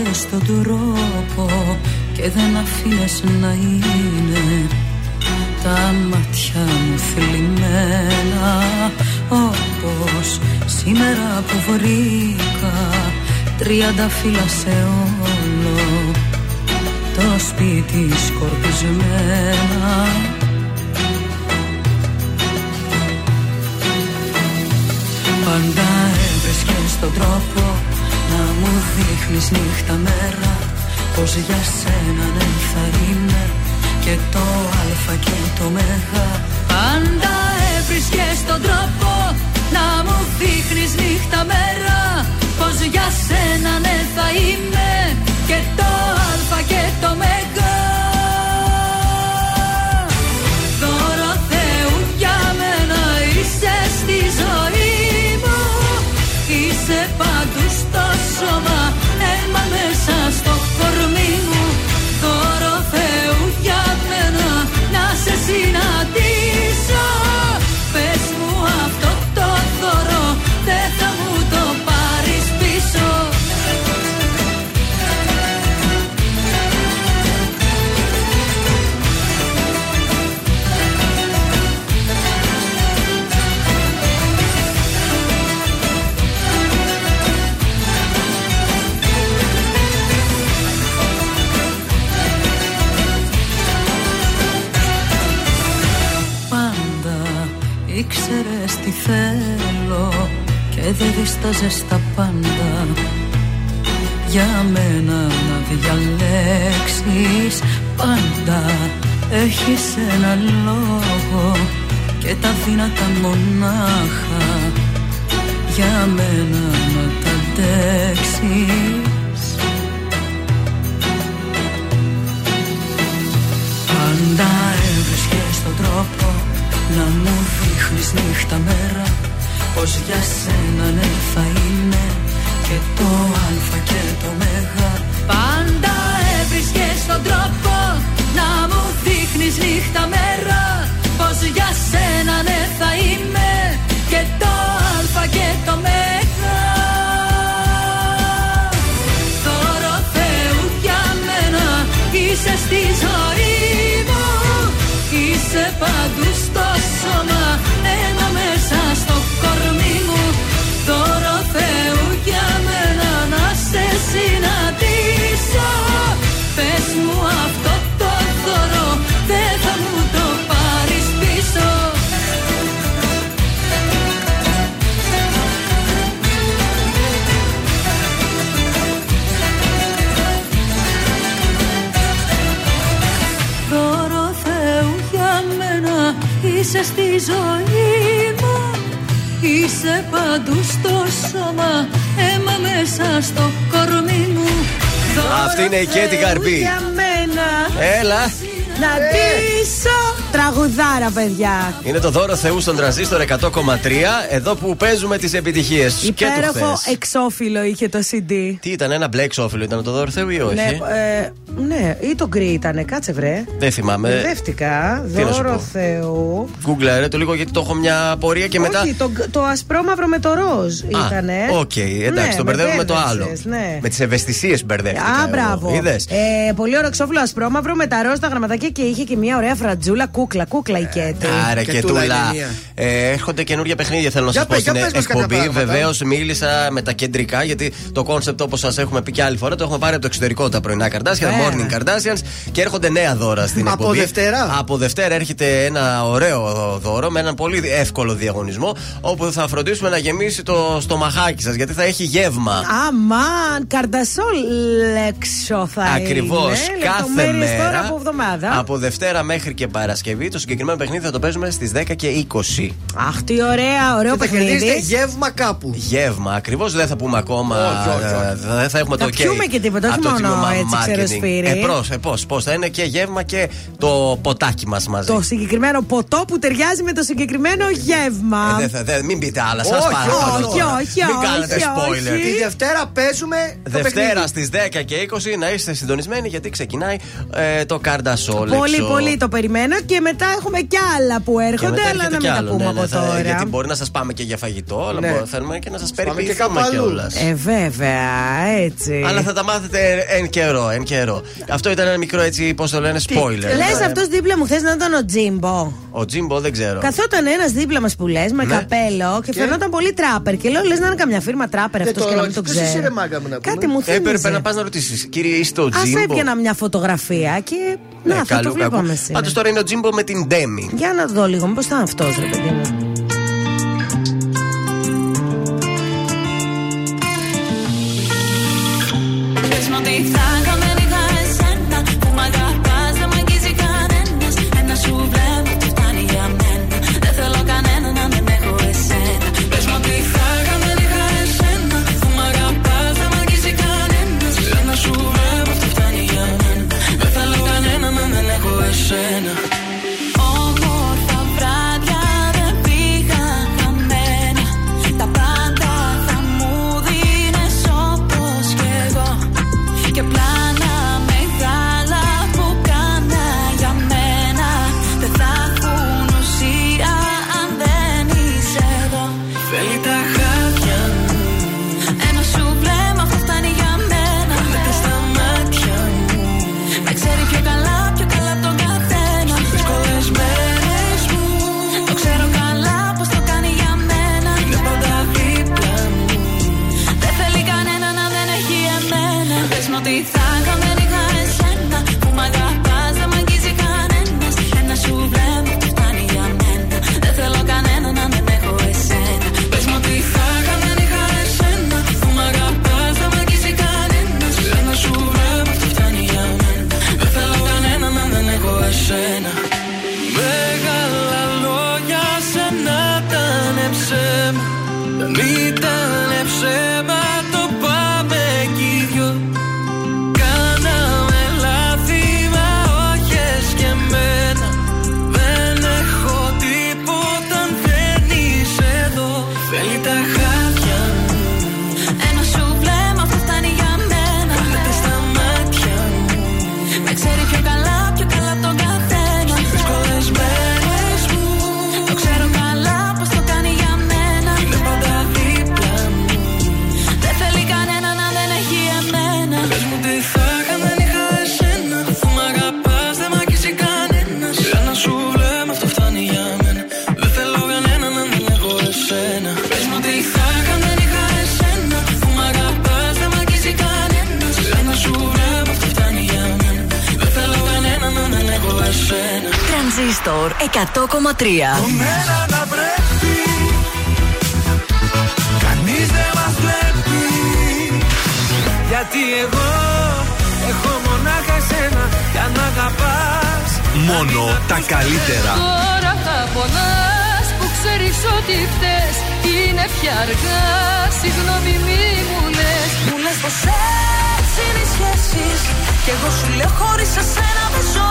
έβρισκες τον τρόπο και δεν αφήνες να είναι. Τα μάτια μου θλιμμένα όπως σήμερα που βρήκα τριάντα φύλλα σε όλο το σπίτι σκορπισμένα. Πάντα έβρισκες τον τρόπο να μου δείχνεις νύχτα μέρα Πως για σένα ναι θα είμαι και το α και το μέγα. Πάντα έβρισκες τον τρόπο να μου δείχνεις νύχτα μέρα Πως για σένα ναι θα είμαι και το α και το μέγα σώμα, αίμα μέσα και δεν δίσταζες τα πάντα. Για μένα να διαλέξεις. Πάντα έχεις ένα λόγο και τα δυνατά μονάχα. Για μένα να τα αντέξεις. Πάντα έβρισκες τον τρόπο να μου δείχνεις νύχτα μέρα Πως για σένα ναι θα είναι και το α και το μέγα. Πάντα έβρισκες τον τρόπο να μου δείχνεις νύχτα μέρα Πως για σένα ναι θα είμαι και το α και το μέγα. Τώρα Θεού για μένα είσαι στη ζωή μου Είσαι παντού στο σώμα Τώρα Θεού για μένα να σε συναντήσω. Πες μου αυτό το δώρο δεν θα μου το πάρεις πίσω. Δώρο Θεού για μένα είσαι στη ζωή μου Είσαι παντού στο σώμα, αίμα μέσα στο κορμί μου Δώρο Αυτή είναι η Κέτι Θεού Καρπή. Για μένα Έλα. Να ντύσω Τραγουδάρα παιδιά Είναι το δώρο Θεού στον τρανζίστορ 100,3. Εδώ που παίζουμε τις επιτυχίες. Και του Υπέροχο χθες. εξώφυλλο είχε το CD Τι ήταν, ένα μπλε εξώφυλλο ήταν το δώρο Θεού ή όχι; Ναι, ε, ναι, ή το γκρι ήταν, κάτσε βρε. Δεν θυμάμαι. Μπερδεύτηκα. τι να σου Δώρο πω. Θεού. Google το λίγο γιατί το έχω μια απορία και μετά. Όχι, το, το ασπρόμαυρο με το ροζ Α, ήτανε. Οκ, εντάξει, Ναι, το μπερδεύουμε με το άλλο. μπέρδεψες, Ναι. Με τις ευαισθησίες μπερδεύτηκα. Α, εγώ. μπράβο. Είδες; Ε, πολύ ωραίο εξώφυλλο ασπρόμαυρο με τα ροζ τα γραμματάκια και είχε και μια ωραία φρατζούλα κούκλα. Κούκλα η Κέτη. Άρα και τούλα τούλα. είναι μία. Ε, έρχονται καινούργια παιχνίδια, θέλω να Για σας πω πες, για στην πες μας κάποια εκπομπή. πράγματα. Βεβαίως μίλησα με τα κεντρικά, γιατί το concept όπως σας έχουμε πει και άλλη φορά το έχουμε πάρει από το εξωτερικό τα Πρωινά Καρντάσια, τα Βέβαια. Morning Kardashians και έρχονται νέα δώρα στην Από εκπομπή. Δευτέρα; Από Δευτέρα έρχεται ένα ωραίο δώρο με έναν πολύ εύκολο διαγωνισμό όπου θα φροντίσουμε να γεμίσει το στομαχάκι σας γιατί θα έχει γεύμα. Αμάν, καρντασόλ λέξο θα Ακριβώς. είναι. Κάθε Λεπτομέρειες μέρα. τώρα από εβδομάδα. Από Δευτέρα μέχρι και Παρασκευή. Το συγκεκριμένο παιχνίδι θα το παίζουμε στις 10 και 20. Αχ, τι ωραία, ωραίο Και θα κερδίσετε παιχνίδι. γεύμα κάπου. Γεύμα, ακριβώς δεν θα πούμε ακόμα. Όχι, όχι, όχι. ε, Δεν θα έχουμε Θα το πιούμε και τίποτα, όχι από το μόνο τμήμα έτσι, marketing. ξεροσφύρι. Ε, πώς, ε, πώς, πώς, θα είναι και γεύμα και το ποτάκι μας μαζί. Το συγκεκριμένο ποτό που ταιριάζει με το συγκεκριμένο γεύμα. Ε, δεν θα- δεν- μην πείτε άλλα, σας Όχι, παρακαλώ. όχι, όχι, Μην όχι, κάνετε όχι. spoiler. Τη Δευτέρα παίζουμε. το Δευτέρα παιχνίδι. στις 10 και 20 να είστε συντονισμένοι γιατί ξεκινάει ε, το Κάρντασόλ. Πολύ, πολύ το περιμένω και μετά έχουμε κι άλλα που έρχονται, αλλά να μην τα πούμε από τώρα. ναι, Γιατί μπορεί να σας πάμε και για φαγητό, αλλά Ναι. μπορεί- θέλουμε και να σας Πάμε και περιποιηθούμε κάπου αλλού. κιόλας. Ε, βέβαια, έτσι. Αλλά θα τα μάθετε εν καιρό, εν καιρό. Αυτό ήταν ένα μικρό έτσι, πώς το λένε, spoiler. Λες αυτός δίπλα μου θες να ήταν ο Τζίμπο. Ο Τζίμπο δεν ξέρω. Καθόταν ένας δίπλα μας που λες με Ναι. καπέλο και, φαινόταν πολύ τράπερ. Και λέω λες να είναι καμιά φίρμα τράπερ Δεν αυτός το και να μην το ρώτησες, εσύ, ξέρω. ρε μάγκα μου, να πούμε. Κάτι μου Έπρεπε θύμιζε. να πας να ρωτήσεις, κύριε, είστε ο Α Τζίμπο; έβγαινα μια φωτογραφία και. Ναι, να, θα το βλέπαμε σήμερα. Πάντως τώρα είναι ο Τζίμπο με την Ντέμι. Για να δω λίγο, μήπως ήταν αυτός, ρε παιδί μου. Να πρέπει Κανείς δεν μας βλέπει. Γιατί εγώ έχω μονάχα εσένα Για να αγαπάς. Μόνο τα καλύτερα. Τώρα θα πονάς που ξέρεις ότι φταίς. Είναι πια αργά, συγγνώμη μη μου λες. Μου λες πως έτσι είναι οι σχέσεις. Κι εγώ σου λέω χωρίς εσένα δεν ζω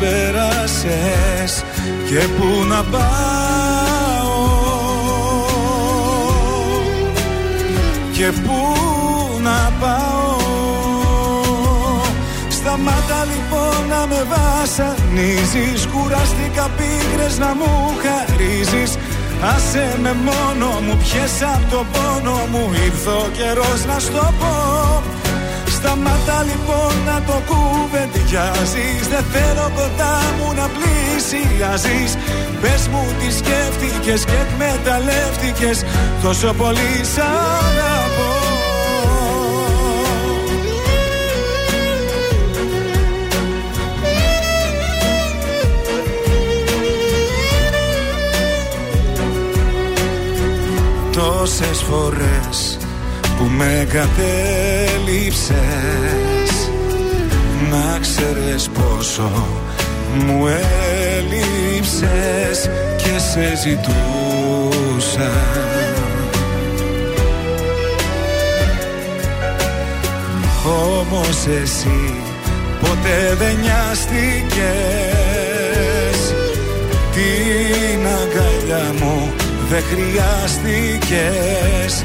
Απλά προσπέρασες Και πού να πάω. Και πού να πάω. Σταμάτα λοιπόν να με βασανίζεις Κουράστηκα πίκρες να μου χαρίζεις. Άσε με μόνο μου, πιες απ' το πόνο μου Ήρθε ο καιρός να στο πω Σταμάτα λοιπόν να το κουβεντιάζεις Δεν θέλω κοντά μου να πλησιάζεις Πες μου τι σκέφτηκες και εκμεταλλεύτηκες. Τόσο πολύ σ' αγαπώ. Τόσες φορές που με κατέληψες Να ξέρεις πόσο μου έλειψες και σε ζητούσα. Όμως εσύ ποτέ δεν νοιάστηκες. Την αγκαλιά μου δεν χρειάστηκες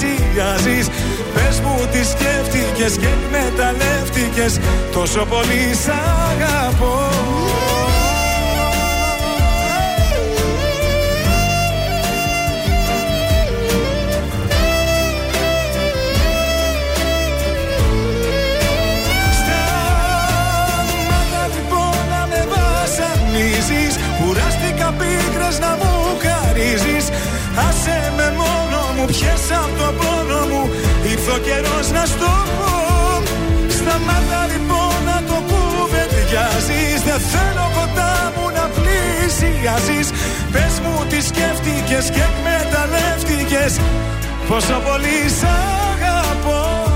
πλησιάζεις Πες μου τι σκέφτηκες και εκμεταλλεύτηκες Τόσο πολύ σ' αγαπώ μόνο μου πιες απ' το πόνο μου. Ήρθε ο καιρός να στο πω. Σταμάτα λοιπόν να το κουβεντιάζεις Δεν θέλω κοντά μου να πλησιάζεις. Πες μου τι σκέφτηκες και εκμεταλλεύτηκες. Πόσο πολύ σ' αγαπώ.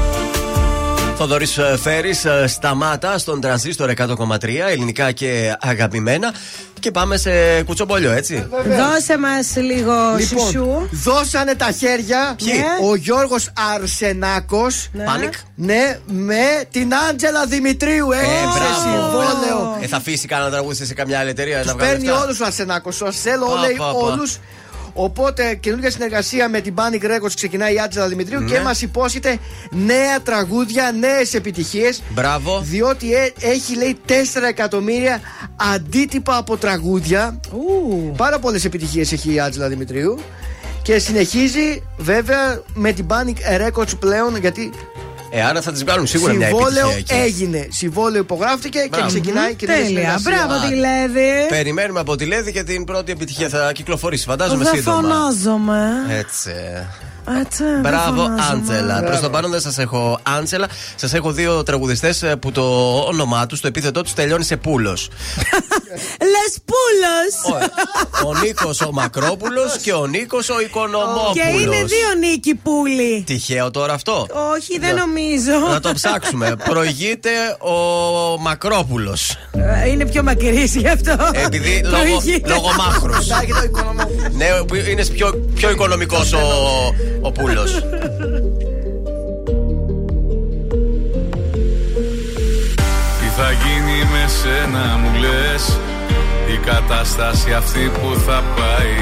Θοδωρής Φέρης, σταμάτα στον τρανζίστορ 100,3 ελληνικά και αγαπημένα. Και πάμε σε κουτσομπολιό, έτσι. Δώσε μας λίγο Λοιπόν, σουσού. δώσανε τα χέρια Ποιοι; ο Γιώργος Αρσενάκος. Πάνικ. Ναι, με την Άντζελα Δημητρίου. Ε, Έχει μπράβο. συμβόλαιο. Ε, θα αφήσει κανένα τραγούδι σε καμιά άλλη εταιρεία να Του βγάλει παίρνει λεφτά. όλους ο Αρσενάκος. Ο Αρσέλο Πα, λέει πα, πα. όλους. Οπότε καινούργια συνεργασία με την Panic Records ξεκινάει η Άντζελα Δημητρίου Ναι. και μας υπόσχεται νέα τραγούδια, νέες επιτυχίες. Μπράβο. Διότι ε- έχει λέει 4 εκατομμύρια αντίτυπα από τραγούδια. Πάρα πολλές επιτυχίες έχει η Άντζελα Δημητρίου. Και συνεχίζει βέβαια με την Panic Records πλέον γιατί Ε, άρα θα τη βγάλουν σίγουρα μια Συμβόλαιο επιτυχία εκεί. έγινε. Συμβόλαιο υπογράφτηκε και Μπράβο. ξεκινάει και νέα Τέλεια. συνεργασία. Μπράβο τη Λέδη. Περιμένουμε από τη Λέδη και την πρώτη επιτυχία θα κυκλοφορήσει. Φαντάζομαι Δεν σύντομα. φωνάζομαι. Έτσι. Έτσι, δεν Μπράβο, φωνάζομαι. Άντζελα. Προς το παρόν δεν σας έχω Άντζελα. Σας έχω δύο τραγουδιστές που το όνομά τους, το επίθετό τους τελειώνει σε πούλος. *laughs* Λες πούλος. ο Νίκος ο Μακρόπουλος και ο Νίκος ο Οικονομόπουλος. Και είναι δύο νίκη πουλί. Τυχαίο τώρα αυτό; Όχι, δεν νομίζω. Να το ψάξουμε. Προηγείται ο Μακρόπουλος. Ε, Είναι πιο μακρύς γι' αυτό. Επειδή λόγω, Προηγείται. λόγω μάχρου. ναι, είναι πιο, πιο οικονομικός ο, ο Πούλο. Τι θα γίνει με σένα μου λες; Η κατάσταση αυτή που θα πάει.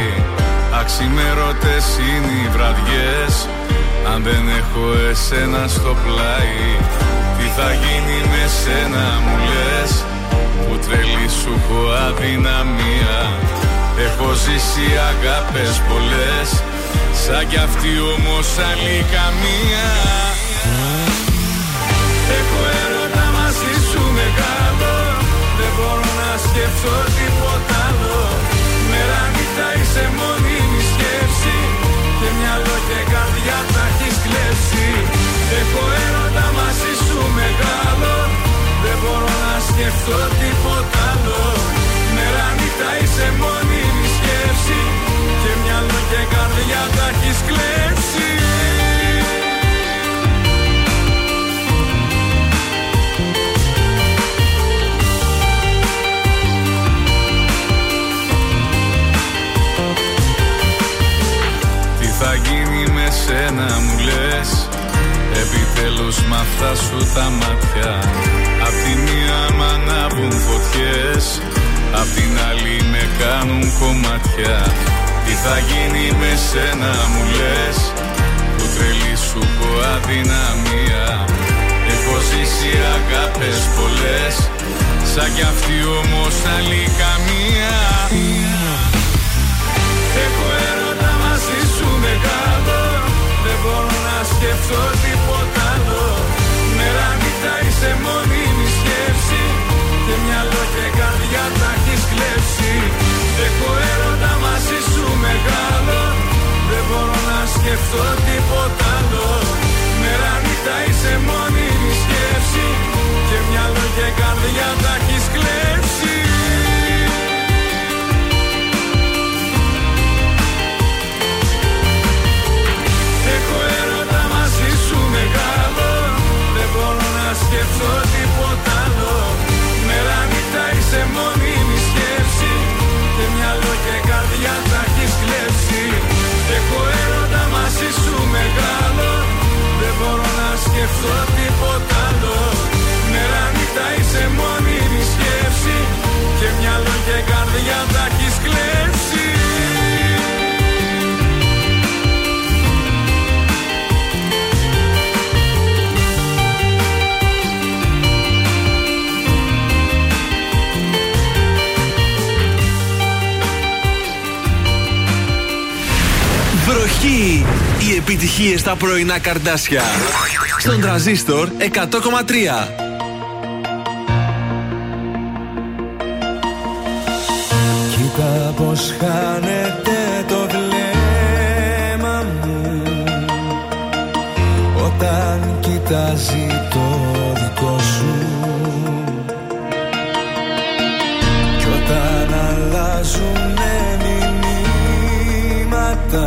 Αξιμέρωτες είναι οι βραδιές. Αν δεν έχω εσένα στο πλάι Τι θα γίνει με σένα μου λες; Που τρελή σου έχω αδυναμία. Έχω ζήσει αγάπες πολλές Σαν κι αυτή όμως άλλη καμία. Έχω έρωτα μαζί σου μεγάλο Δεν μπορώ να σκεφτώ τίποτα άλλο. Μέρα νύχτα είσαι μόνιμη σκέψη. Και μυαλό και καρδιά τα έχεις κλέψει. Έχω έρωτα μαζί σου μεγάλο Δεν μπορώ να σκεφτώ τίποτα άλλο. Μέρα νύχτα είσαι μόνιμη σκέψη Και μυαλό και καρδιά τα έχεις κλέψει. Τι θα γίνει με σένα μου λες; Επιτέλους μ' αυτά σου τα μάτια. Απ' τη μία μ' ανάβουν φωτιές Απ' την άλλη με κάνουν κομμάτια Τι θα γίνει με σένα μου λες. Που τρελή σου έχω αδυναμία. Έχω ζήσει αγάπες πολλές. Σαν κι αυτή όμως άλλη καμία. Έχω έρωτα μαζί σου μεγάλο. Δεν μπορώ να σκεφτώ τίποτα άλλο. Μέρα νύχτα είσαι μόνιμη σκέψη Και μυαλό και καρδιά τα έχεις κλέψει. Έχω έρωτα μαζί σου μεγάλο. Δεν μπορώ να σκεφτώ τίποτα άλλο. Μέρα νύχτα είσαι μόνιμη σκέψη. Και μυαλό και καρδιά τα έχεις κλέψει. Έχω έρωτα μαζί σου μεγάλο. Δεν μπορώ να σκεφτώ Οι επιτυχίες στα πρωινά καρδάσια. Στον τραζίστορ 100,3. Κοίτα πως χάνεται το βλέμμα μου Όταν κοιτάζει το δικό σου Κι όταν αλλάζουνε μηνύματα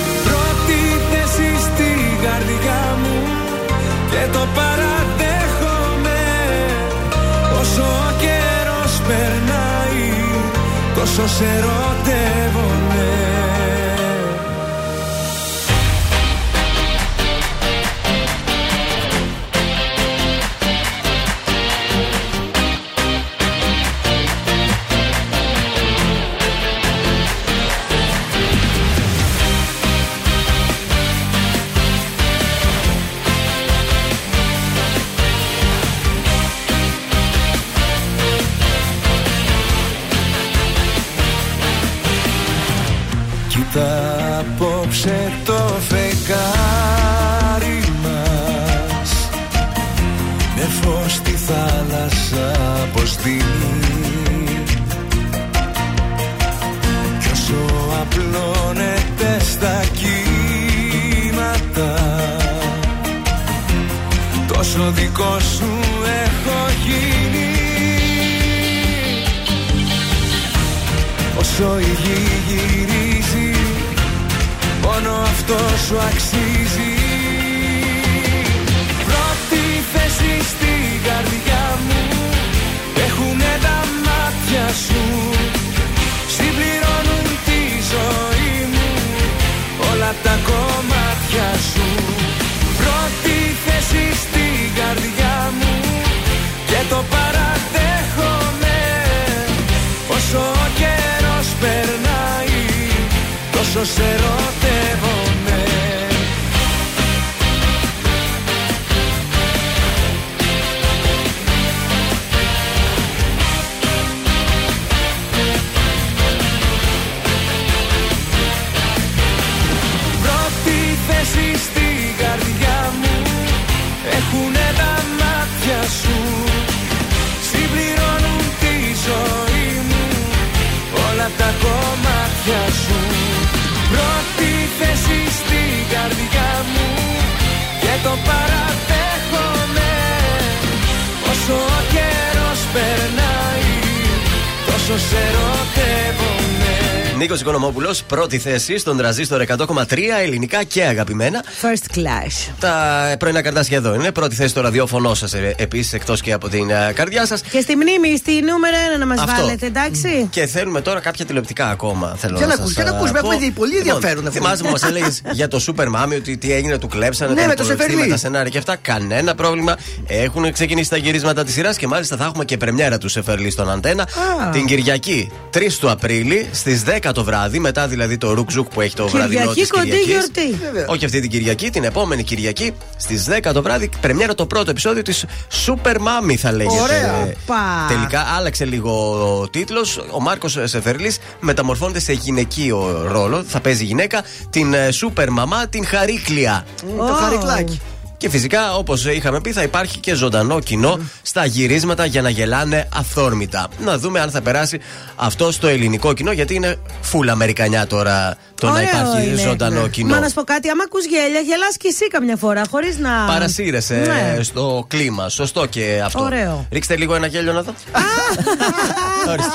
Και το παραδέχομαι. Όσο ο καιρός περνάει Τόσο σε ερωτεύομαι πρώτη θέση στον τραζίστορ 100,3 ελληνικά και αγαπημένα. First class. Τα πρωινά καρτάσια εδώ είναι. Πρώτη θέση στο ραδιόφωνο σας επίσης, εκτός και από την ε, καρδιά σας. Και στη μνήμη, στη νούμερο 1 να μας Αυτό. βάλετε, εντάξει; Και θέλουμε τώρα κάποια τηλεοπτικά ακόμα. Θέλω Για να σας, ακούς, για να α, ακούς, με πω. έχουμε δει πολύ Λοιπόν, ενδιαφέρον αυτό. Θυμάσαι που μας έλεγες *laughs* για το Super Mami ότι τι έγινε, του κλέψανε. Ναι, τα με το υπολογιστή, Σεφερλί. με τα σενάρια και αυτά. Κανένα πρόβλημα. Έχουν ξεκινήσει τα γυρίσματα της σειράς και μάλιστα θα έχουμε και πρεμιέρα του Σεφερλί στον Αντένα. Α. Την Κυριακή 3 του Απρίλη στις 10 το βράδυ, μετά δηλαδή το Ρουκζουκ που έχει το βραδινό Κυριακή της κοντή Κυριακής. γιορτή. Όχι αυτή την Κυριακή, την επόμενη Κυριακή στις 10 το βράδυ, πρεμιέρα το πρώτο επεισόδιο της Super Mami θα λέγεται. Ωραία. Πα. Τελικά άλλαξε λίγο ο τίτλος. Ο Μάρκος Σεφερλής μεταμορφώνεται σε γυναικείο ρόλο. Θα παίζει γυναίκα την ε, Super Μαμά, την Χαρίκλια. Το χαρικλάκι. Και φυσικά, όπως είχαμε πει, θα υπάρχει και ζωντανό κοινό στα γυρίσματα για να γελάνε αυθόρμητα. Να δούμε αν θα περάσει αυτό στο ελληνικό κοινό, γιατί είναι φουλ Αμερικανιά τώρα το να Ωραίο υπάρχει είναι. ζωντανό Ναι. κοινό. Μα να σου πω κάτι, άμα ακούς γέλια, γελάς και εσύ καμιά φορά, χωρίς να. Παρασύρεσαι Ναι. στο κλίμα. Σωστό και αυτό. Ωραίο. Ρίξτε λίγο ένα γέλιο να δω. Ορίστε.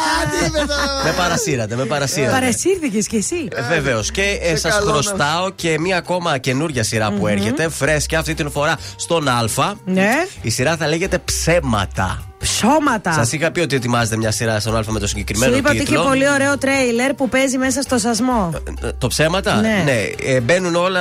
με παρασύρατε, με παρασύρατε. Παρασύρθηκε κι εσύ. Βεβαίως. Και ε, σας καλό να- χρωστάω και μία ακόμα καινούργια σειρά που έρχεται. Φρέσκια αυτή την φορά στον Α. Ναι. Η σειρά θα λέγεται Ψέματα. Ψώματα. Σας είχα πει ότι ετοιμάζετε μια σειρά στον Α με το συγκεκριμένο Σου είπα ότι τίτλο. είχε πολύ ωραίο τρέιλερ που παίζει μέσα στο σασμό. Ε, Το ψέματα, Ναι. Ε, μπαίνουν όλα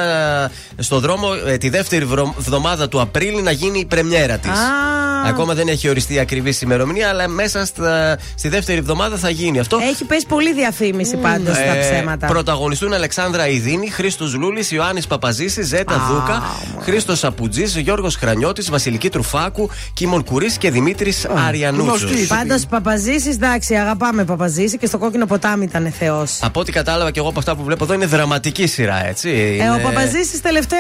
στο δρόμο ε, τη δεύτερη βρω- εβδομάδα του Απρίλη να γίνει η πρεμιέρα της. Α. Ακόμα δεν έχει οριστεί ακριβής ημερομηνία, αλλά μέσα στα, στη δεύτερη εβδομάδα θα γίνει αυτό. Έχει πέσει πολύ διαφήμιση πάντως στα Ε, ψέματα. Πρωταγωνιστούν Αλεξάνδρα Ιδίνη, Χρήστος Λούλης, Ιωάννης Παπαζήση, Ζέτα Δούκα, Χρήστος Σαπουτζής, Γιώργος Χρανιώτης, Βασιλική Τρουφάκου, Κίμων Κουρής και Δημήτρης Αριανούτσο. Πάντως Παπαζήσης, εντάξει, αγαπάμε Παπαζήση και στο κόκκινο ποτάμι ήταν Θεός. Από ό,τι κατάλαβα και εγώ από αυτά που βλέπω εδώ είναι δραματική σειρά, έτσι. Ε, ο Είναι- Παπαζήσης τελευταία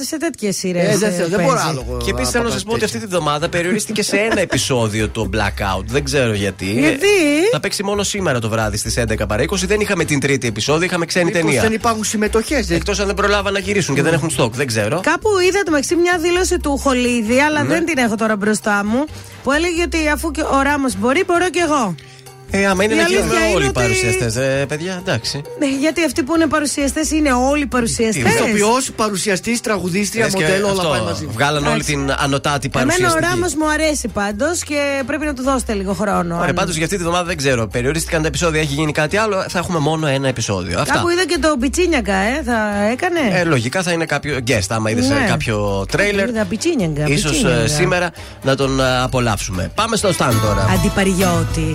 σε τέτοιες σειρές. Ε, δεν θέλω, δεν μπορώ άλλο. εγώ Και επίσης να θέλω να πάω σας πω ότι αυτή τη βδομάδα περιορίστηκε σε ένα επεισόδιο το Blackout. Δεν ξέρω γιατί. Γιατί; Ε, Θα παίξει μόνο σήμερα το βράδυ στις 11 παρά 20. Δεν είχαμε την τρίτη επεισόδιο, είχαμε ξένη Μήπως ταινία. δεν υπάρχουν συμμετοχές. Εκτός αν δεν προλάβαν να γυρίσουν και δεν έχουν στόκ. Δεν ξέρω. Κάπου είδα το μεταξύ μια δήλωση του Χολίδη, αλλά Ναι. δεν την έχω τώρα μπροστά μου. Που έλεγε ότι αφού και ο Ράμος μπορεί, μπορώ κι εγώ. Ε, άμα είναι Η να αλήθεια γίνουμε είναι όλοι οι ότι- παρουσιαστές, ε, παιδιά, εντάξει. Ναι, γιατί αυτοί που είναι παρουσιαστές είναι όλοι παρουσιαστές. Ηθοποιός, παρουσιαστής, τραγουδίστρια, Λες και μοντέλο, όλα αυτό, πάει μαζί. Βγάλαν όλη Εντάξει. την ανωτάτη Εμένα ο παρουσιαστική. Ράμος μου αρέσει πάντως και πρέπει να του δώσετε λίγο χρόνο. Ωραία, αν- πάντως για αυτή τη βδομάδα δεν ξέρω. Περιορίστηκαν τα επεισόδια, έχει γίνει κάτι άλλο. Θα έχουμε μόνο ένα επεισόδιο. Αυτά. Κάπου είδα και το Πιτσίνιακα, ε, θα έκανε; Ε, λογικά θα είναι κάποιο guest, άμα είδες Ναι. κάποιο τρέιλερ. Είδα Πιτσίνιακα. Ίσως Πιτσίνιακα. ε, σήμερα να τον ε, απολαύσουμε. Πάμε στο stand τώρα. Αντιπαριώτη.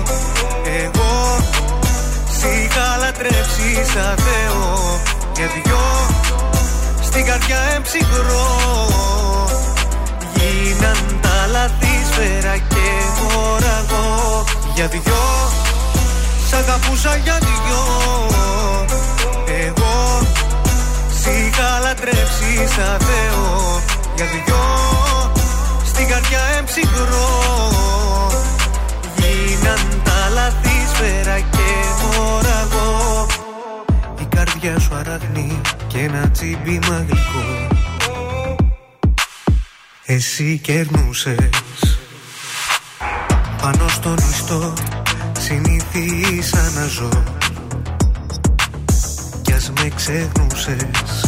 Εγώ. Σ' είχα λατρέψει σαν Θεό. Για δυο Στην καρδιά εμψυχρό. Γίναν τα λαθή σφαίρα και μοραγό Για δυο Σ' αγαπούσα για δυο. Εγώ Σ' είχα λατρέψει σαν Θεό. Για δυο Στην καρδιά εμψυχρό. Γίναν τα λαθή σφαίρα και μοραγό Η καρδιά σου αραγνεί και ένα τσίμπημα γλυκό εσύ κερνούσες. Πάνω στον ιστό συνήθισα να ζω. Κι ας με ξεχνούσες.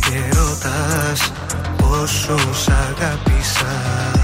Και ρωτάς πόσο σ' αγάπησα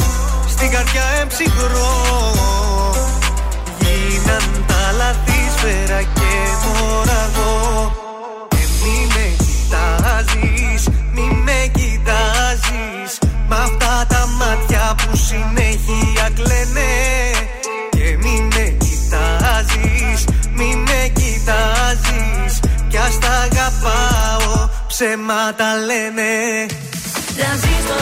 Στην καρδιά εμψυχρό. Γίναν τα λαθή σφαίρα και μοραγό. Και μη με κοιτάζεις, μη με κοιτάζεις. Μ' αυτά τα μάτια που συνέχεια κλαίνε. Και μη με κοιτάζεις, μη με κοιτάζεις. Κι ας τα αγαπάω, ψέματα λένε. Τρανζίστορ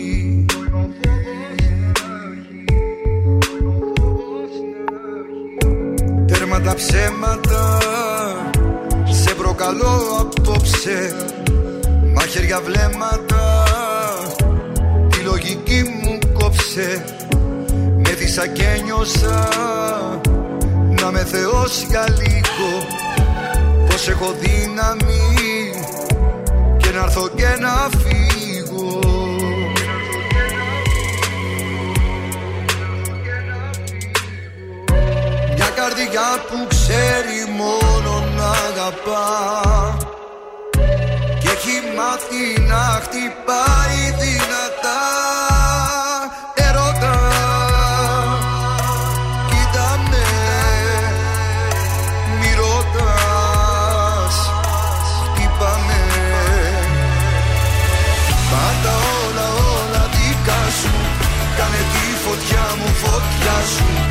Τέρμα τα ψέματα Σε προκαλώ απόψε. Μαχαίρια βλέμματα Τη λογική μου κόψε. Μέθησα και νιώσα Να με θεός για λίγο. Πως έχω δύναμη Και να έρθω και να φύγω καρδιά που ξέρει μόνο να αγαπά. Και έχει μάθει να χτυπάει δυνατά. Ερώτα Κοίτα με Μη ρωτάς Χτύπα με Πάντα όλα όλα δικά σου Κάνε τη φωτιά μου φωτιά σου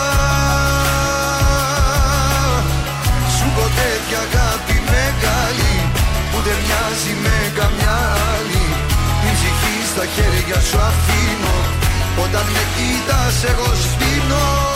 στα χέρια σου αφήνω. Όταν με κοίτας εγώ σβήνω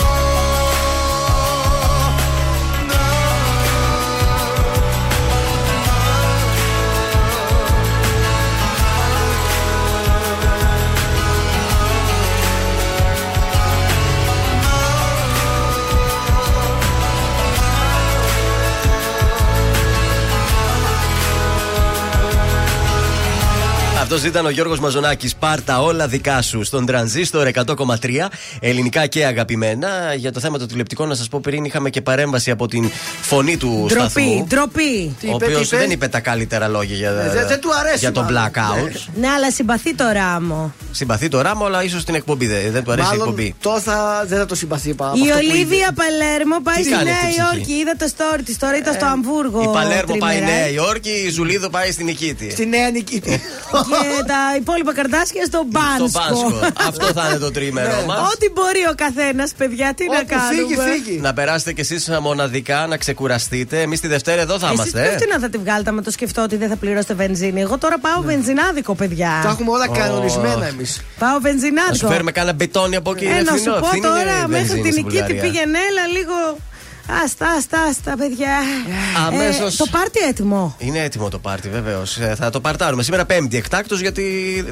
Αυτός ήταν ο Γιώργος Μαζονάκης. Πάρτα όλα δικά σου στον τρανζίστορ 100,3 ελληνικά και αγαπημένα. Για το θέμα των τηλεπτικών, να σας πω πριν είχαμε και παρέμβαση από την φωνή του Ντροπή, σταθμού. ντροπή. Ο οποίος δεν είπε τα καλύτερα λόγια για, Ε, δεν- δεν του αρέσει για τον μάλλον. blackout. Ναι, αλλά συμπαθεί το ράμο. Συμπαθεί το ράμα, αλλά ίσως την εκπομπή δεν, δεν του αρέσει η Μάλλον εκπομπή. τώρα θα- δεν θα το συμπαθεί πα- από Η αυτό που Ολίβια Παλέρμο πάει Τι στη κάνει Νέα αυτή η ψυχή; Υόρκη. Είδα το story της. Τώρα ήταν στο Αμβούργο. Η Παλέρμο πάει τριμερά. Νέα Υόρκη, η Ζουλίδο πάει στην Νικήτη. Στη Νέα Νικήτη. *laughs* Και τα υπόλοιπα καρτάσια στο Μπάνσκο. Στο Μπάνσκο. Αυτό θα είναι το τρίμερο μας. Ό,τι μπορεί ο καθένας, παιδιά, τι να κάνουμε. Να περάσετε κι εσείς μοναδικά, να ξεκουραστείτε. Εμείς τη Δευτέρα εδώ θα Εσείς είμαστε. ποιος ε. τι να θα τη βγάλετε με το σκεφτώ ότι δεν θα πληρώσετε βενζίνη. Εγώ τώρα πάω βενζινάδικο, παιδιά. Τα έχουμε όλα Ω. κανονισμένα εμείς. Πάω Να σου βενζινάδικο. φέρουμε κάνα μπετόνι από εκεί. Ε, είναι να σου φθηνό. πω Φθηνή είναι τώρα η μέχρι βενζίνη την στην Νικήτη Βουλγαρία. πήγαινε, έλα λίγο. Άστα, άστα, άστα, παιδιά. Αμέσως. Ε, το πάρτι έτοιμο. Είναι έτοιμο το πάρτι, βεβαίως. Θα το παρτάρουμε σήμερα Πέμπτη εκτάκτο γιατί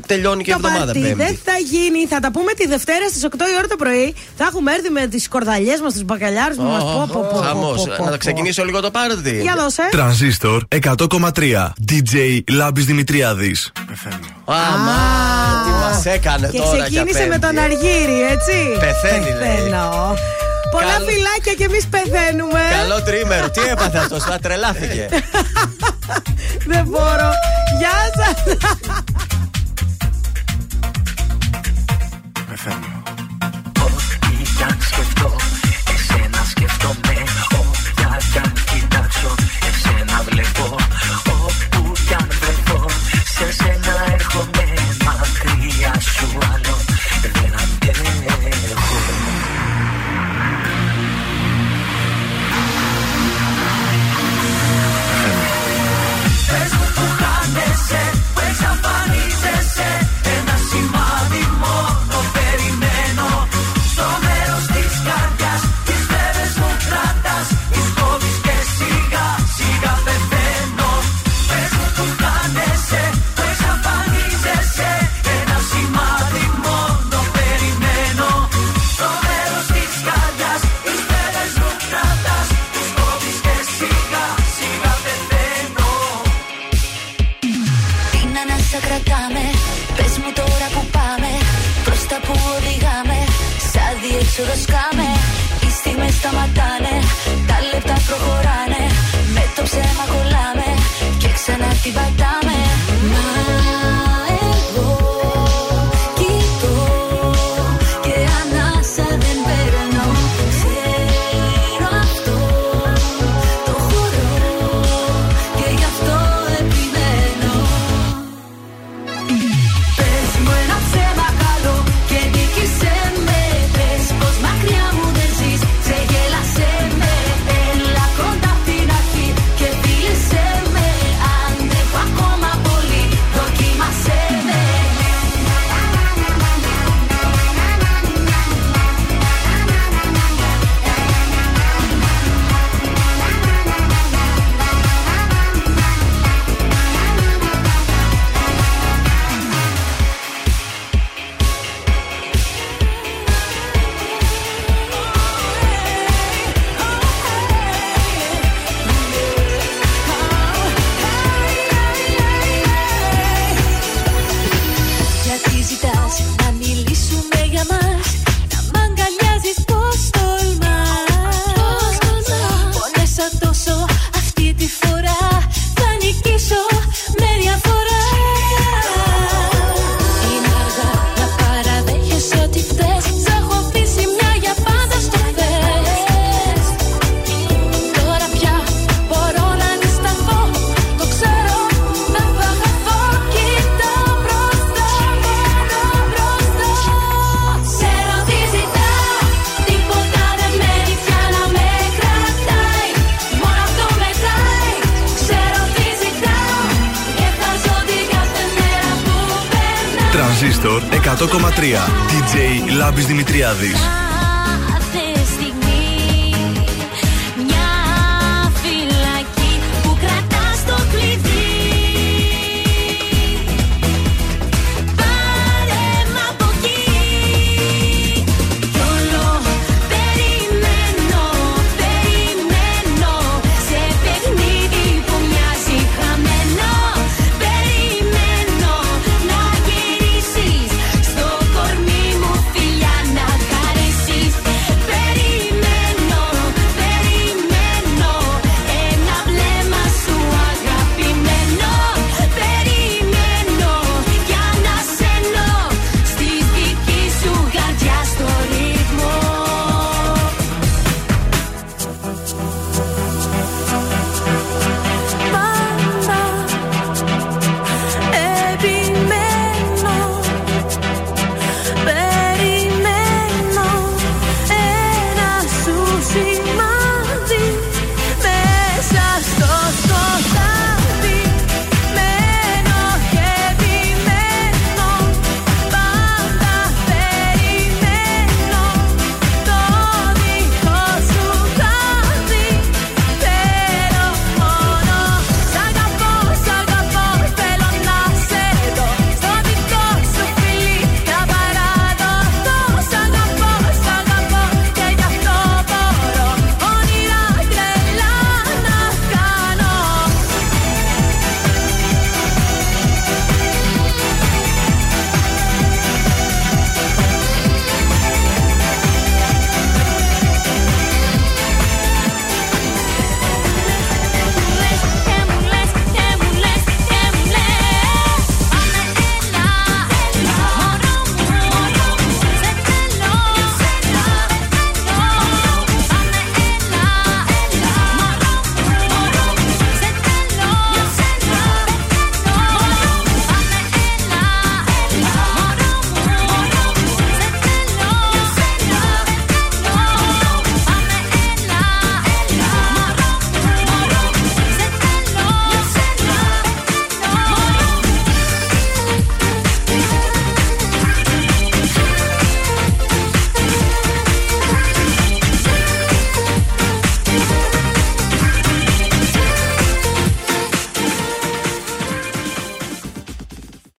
τελειώνει και η Το εβδομάδα πάρτι Πέμπτη. δεν θα γίνει. Θα τα πούμε τη Δευτέρα στις 8 η ώρα το πρωί. Θα έχουμε έρθει με τις κορδαλιές μας, τους μπακαλιάρους μας. Πω, πω, πω, Χαμός. πω, πω, Να πω. ξεκινήσω λίγο το πάρτι. Για δώσε. Τρανζίστορ 100,3. DJ Λάμπης Δημητριάδης. Αμά, τι μας έκανε Και τώρα ξεκίνησε για με τον Πέμπτη. Αργύρι, έτσι. Πεθαίνει, λέει. Πεθαίνω. Πολλά Καλ- φυλάκια και εμείς πεθαίνουμε. Καλό τρίμερο. Τι έπαθε αυτός, θα τρελάθηκε. *laughs* Δεν μπορώ. Γεια σας. Ό,τι